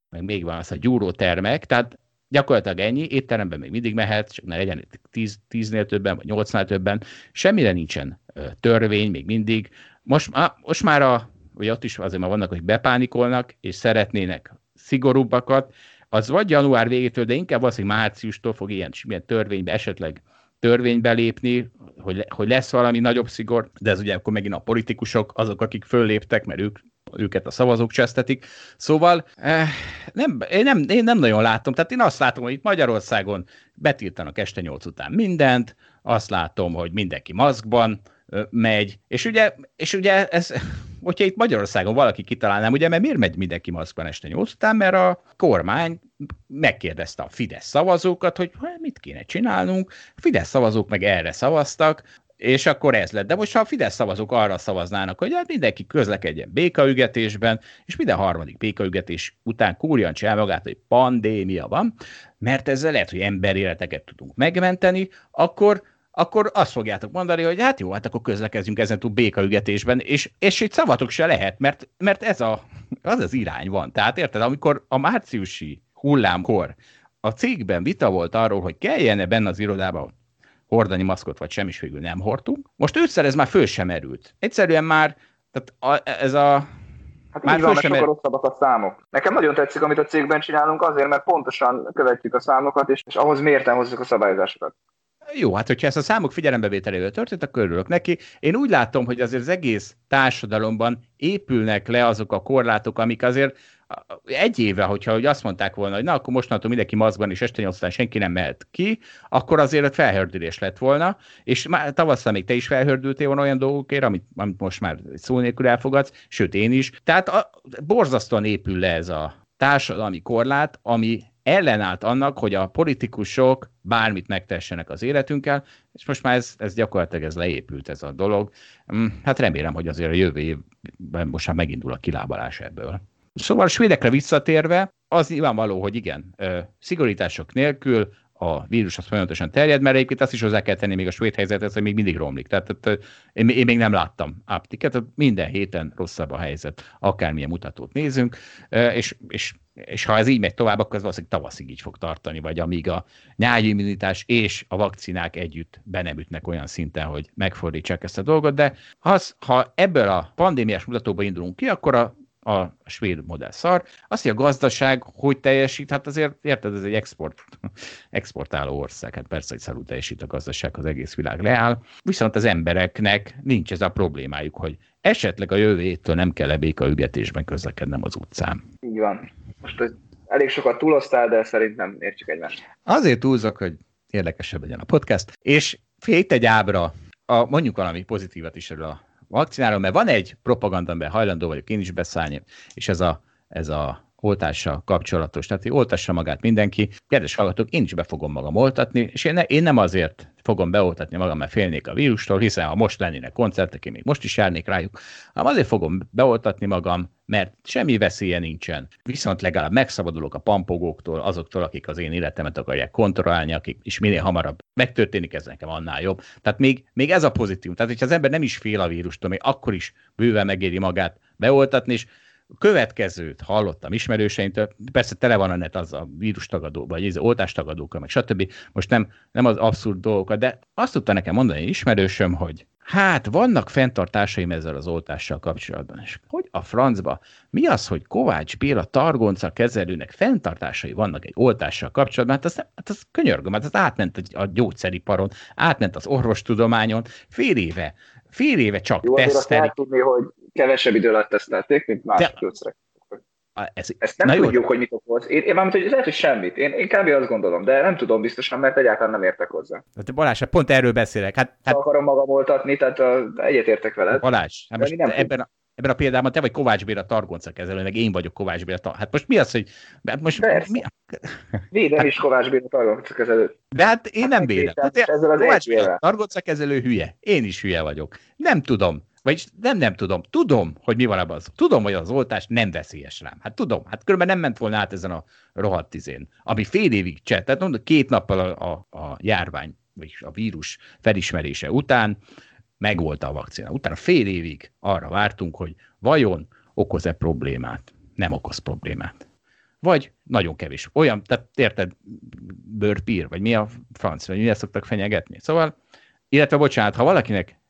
meg még van az a gyúrótermek, tehát gyakorlatilag ennyi, étteremben még mindig mehet, csak ne legyen tíz, tíznél többen, vagy nyolcnál többen, semmire nincsen törvény még mindig. Most, most már a, vagy ott is azért már vannak, hogy bepánikolnak, és szeretnének szigorúbbakat, az vagy január végétől, de inkább az, hogy márciustól fog ilyen, ilyen törvénybe, esetleg törvénybe lépni, hogy, hogy lesz valami nagyobb szigor, de ez ugye akkor megint a politikusok, azok, akik fölléptek, mert ők őket a szavazók csesztetik. Szóval eh, nem, én, nem, én nem nagyon látom, tehát én azt látom, hogy itt Magyarországon betiltanak este nyolc után mindent, azt látom, hogy mindenki maszkban megy, és ugye, és ugye ez, hogyha itt Magyarországon valaki kitalálnám, ugye, mert miért megy mindenki maszkban este nyolc után, mert a kormány megkérdezte a Fidesz szavazókat, hogy mit kéne csinálnunk, a Fidesz szavazók meg erre szavaztak, és akkor ez lett. De most ha a Fidesz szavazók arra szavaznának, hogy hát mindenki közlekedjen békaügetésben, és minden harmadik békaügetés után kúrjan el magát, hogy pandémia van, mert ezzel lehet, hogy emberéleteket tudunk megmenteni, akkor akkor azt fogjátok mondani, hogy hát jó, hát akkor közlekezünk ezen túl békaügetésben, és, és itt szavatok se lehet, mert, mert ez a, az az irány van. Tehát érted, amikor a márciusi hullámkor a cégben vita volt arról, hogy kelljen-e benne az irodában hordani maszkot, vagy sem is végül nem hordtunk. Most ősszel ez már föl sem erült. Egyszerűen már, tehát a, ez a, Hát már így van, mert sokkal rosszabbak a számok. Nekem nagyon tetszik, amit a cégben csinálunk, azért, mert pontosan követjük a számokat, és, és ahhoz mérten hozzuk a szabályozásokat. Jó, hát hogyha ezt a számok figyelembevételével történt, akkor örülök neki. Én úgy látom, hogy azért az egész társadalomban épülnek le azok a korlátok, amik azért egy éve, hogyha hogy azt mondták volna, hogy na, akkor mostantól mindenki maszkban, és este nyolcán senki nem mehet ki, akkor azért felhördülés lett volna, és már tavasszal még te is felhördültél volna olyan dolgokért, amit, amit most már szó nélkül elfogadsz, sőt én is. Tehát a, borzasztóan épül le ez a társadalmi korlát, ami ellenállt annak, hogy a politikusok bármit megtessenek az életünkkel, és most már ez, ez gyakorlatilag ez leépült ez a dolog. Mm, hát remélem, hogy azért a jövő évben most már megindul a kilábalás ebből. Szóval a svédekre visszatérve, az nyilvánvaló, hogy igen, szigorítások nélkül a vírus az folyamatosan terjed, mert egyébként azt is hozzá kell tenni még a svéd helyzethez, hogy még mindig romlik. Tehát, tehát én, én még nem láttam aptiket, minden héten rosszabb a helyzet, akármilyen mutatót nézünk, és, és, és ha ez így megy tovább, akkor ez valószínűleg tavaszig így fog tartani, vagy amíg a nyári immunitás és a vakcinák együtt benemütnek olyan szinten, hogy megfordítsák ezt a dolgot, de az, ha ebből a pandémiás mutatóba indulunk ki, akkor a a svéd modell szar. Azt, hogy a gazdaság hogy teljesít, hát azért érted, ez egy export, exportáló ország, hát persze, hogy szarul teljesít a gazdaság, az egész világ leáll. Viszont az embereknek nincs ez a problémájuk, hogy esetleg a jövő héttől nem kell a ügetésben közlekednem az utcán. Így van. Most elég sokat túloztál, de szerintem értsük egymást. Azért túlzok, hogy érdekesebb legyen a podcast. És fél egy ábra, a, mondjuk valami pozitívat is erről a vakcináról, mert van egy propaganda, amiben hajlandó vagyok én is beszállni, és ez a, ez a oltással kapcsolatos. Tehát, hogy oltassa magát mindenki. Kedves hallgatók, én is be fogom magam oltatni, és én, ne, én nem azért fogom beoltatni magam, mert félnék a vírustól, hiszen ha most lennének koncertek, én még most is járnék rájuk, hanem azért fogom beoltatni magam, mert semmi veszélye nincsen. Viszont legalább megszabadulok a pampogóktól, azoktól, akik az én életemet akarják kontrollálni, akik is minél hamarabb megtörténik, ez nekem annál jobb. Tehát még, még ez a pozitív. Tehát, hogyha az ember nem is fél a vírustól, még akkor is bőven megéri magát beoltatni, és következőt hallottam ismerőseimtől, persze tele van a net az a vírustagadó, vagy az oltástagadókkal, meg stb. Most nem, nem az abszurd dolgokat, de azt tudta nekem mondani ismerősöm, hogy hát vannak fenntartásaim ezzel az oltással kapcsolatban. És hogy a francba? Mi az, hogy Kovács Béla Targonca kezelőnek fenntartásai vannak egy oltással kapcsolatban? Hát az, hát az könyörgöm, hát az átment a gyógyszeriparon, átment az orvostudományon, fél éve fél éve csak. Jó, tudni, hogy kevesebb idő alatt tesztelték, mint más De... gyógyszerek. Ez, Ezt nem tudjuk, jó. hogy mit okoz. Én, én mármint, hogy lehet, hogy semmit. Én, én kb. azt gondolom, de nem tudom biztosan, mert egyáltalán nem értek hozzá. Hát Balázs, hát pont erről beszélek. Hát, hát... Akarom magam oltatni, tehát egyetértek veled. Balázs, hát most ebben a, ebben a példában te vagy Kovács Béla Targonca kezelő, meg én vagyok Kovács Béla Targonca. Hát most mi az, hogy... Hát most Persze. mi... Védem is Kovács Béla Targonca kezelő. De hát én nem hát védem. Hát ezzel az Kovács Béla Targonca kezelő hülye. Én is hülye vagyok. Nem tudom. Vagyis nem, nem tudom. Tudom, hogy mi van abban. Az. Tudom, hogy az oltás nem veszélyes rám. Hát tudom. Hát különben nem ment volna át ezen a rohadt tizén. Ami fél évig csett. Tehát mondom, két nappal a, a, a járvány, vagyis a vírus felismerése után megvolt a vakcina. Utána fél évig arra vártunk, hogy vajon okoz-e problémát. Nem okoz problémát. Vagy nagyon kevés. Olyan, tehát érted, bőrpír, vagy mi a franc, vagy miért szoktak fenyegetni. Szóval, illetve bocsánat, ha valakinek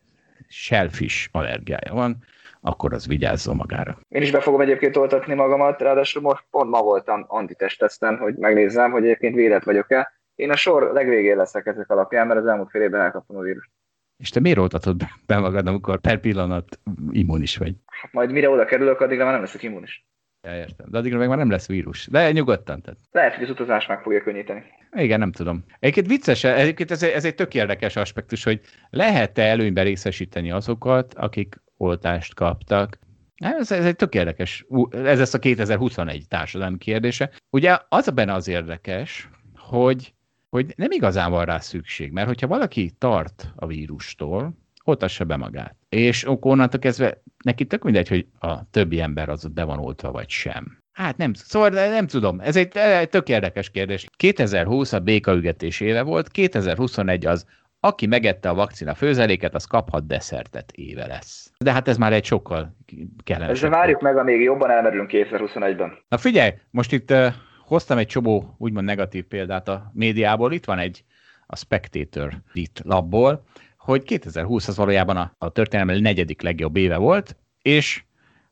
shellfish allergiája van, akkor az vigyázzon magára. Én is be fogom egyébként oltatni magamat, ráadásul most pont ma voltam antitesteszten, hogy megnézzem, hogy egyébként védett vagyok-e. Én a sor legvégén leszek ezek alapján, mert az elmúlt fél évben elkaptam a vírust. És te miért oltatod be magad, amikor per pillanat immunis vagy? Hát majd mire oda kerülök, addigra már nem leszek immunis. Ja, értem. De addigra meg már nem lesz vírus. De nyugodtan. Tehát. Lehet, hogy az utazás meg fogja könnyíteni. Igen, nem tudom. Egyébként vicces, egyébként ez, ez egy tök érdekes aspektus, hogy lehet-e előnyben részesíteni azokat, akik oltást kaptak. Ez, ez egy tök érdekes, ez lesz a 2021 társadalmi kérdése. Ugye az a benne az érdekes, hogy hogy nem igazán van rá szükség, mert hogyha valaki tart a vírustól, oltassa be magát. És onnantól kezdve neki tök mindegy, hogy a többi ember az be van oltva, vagy sem. Hát nem, szóval nem tudom, ez egy, tök érdekes kérdés. 2020 a békaügetés éve volt, 2021 az, aki megette a vakcina főzeléket, az kaphat desszertet éve lesz. De hát ez már egy sokkal kellemesebb. Ezzel várjuk meg, amíg jobban elmerülünk 2021-ben. Na figyelj, most itt uh, hoztam egy csomó úgymond negatív példát a médiából, itt van egy a Spectator itt labból, hogy 2020 az valójában a, a történelmi negyedik legjobb éve volt, és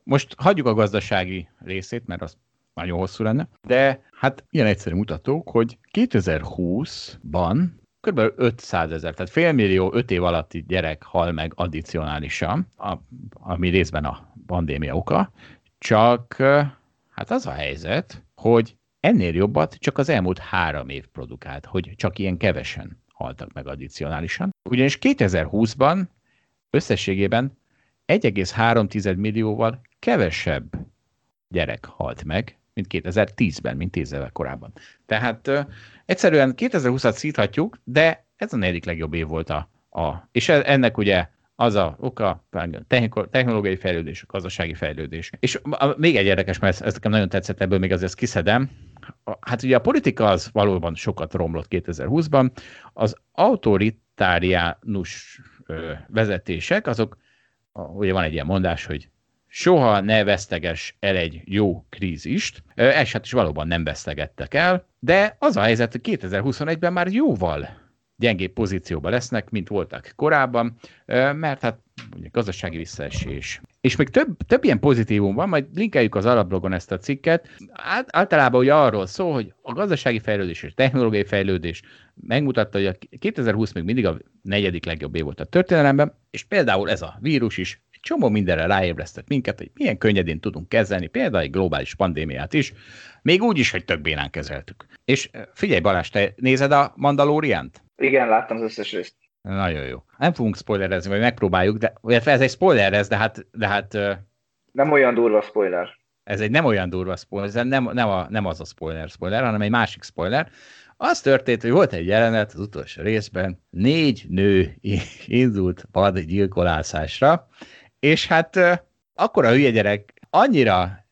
most hagyjuk a gazdasági részét, mert az nagyon hosszú lenne, de hát ilyen egyszerű mutatók, hogy 2020-ban kb. 500 ezer, tehát félmillió 5 év alatti gyerek hal meg addicionálisan, a, ami részben a pandémia oka, csak hát az a helyzet, hogy Ennél jobbat csak az elmúlt három év produkált, hogy csak ilyen kevesen haltak meg addicionálisan. Ugyanis 2020-ban összességében 1,3 millióval kevesebb gyerek halt meg, mint 2010-ben, mint 10 évvel korábban. Tehát uh, egyszerűen 2020-at szíthatjuk, de ez a negyedik legjobb év volt a, a és e, ennek ugye az a oka, technológiai fejlődés, gazdasági fejlődés. És még egy érdekes, mert ez nekem nagyon tetszett, ebből még azért kiszedem, hát ugye a politika az valóban sokat romlott 2020-ban, az autoritáriánus vezetések, azok, ugye van egy ilyen mondás, hogy soha ne veszteges el egy jó krízist, és hát is valóban nem vesztegettek el, de az a helyzet, hogy 2021-ben már jóval gyengébb pozícióban lesznek, mint voltak korábban, mert hát ugye, gazdasági visszaesés. És még több, több ilyen pozitívum van, majd linkeljük az alapblogon ezt a cikket. Általában ugye arról szól, hogy a gazdasági fejlődés és technológiai fejlődés megmutatta, hogy a 2020 még mindig a negyedik legjobb év volt a történelemben, és például ez a vírus is csomó mindenre ráébresztett minket, hogy milyen könnyedén tudunk kezelni, például egy globális pandémiát is, még úgy is, hogy tök bénán kezeltük. És figyelj Balázs, te nézed a Mandaloriant? Igen, láttam az összes részt. Nagyon jó. Nem fogunk spoilerezni, vagy megpróbáljuk, de ez egy spoiler, de hát, de hát... Nem olyan durva spoiler. Ez egy nem olyan durva spoiler, ez nem, nem, a, nem az a spoiler spoiler, hanem egy másik spoiler. Az történt, hogy volt egy jelenet az utolsó részben, négy nő [laughs] indult vad gyilkolászásra, és hát akkor a hülye gyerek annyira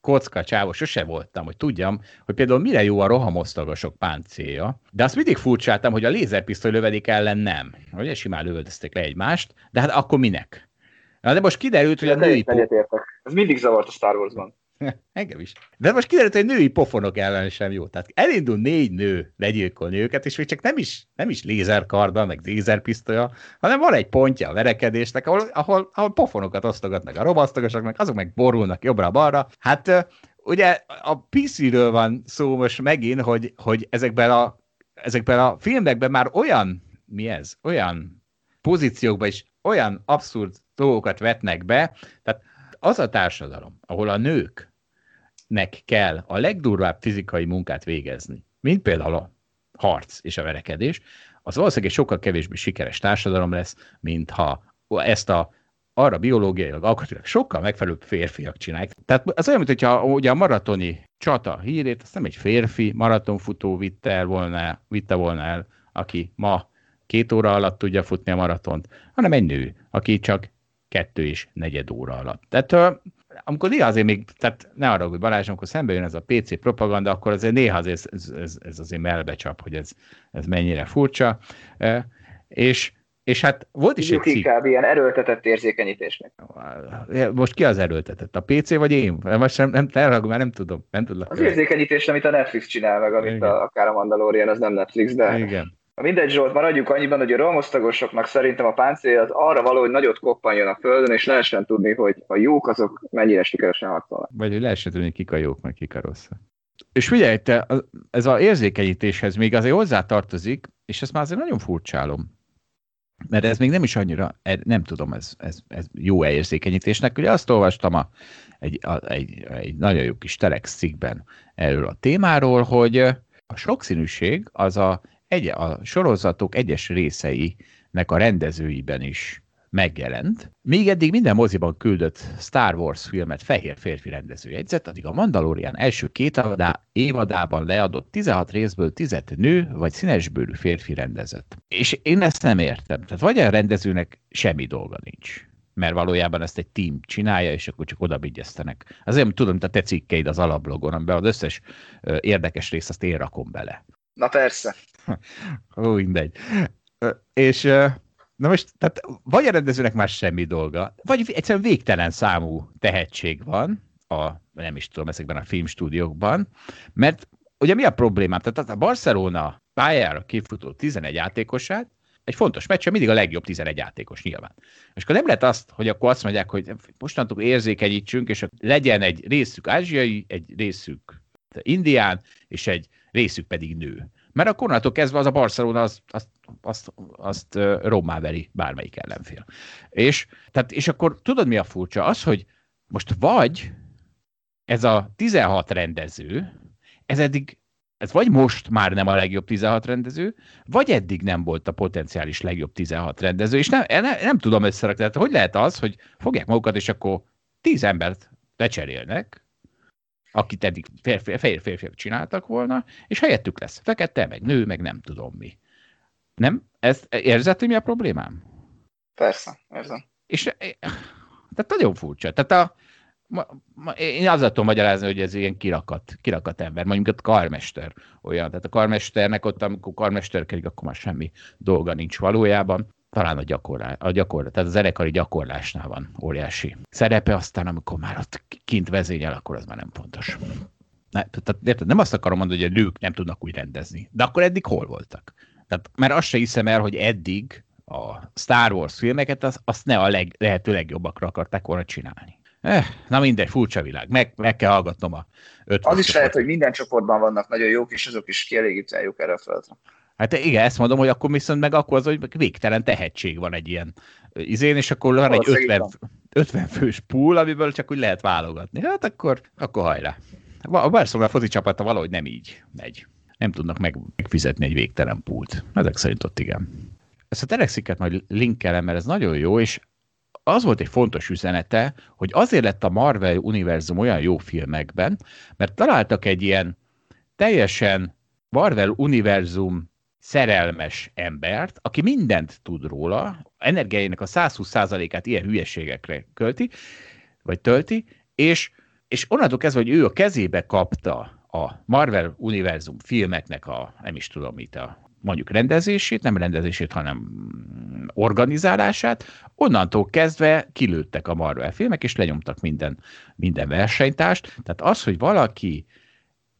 kocka csávos, sose voltam, hogy tudjam, hogy például mire jó a rohamosztagasok páncélja, de azt mindig furcsáltam, hogy a lézerpisztoly lövedék ellen nem. Ugye simán lövöldözték le egymást, de hát akkor minek? Na de most kiderült, hogy a női... Ez mindig zavart a Star Wars-ban. Engem is. De most kiderült, hogy női pofonok ellen sem jó. Tehát elindul négy nő legyilkolni őket, és még csak nem is, nem is lézerkarddal, meg lézerpisztolya, hanem van egy pontja a verekedésnek, ahol, ahol, ahol pofonokat osztogatnak a robasztogosoknak, azok meg borulnak jobbra-balra. Hát ugye a PC-ről van szó most megint, hogy, hogy ezekben, a, ezekben a filmekben már olyan, mi ez, olyan pozíciókban is olyan abszurd dolgokat vetnek be, tehát az a társadalom, ahol a nőknek kell a legdurvább fizikai munkát végezni, mint például a harc és a verekedés, az valószínűleg egy sokkal kevésbé sikeres társadalom lesz, mint ha ezt a arra biológiailag, alkatilag sokkal megfelelőbb férfiak csinálják. Tehát az olyan, mintha ugye a maratoni csata hírét, azt nem egy férfi maratonfutó vitte, el volna, vitte volna el, aki ma két óra alatt tudja futni a maratont, hanem egy nő, aki csak kettő és negyed óra alatt. Tehát amikor néha azért még, tehát ne arra, hogy Balázs, amikor szembe jön ez a PC propaganda, akkor azért néha azért ez, ez, ez azért melbecsap, hogy ez, ez mennyire furcsa. És, és hát volt is egy cikk. inkább ilyen erőltetett érzékenyítésnek. Most ki az erőltetett? A PC vagy én? Most nem, nem, nem, már nem tudom. Nem tudlak. Az érzékenyítés, amit a Netflix csinál meg, amit a, akár a Mandalorian, az nem Netflix, de... Igen. Mindegy Zsolt, maradjuk annyiban, hogy a rohamosztagosoknak szerintem a páncél az arra való, hogy nagyot koppanjon a földön, és lehessen tudni, hogy a jók azok mennyire sikeresen harcolnak. Vagy hogy lehessen tudni, kik a jók, meg kik a rosszak. És figyelj, te, ez az érzékenyítéshez még azért hozzá tartozik, és ezt már azért nagyon furcsálom. Mert ez még nem is annyira, e, nem tudom, ez, ez, ez jó érzékenyítésnek. Ugye azt olvastam a, egy, a, egy, egy nagyon jó kis telex cikkben erről a témáról, hogy a sokszínűség az a egy, a sorozatok egyes részeinek a rendezőiben is megjelent. Még eddig minden moziban küldött Star Wars filmet fehér férfi rendező jegyzett, addig a Mandalorian első két adá, évadában leadott 16 részből 10 nő vagy színesbőrű férfi rendezett. És én ezt nem értem. Tehát vagy a rendezőnek semmi dolga nincs mert valójában ezt egy team csinálja, és akkor csak oda bigyeztenek. Azért tudom, mint a te cikkeid az alablogon, amiben az összes érdekes részt azt én rakom bele. Na persze. Ó, mindegy. És na most, tehát vagy a rendezőnek már semmi dolga, vagy egyszerűen végtelen számú tehetség van, a, nem is tudom, ezekben a filmstúdiókban, mert ugye mi a problémám? Tehát a Barcelona pályára kifutó 11 játékosát, egy fontos meccs, mindig a legjobb 11 játékos nyilván. És akkor nem lehet azt, hogy akkor azt mondják, hogy mostantól érzékenyítsünk, és legyen egy részük ázsiai, egy részük indián, és egy részük pedig nő. Mert a onnantól kezdve az a Barcelona azt, azt, azt, azt rommá veri bármelyik ellenfél. És, tehát, és akkor tudod, mi a furcsa? Az, hogy most vagy ez a 16 rendező, ez eddig ez vagy most már nem a legjobb 16 rendező, vagy eddig nem volt a potenciális legjobb 16 rendező, és nem, nem, nem tudom összerakni. Tehát hogy lehet az, hogy fogják magukat, és akkor 10 embert lecserélnek, akit eddig fehér férfiak férfi csináltak volna, és helyettük lesz fekete, meg nő, meg nem tudom mi. Nem? Ez, érzed, hogy mi a problémám? Persze, érzem. És tehát nagyon furcsa. Tehát a, ma, ma, én azt tudom magyarázni, hogy ez ilyen kirakat, kirakat ember, mondjuk a karmester olyan. Tehát a karmesternek ott, amikor karmesterkedik, akkor már semmi dolga nincs valójában talán a, gyakorlás, a gyakorlás, tehát az zenekari gyakorlásnál van óriási szerepe, aztán amikor már ott kint vezényel, akkor az már nem fontos. Ne, tehát, érted, nem azt akarom mondani, hogy a nők nem tudnak úgy rendezni, de akkor eddig hol voltak? Tehát, mert azt se hiszem el, hogy eddig a Star Wars filmeket az, azt ne a leg, lehető legjobbakra akarták volna csinálni. Eh, na mindegy, furcsa világ. Meg, meg kell hallgatnom a öt. Az is lehet, hogy minden csoportban vannak nagyon jók, és azok is kielégítően jók erre a feladatra. Hát igen, ezt mondom, hogy akkor viszont meg akkor az, hogy végtelen tehetség van egy ilyen izén, és akkor van egy 50, 50 fős pool, amiből csak úgy lehet válogatni. Hát akkor, akkor hajrá. A Barcelona foci csapata valahogy nem így megy. Nem tudnak meg, megfizetni egy végtelen pult. Ezek szerint ott igen. Ezt a telexiket majd linkelem, mert ez nagyon jó, és az volt egy fontos üzenete, hogy azért lett a Marvel univerzum olyan jó filmekben, mert találtak egy ilyen teljesen Marvel univerzum szerelmes embert, aki mindent tud róla, energiájának a 120%-át ilyen hülyeségekre költi, vagy tölti, és, és onnantól kezdve, hogy ő a kezébe kapta a Marvel univerzum filmeknek a, nem is tudom mit, a mondjuk rendezését, nem rendezését, hanem organizálását, onnantól kezdve kilőttek a Marvel filmek, és lenyomtak minden, minden versenytást. Tehát az, hogy valaki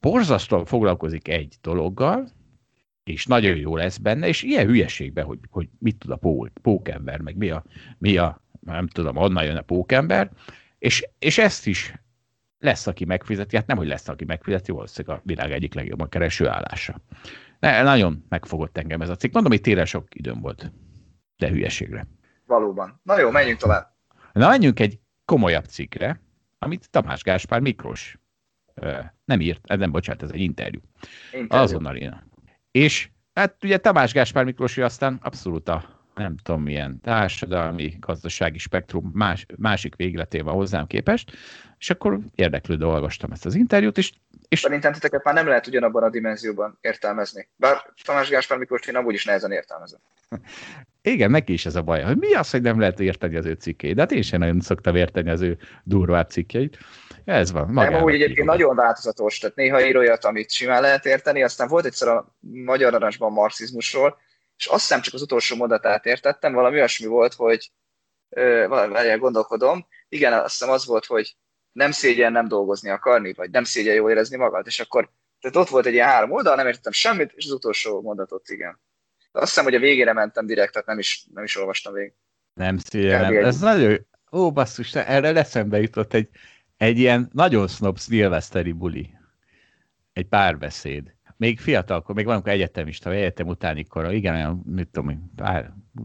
borzasztóan foglalkozik egy dologgal, és nagyon jó lesz benne, és ilyen hülyeségben, hogy, hogy mit tud a pó, pókember, meg mi a, mi a, nem tudom, onnan jön a pókember, és, és ezt is lesz, aki megfizeti, hát nem, hogy lesz, aki megfizeti, valószínűleg a világ egyik legjobban kereső állása. Ne, nagyon megfogott engem ez a cikk. Mondom, hogy télen sok időm volt, de hülyeségre. Valóban. Na jó, menjünk tovább. Na, menjünk egy komolyabb cikkre, amit Tamás Gáspár Miklós nem írt, ez nem, bocsánat, ez egy interjú. interjú. Azonnal én. És hát ugye Tamás Gáspár Miklós aztán abszolút a nem tudom milyen társadalmi, gazdasági spektrum más, másik végletével hozzám képest, és akkor érdeklődő olvastam ezt az interjút, és és... Szerintem titeket már nem lehet ugyanabban a dimenzióban értelmezni. Bár Tamás Gáspár Miklós én amúgy is nehezen értelmezem. [laughs] Igen, neki is ez a baj, hogy mi az, hogy nem lehet érteni az ő cikkeit. De hát én sem nagyon szoktam érteni az ő durvább cikkeit. Ez van. Nem, amúgy egyébként nagyon változatos, tehát néha ír olyat, amit simán lehet érteni, aztán volt egyszer a Magyar Narancsban marxizmusról, és azt hiszem csak az utolsó mondatát értettem, valami olyasmi volt, hogy várjál, gondolkodom, igen, azt hiszem az volt, hogy nem szégyen nem dolgozni akarni, vagy nem szégyen jól érezni magad, és akkor tehát ott volt egy ilyen három oldal, nem értettem semmit, és az utolsó mondatot igen. Azt hiszem, hogy a végére mentem direkt, tehát nem is, nem is olvastam végig. Nem nem. Ez nagyon, ó basszus, erre leszembe jutott egy, egy ilyen nagyon snob szilveszteri buli. Egy párbeszéd. Még fiatalkor, még valamikor egyetemista, vagy egyetem utáni kora, igen, olyan, mit tudom,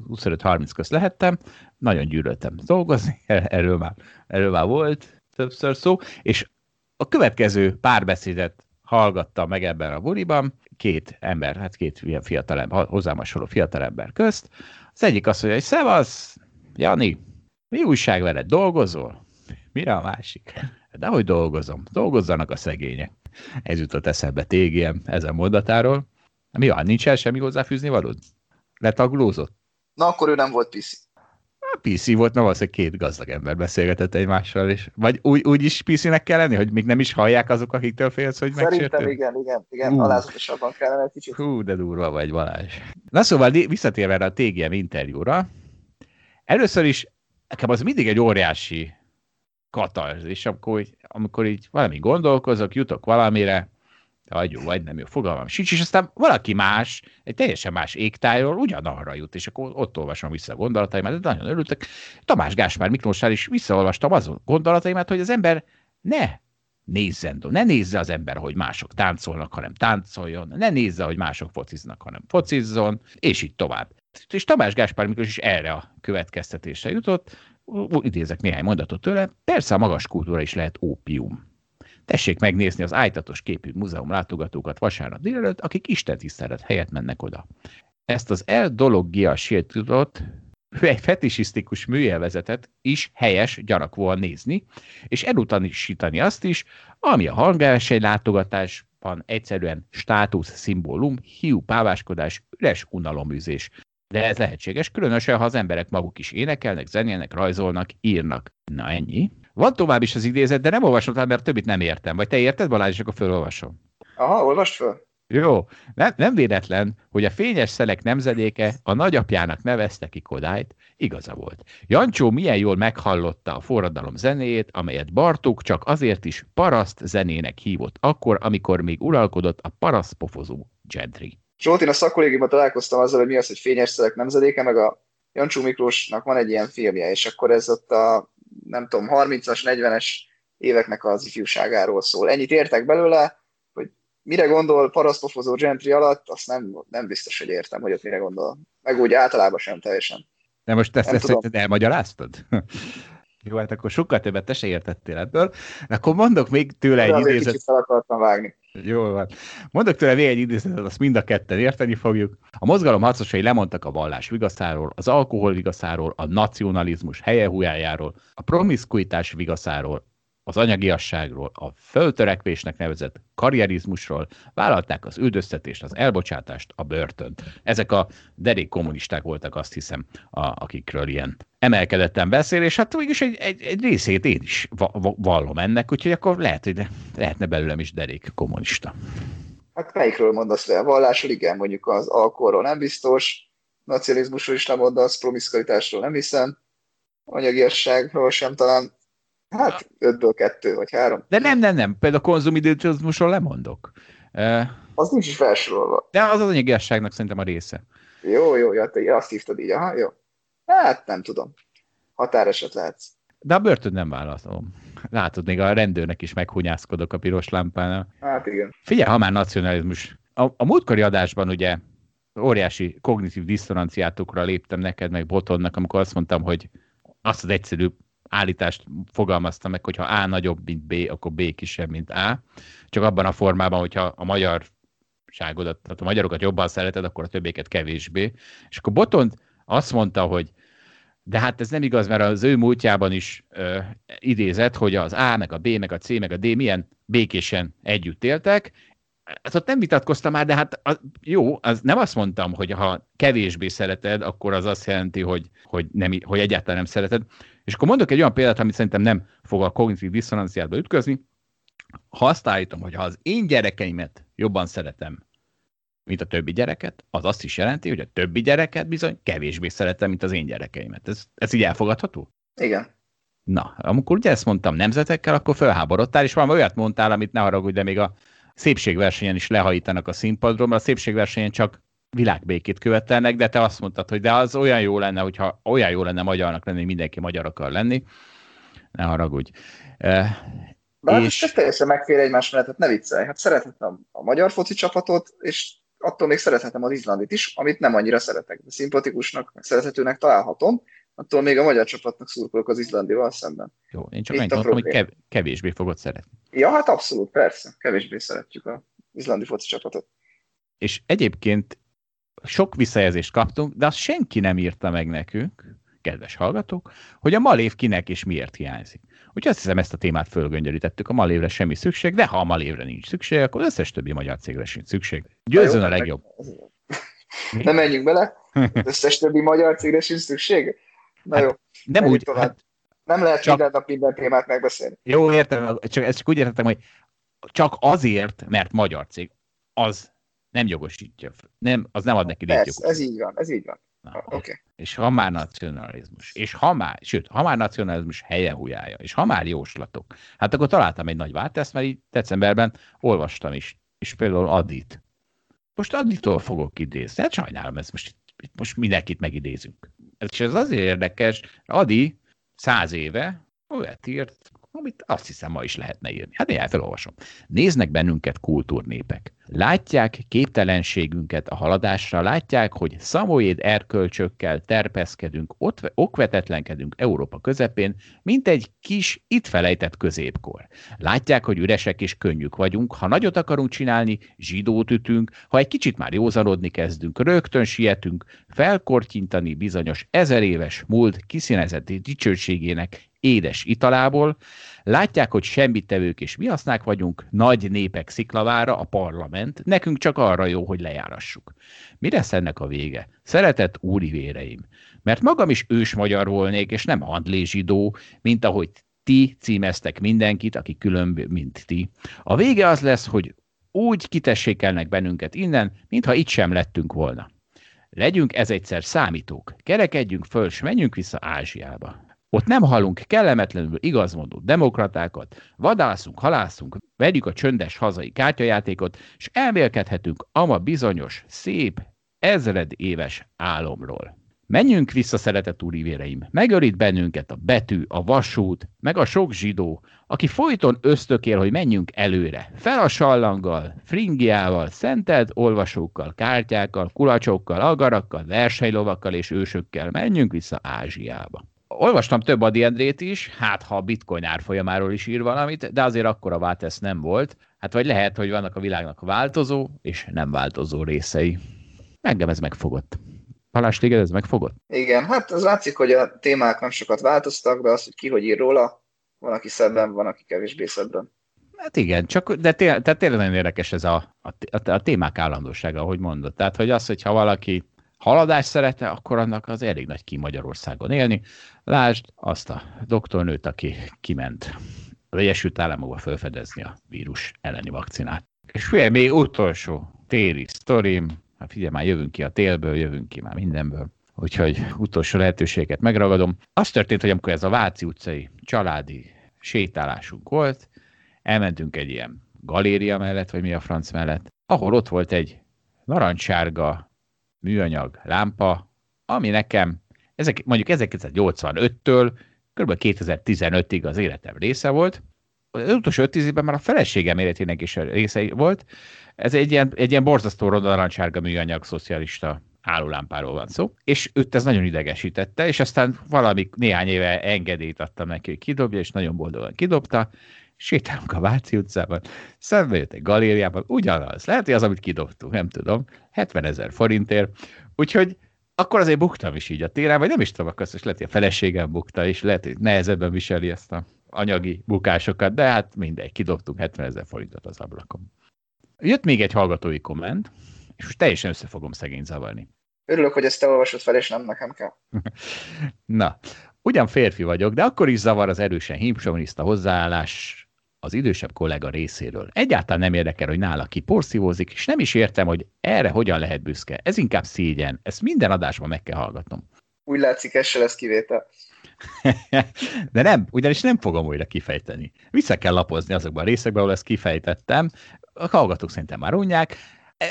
25-30 közt lehettem, nagyon gyűlöltem dolgozni, [laughs] erről már, erről már volt, többször szó, és a következő párbeszédet hallgatta meg ebben a buliban, két ember, hát két ilyen fiatalember, hozzám hasonló fiatalember közt. Az egyik azt mondja, hogy szevasz, Jani, mi újság veled, dolgozol? Mire a másik? De hogy dolgozom? Dolgozzanak a szegények. Ez jutott eszembe TGM ezen mondatáról. Mi van, nincs el semmi hozzáfűzni valód? Letaglózott? Na, akkor ő nem volt piszi. PC volt, mert valószínűleg két gazdag ember beszélgetett egymással, és vagy úgy, úgy is PC-nek kell lenni, hogy még nem is hallják azok, akiktől félsz, hogy megsértő? Szerintem igen, igen, igen, uh. alázatosabban kellene egy kicsit. Hú, de durva vagy Balázs. Na szóval visszatérve erre a TGM interjúra, először is nekem az mindig egy óriási és amikor, amikor így valami gondolkozok, jutok valamire, vagy jó, vagy nem jó, fogalmam sincs, és aztán valaki más, egy teljesen más égtájról ugyanarra jut, és akkor ott olvasom vissza a gondolataimat, de nagyon örültek. Tamás Gáspár Miklóssal is visszaolvastam az gondolataimat, hogy az ember ne nézzen, ne nézze az ember, hogy mások táncolnak, hanem táncoljon, ne nézze, hogy mások fociznak, hanem focizzon, és így tovább. És Tamás Gáspár Miklós is erre a következtetésre jutott, idézek néhány mondatot tőle, persze a magas kultúra is lehet ópium Tessék megnézni az ájtatos képű múzeum látogatókat vasárnap délelőtt, akik Isten tisztelet helyett mennek oda. Ezt az eldologgia tudott egy fetisisztikus műjelvezetet is helyes gyanakvóan nézni, és elutasítani azt is, ami a hangverseny látogatásban egyszerűen státusz szimbólum, hiú páváskodás, üres unaloműzés. De ez lehetséges, különösen, ha az emberek maguk is énekelnek, zenélnek, rajzolnak, írnak. Na ennyi. Van tovább is az idézet, de nem olvasom tovább, mert többit nem értem. Vagy te érted, Balázs, és akkor fölolvasom. Aha, olvasd föl. Jó, nem, nem véletlen, hogy a fényes szelek nemzedéke a nagyapjának nevezte ki Kodályt, igaza volt. Jancsó milyen jól meghallotta a forradalom zenéjét, amelyet Bartók csak azért is paraszt zenének hívott akkor, amikor még uralkodott a paraszt pofozó gentry. Zsolt, én a szakkollégiumban találkoztam azzal, hogy mi az, hogy fényes szelek nemzedéke, meg a Jancsó Miklósnak van egy ilyen filmje, és akkor ez ott a nem tudom, 30-as, 40-es éveknek az ifjúságáról szól. Ennyit értek belőle, hogy mire gondol parasztpofozó gentry alatt, azt nem, nem biztos, hogy értem, hogy ott mire gondol. Meg úgy általában sem teljesen. De most ezt, ezt, ezt elmagyaráztad? Jó, hát akkor sokkal többet te se értettél ebből. Akkor mondok még tőle egy idézet. Kicsit akartam vágni. Jó van. Mondok tőle még egy idézetet, azt mind a ketten érteni fogjuk. A mozgalom harcosai lemondtak a vallás vigaszáról, az alkohol vigaszáról, a nacionalizmus helyehújájáról, a promiszkuitás vigaszáról, az anyagiasságról, a föltörekvésnek nevezett karrierizmusról, vállalták az üldöztetést, az elbocsátást, a börtönt. Ezek a derék kommunisták voltak, azt hiszem, a, akikről ilyen emelkedetten beszél, és hát mégis egy, egy, egy részét én is vallom ennek, úgyhogy akkor lehet, hogy lehetne belőlem is derék kommunista. Hát melyikről mondasz le? A vallásról igen, mondjuk az alkoholról nem biztos, nacionalizmusról is nem mondasz, promiszkalitásról nem hiszem, anyagiasságról sem talán, Hát ötből kettő vagy három. De nem, nem, nem. Például a konzumidőtözmusról lemondok. Uh, az nincs is felsorolva. De az az anyagiasságnak szerintem a része. Jó, jó, ja, te azt hívtad így, aha, jó. Hát nem tudom. Határeset lehetsz. De a börtön nem válaszolom. Látod, még a rendőrnek is meghunyászkodok a piros lámpánál. Hát igen. Figyelj, ha már nacionalizmus. A, a múltkori adásban ugye óriási kognitív diszonanciátokra léptem neked, meg Botonnak, amikor azt mondtam, hogy azt az egyszerű állítást fogalmazta meg, hogy ha A nagyobb, mint B, akkor B kisebb, mint A. Csak abban a formában, hogyha a magyar ságodat, tehát a magyarokat jobban szereted, akkor a többieket kevésbé. És akkor Botond azt mondta, hogy de hát ez nem igaz, mert az ő múltjában is ö, idézett, hogy az A, meg a B, meg a C, meg a D milyen békésen együtt éltek. Hát ott nem vitatkoztam már, de hát az, jó, az nem azt mondtam, hogy ha kevésbé szereted, akkor az azt jelenti, hogy, hogy, nem, hogy egyáltalán nem szereted. És akkor mondok egy olyan példát, amit szerintem nem fog a kognitív diszonanciádba ütközni. Ha azt állítom, hogy ha az én gyerekeimet jobban szeretem, mint a többi gyereket, az azt is jelenti, hogy a többi gyereket bizony kevésbé szeretem, mint az én gyerekeimet. Ez, ez így elfogadható? Igen. Na, amikor ugye ezt mondtam nemzetekkel, akkor felháborodtál, és valami olyat mondtál, amit ne haragudj, de még a szépségversenyen is lehajítanak a színpadról, mert a szépségversenyen csak világbékét követelnek, de te azt mondtad, hogy de az olyan jó lenne, hogyha olyan jó lenne magyarnak lenni, hogy mindenki magyar akar lenni. Ne haragudj. E, de és... ez teljesen megfér egymás mellett, hát ne viccelj. Hát szerethetem a magyar foci csapatot, és attól még szerethetem az izlandit is, amit nem annyira szeretek. De szimpatikusnak, szerethetőnek találhatom, attól még a magyar csapatnak szurkolok az izlandival szemben. Jó, én csak annyit mondtam, hogy kev- kevésbé fogod szeretni. Ja, hát abszolút, persze. Kevésbé szeretjük az izlandi foci csapatot. És egyébként sok visszajelzést kaptunk, de azt senki nem írta meg nekünk, kedves hallgatók, hogy a malév kinek és miért hiányzik. Úgyhogy azt hiszem, ezt a témát fölgöngyölítettük, a malévre semmi szükség, de ha a malévre nincs szükség, akkor az összes többi magyar cégre sincs szükség. Győzön a legjobb. [laughs] Nem menjünk bele, [laughs] az összes többi magyar cégre sincs szükség. Na hát, jó. Nem úgy, hát, nem lehet csak, minden nap minden témát megbeszélni. Jó, értem, csak, ezt csak úgy értettem, hogy csak azért, mert magyar cég, az nem jogosítja. Nem, az nem ad neki ez, ez így van, ez így van. Na, okay. És ha már nacionalizmus, és ha már, sőt, ha már nacionalizmus helye hújája, és ha már jóslatok, hát akkor találtam egy nagy váltást, mert így decemberben olvastam is, és például Adit. Most Aditól fogok idézni, hát sajnálom, ez most, most mindenkit megidézünk. És ez azért érdekes, Adi száz éve olyat írt, amit azt hiszem ma is lehetne írni. Hát én felolvasom. Néznek bennünket kultúrnépek. Látják képtelenségünket a haladásra, látják, hogy szamoéd erkölcsökkel terpeszkedünk, ott okvetetlenkedünk Európa közepén, mint egy kis, itt felejtett középkor. Látják, hogy üresek és könnyük vagyunk, ha nagyot akarunk csinálni, zsidót ütünk, ha egy kicsit már józanodni kezdünk, rögtön sietünk, felkortyintani bizonyos ezer éves múlt kiszínezett dicsőségének édes italából, látják, hogy semmit tevők és viasznák vagyunk, nagy népek sziklavára, a parlament, nekünk csak arra jó, hogy lejárassuk. Mi lesz ennek a vége? Szeretett úri véreim, mert magam is ős magyar volnék, és nem handlé zsidó, mint ahogy ti címeztek mindenkit, aki különb, mint ti. A vége az lesz, hogy úgy kitessékelnek bennünket innen, mintha itt sem lettünk volna. Legyünk ez egyszer számítók, kerekedjünk föl, s menjünk vissza Ázsiába. Ott nem hallunk kellemetlenül igazmondó demokratákat, vadászunk, halászunk, vegyük a csöndes hazai kártyajátékot, és elmélkedhetünk ama bizonyos, szép, ezred éves álomról. Menjünk vissza, szeretett úrivéreim, megölít bennünket a betű, a vasút, meg a sok zsidó, aki folyton ösztökél, hogy menjünk előre. Fel a sallanggal, fringiával, szentelt olvasókkal, kártyákkal, kulacsokkal, agarakkal, versenylovakkal és ősökkel menjünk vissza Ázsiába. Olvastam több Adi Endrét is, hát ha a bitcoin árfolyamáról is ír valamit, de azért akkora váltesz nem volt. Hát vagy lehet, hogy vannak a világnak változó és nem változó részei. Engem ez megfogott. Palás, téged ez megfogott? Igen, hát az látszik, hogy a témák nem sokat változtak, de az, hogy ki hogy ír róla, van, aki szebben, van, aki kevésbé szebben. Hát igen, csak, de té- tehát tényleg nagyon érdekes ez a, a, a témák állandósága, ahogy mondod. Tehát, hogy az, hogyha valaki haladást szerete, akkor annak az elég nagy ki Magyarországon élni. Lásd azt a doktornőt, aki kiment az Egyesült Államokba felfedezni a vírus elleni vakcinát. És figyelj, még utolsó téri sztorim, hát figyelj, már jövünk ki a télből, jövünk ki már mindenből. Úgyhogy utolsó lehetőséget megragadom. Az történt, hogy amikor ez a Váci utcai családi sétálásunk volt, elmentünk egy ilyen galéria mellett, vagy mi a franc mellett, ahol ott volt egy narancssárga műanyag lámpa, ami nekem ezek, mondjuk 1985-től kb. 2015-ig az életem része volt. Az utolsó 5 évben már a feleségem életének is része volt. Ez egy ilyen, egy ilyen borzasztó narancssárga műanyag szocialista állólámpáról van szó, és őt ez nagyon idegesítette, és aztán valami néhány éve engedélyt adtam neki, hogy kidobja, és nagyon boldogan kidobta, sétálunk a Váci utcában, szembe jött egy galériában, ugyanaz, lehet, hogy az, amit kidobtunk, nem tudom, 70 ezer forintért, úgyhogy akkor azért buktam is így a téren, vagy nem is tudom, akkor lehet, hogy a feleségem bukta, és lehet, hogy nehezebben viseli ezt a anyagi bukásokat, de hát mindegy, kidobtunk 70 ezer forintot az ablakon. Jött még egy hallgatói komment, és most teljesen össze fogom szegény zavarni. Örülök, hogy ezt te olvasod fel, és nem nekem kell. [laughs] Na, ugyan férfi vagyok, de akkor is zavar az erősen hímsoviniszta hozzáállás az idősebb kollega részéről. Egyáltalán nem érdekel, hogy nála ki porszívózik, és nem is értem, hogy erre hogyan lehet büszke. Ez inkább szégyen. Ezt minden adásban meg kell hallgatnom. Úgy látszik, ez se lesz kivétel. [laughs] De nem, ugyanis nem fogom újra kifejteni. Vissza kell lapozni azokban a részekben, ahol ezt kifejtettem. A hallgatók szerintem már unják.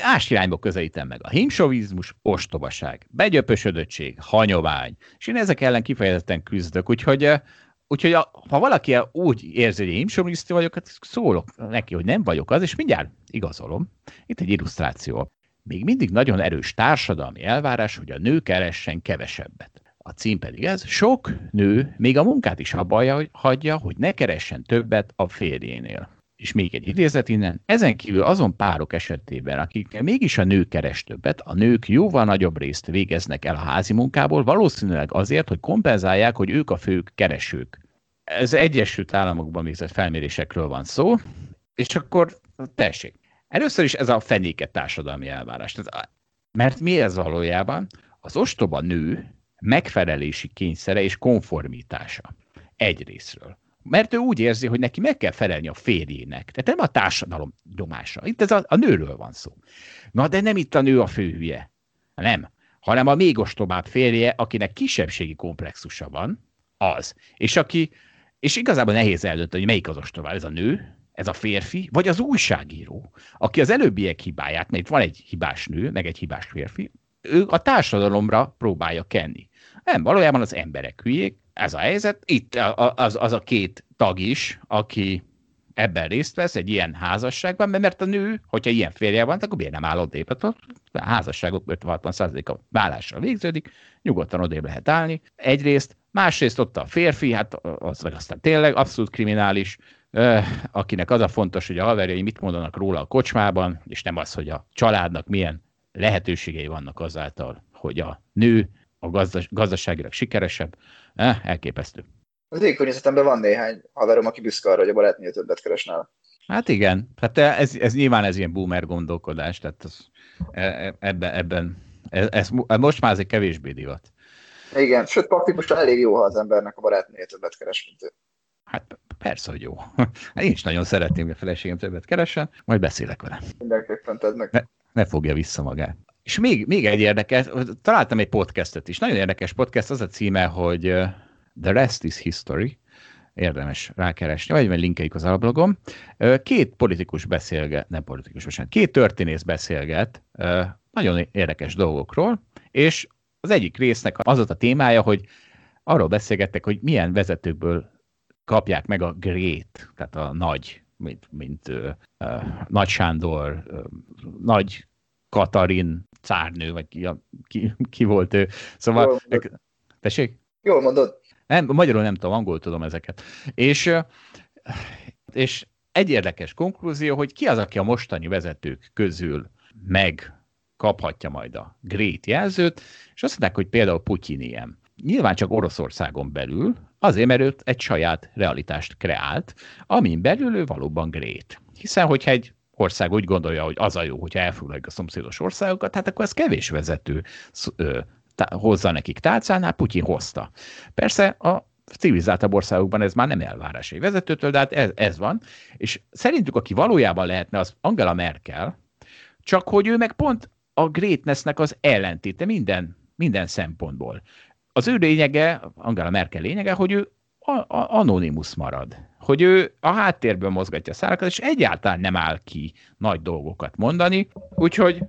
Más irányba közelítem meg a himsovizmus, ostobaság, begyöpösödöttség, hanyovány, és én ezek ellen kifejezetten küzdök, úgyhogy Úgyhogy a, ha valaki úgy érzi, hogy én soviniszti vagyok, hát szólok neki, hogy nem vagyok az, és mindjárt igazolom. Itt egy illusztráció. Még mindig nagyon erős társadalmi elvárás, hogy a nő keressen kevesebbet. A cím pedig ez, sok nő még a munkát is abba hagyja, hogy ne keressen többet a férjénél. És még egy idézet innen, ezen kívül azon párok esetében, akik mégis a nők keres többet, a nők jóval nagyobb részt végeznek el a házi munkából, valószínűleg azért, hogy kompenzálják, hogy ők a fők keresők. Ez Egyesült Államokban végzett felmérésekről van szó, és akkor tessék. Először is ez a fenéket társadalmi elvárás. Mert mi ez valójában? Az ostoba nő megfelelési kényszere és konformitása. Egyrésztről mert ő úgy érzi, hogy neki meg kell felelni a férjének. Tehát nem a társadalom nyomása. Itt ez a, a nőről van szó. Na, de nem itt a nő a főhülye. Nem. Hanem a még ostobább férje, akinek kisebbségi komplexusa van, az. És aki, és igazából nehéz eldönteni, hogy melyik az ostobább, ez a nő, ez a férfi, vagy az újságíró, aki az előbbiek hibáját, mert itt van egy hibás nő, meg egy hibás férfi, ő a társadalomra próbálja kenni. Nem, valójában az emberek hülyék, ez a helyzet. Itt az, az a két tag is, aki ebben részt vesz egy ilyen házasságban, mert a nő, hogyha ilyen férje van, akkor miért nem áll odébb? Hát a házasságok 50-60 a vállással végződik, nyugodtan odébb lehet állni. Egyrészt, másrészt ott a férfi, hát az meg aztán tényleg abszolút kriminális, akinek az a fontos, hogy a haverjai mit mondanak róla a kocsmában, és nem az, hogy a családnak milyen lehetőségei vannak azáltal, hogy a nő a gazdas, gazdaságilag sikeresebb. Eh, elképesztő. Az én környezetemben van néhány haverom, aki büszke arra, hogy a barátnője többet keres nála. Hát igen, hát ez, ez nyilván ez ilyen boomer gondolkodás, tehát az, e, e, ebben, ebben ez, ez, most már ez egy kevésbé divat. Igen, sőt, praktikusan elég jó, ha az embernek a barátnője többet keres, mint ő. Hát persze, hogy jó. Hát [laughs] én is nagyon szeretném, hogy a feleségem többet keressen, majd beszélek vele. Mindenképpen tedd meg. Ne, ne fogja vissza magát. És még, még egy érdekes, találtam egy podcastet is, nagyon érdekes podcast, az a címe, hogy The Rest is History, érdemes rákeresni, vagy mert linkeljük az alblogom. Két politikus beszélget, nem politikus, most két történész beszélget nagyon érdekes dolgokról, és az egyik résznek az volt a témája, hogy arról beszélgettek, hogy milyen vezetőkből kapják meg a grét, tehát a nagy, mint, mint uh, uh, Nagy Sándor, uh, Nagy Katarin cárnő, vagy ki, ki, ki volt ő. Szóval, Jól tessék? Jól mondod. Nem, magyarul nem tudom, angol tudom ezeket. És, és egy érdekes konklúzió, hogy ki az, aki a mostani vezetők közül megkaphatja majd a Great jelzőt, és azt mondták, hogy például Putyin ilyen. Nyilván csak Oroszországon belül, azért, mert őt egy saját realitást kreált, amin belül ő valóban Great. Hiszen, hogyha egy ország úgy gondolja, hogy az a jó, hogyha elfoglaljuk a szomszédos országokat, hát akkor ez kevés vezető hozza nekik tálcánál, Putyin hozta. Persze a civilizáltabb országokban ez már nem elvárás egy vezetőtől, de hát ez, ez van. És szerintük, aki valójában lehetne, az Angela Merkel, csak hogy ő meg pont a greatnessnek az ellentéte minden, minden szempontból. Az ő lényege, Angela Merkel lényege, hogy ő anonimus marad. Hogy ő a háttérben mozgatja a szárakat, és egyáltalán nem áll ki nagy dolgokat mondani. Úgyhogy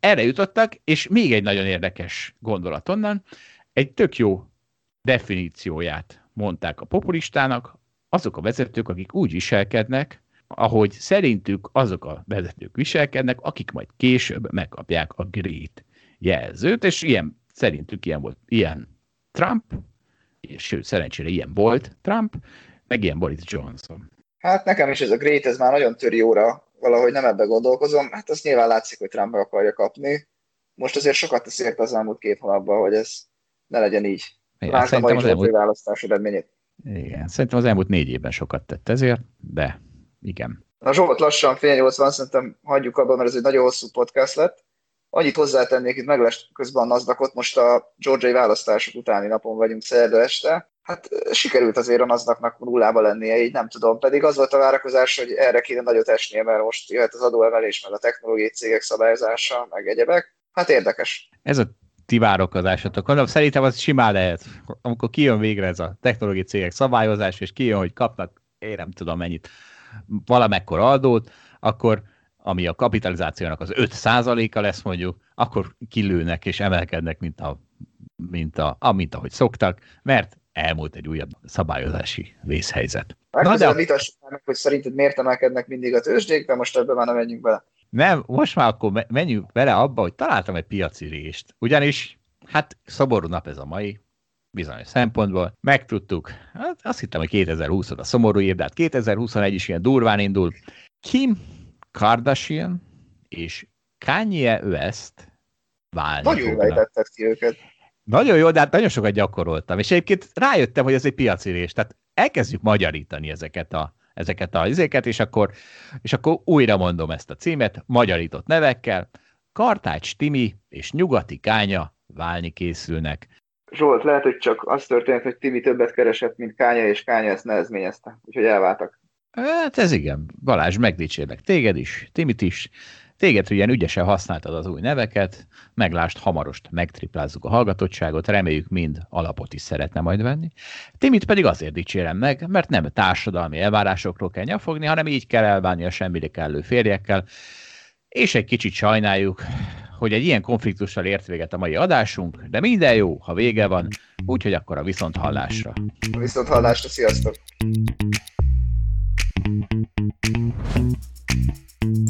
erre jutottak, és még egy nagyon érdekes gondolat onnan, egy tök jó definícióját mondták a populistának, azok a vezetők, akik úgy viselkednek, ahogy szerintük azok a vezetők viselkednek, akik majd később megkapják a Great jelzőt, és ilyen, szerintük ilyen volt, ilyen Trump, és sőt, szerencsére ilyen volt Trump, meg ilyen Boris Johnson. Hát nekem is ez a Great, ez már nagyon töri óra, valahogy nem ebbe gondolkozom. Hát az nyilván látszik, hogy Trump akarja kapni. Most azért sokat tesz ért az elmúlt két hónapban, hogy ez ne legyen így. Igen, Lásd a az elmúlt... választás eredményét. Igen, szerintem az elmúlt négy évben sokat tett ezért, de igen. Na Zsolt, lassan fél nyolc van, szerintem hagyjuk abban, mert ez egy nagyon hosszú podcast lett. Annyit hozzátennék, itt meg lesz közben a nasdaq most a georgiai választások utáni napon vagyunk szerda este. Hát sikerült azért a nasdaq nullába lennie, így nem tudom. Pedig az volt a várakozás, hogy erre kéne nagyot esnie, mert most jöhet az adóemelés, meg a technológiai cégek szabályozása, meg egyebek. Hát érdekes. Ez a ti várakozásotok. Mondom, szerintem az simán lehet, amikor kijön végre ez a technológiai cégek szabályozás, és kijön, hogy kapnak, én nem tudom mennyit, valamekkor adót, akkor ami a kapitalizációnak az 5%-a lesz mondjuk, akkor kilőnek és emelkednek, mint, a, mint, a, a, mint ahogy szoktak, mert elmúlt egy újabb szabályozási vészhelyzet. Na, de a... meg, hogy szerinted miért emelkednek mindig a tőzsdék, de most ebben már nem menjünk bele. Nem, most már akkor menjünk bele abba, hogy találtam egy piaci rést. Ugyanis, hát szoború nap ez a mai, bizonyos szempontból. Megtudtuk, hát azt hittem, hogy 2020 a szomorú év, de hát 2021 is ilyen durván indul. Kim Kardashian és Kanye West válni Nagyon lejtetted ki őket. Nagyon jó, de hát nagyon sokat gyakoroltam, és egyébként rájöttem, hogy ez egy piacirés, tehát elkezdjük magyarítani ezeket a ezeket a izéket, és akkor, és akkor újra mondom ezt a címet, magyarított nevekkel, Kartács Timi és Nyugati Kánya válni készülnek. Zsolt, lehet, hogy csak az történt, hogy Timi többet keresett, mint Kánya, és Kánya ezt nehezményezte, úgyhogy elváltak. Hát ez igen. Balázs, megdicsérlek téged is, Timit is. Téged, hogy ilyen ügyesen használtad az új neveket, meglást hamarost megtriplázzuk a hallgatottságot, reméljük mind alapot is szeretne majd venni. Timit pedig azért dicsérem meg, mert nem társadalmi elvárásokról kell nyafogni, hanem így kell elbánni a semmire kellő férjekkel, és egy kicsit sajnáljuk, hogy egy ilyen konfliktussal ért véget a mai adásunk, de minden jó, ha vége van, úgyhogy akkor a viszonthallásra. A viszonthallásra, sziasztok! thank you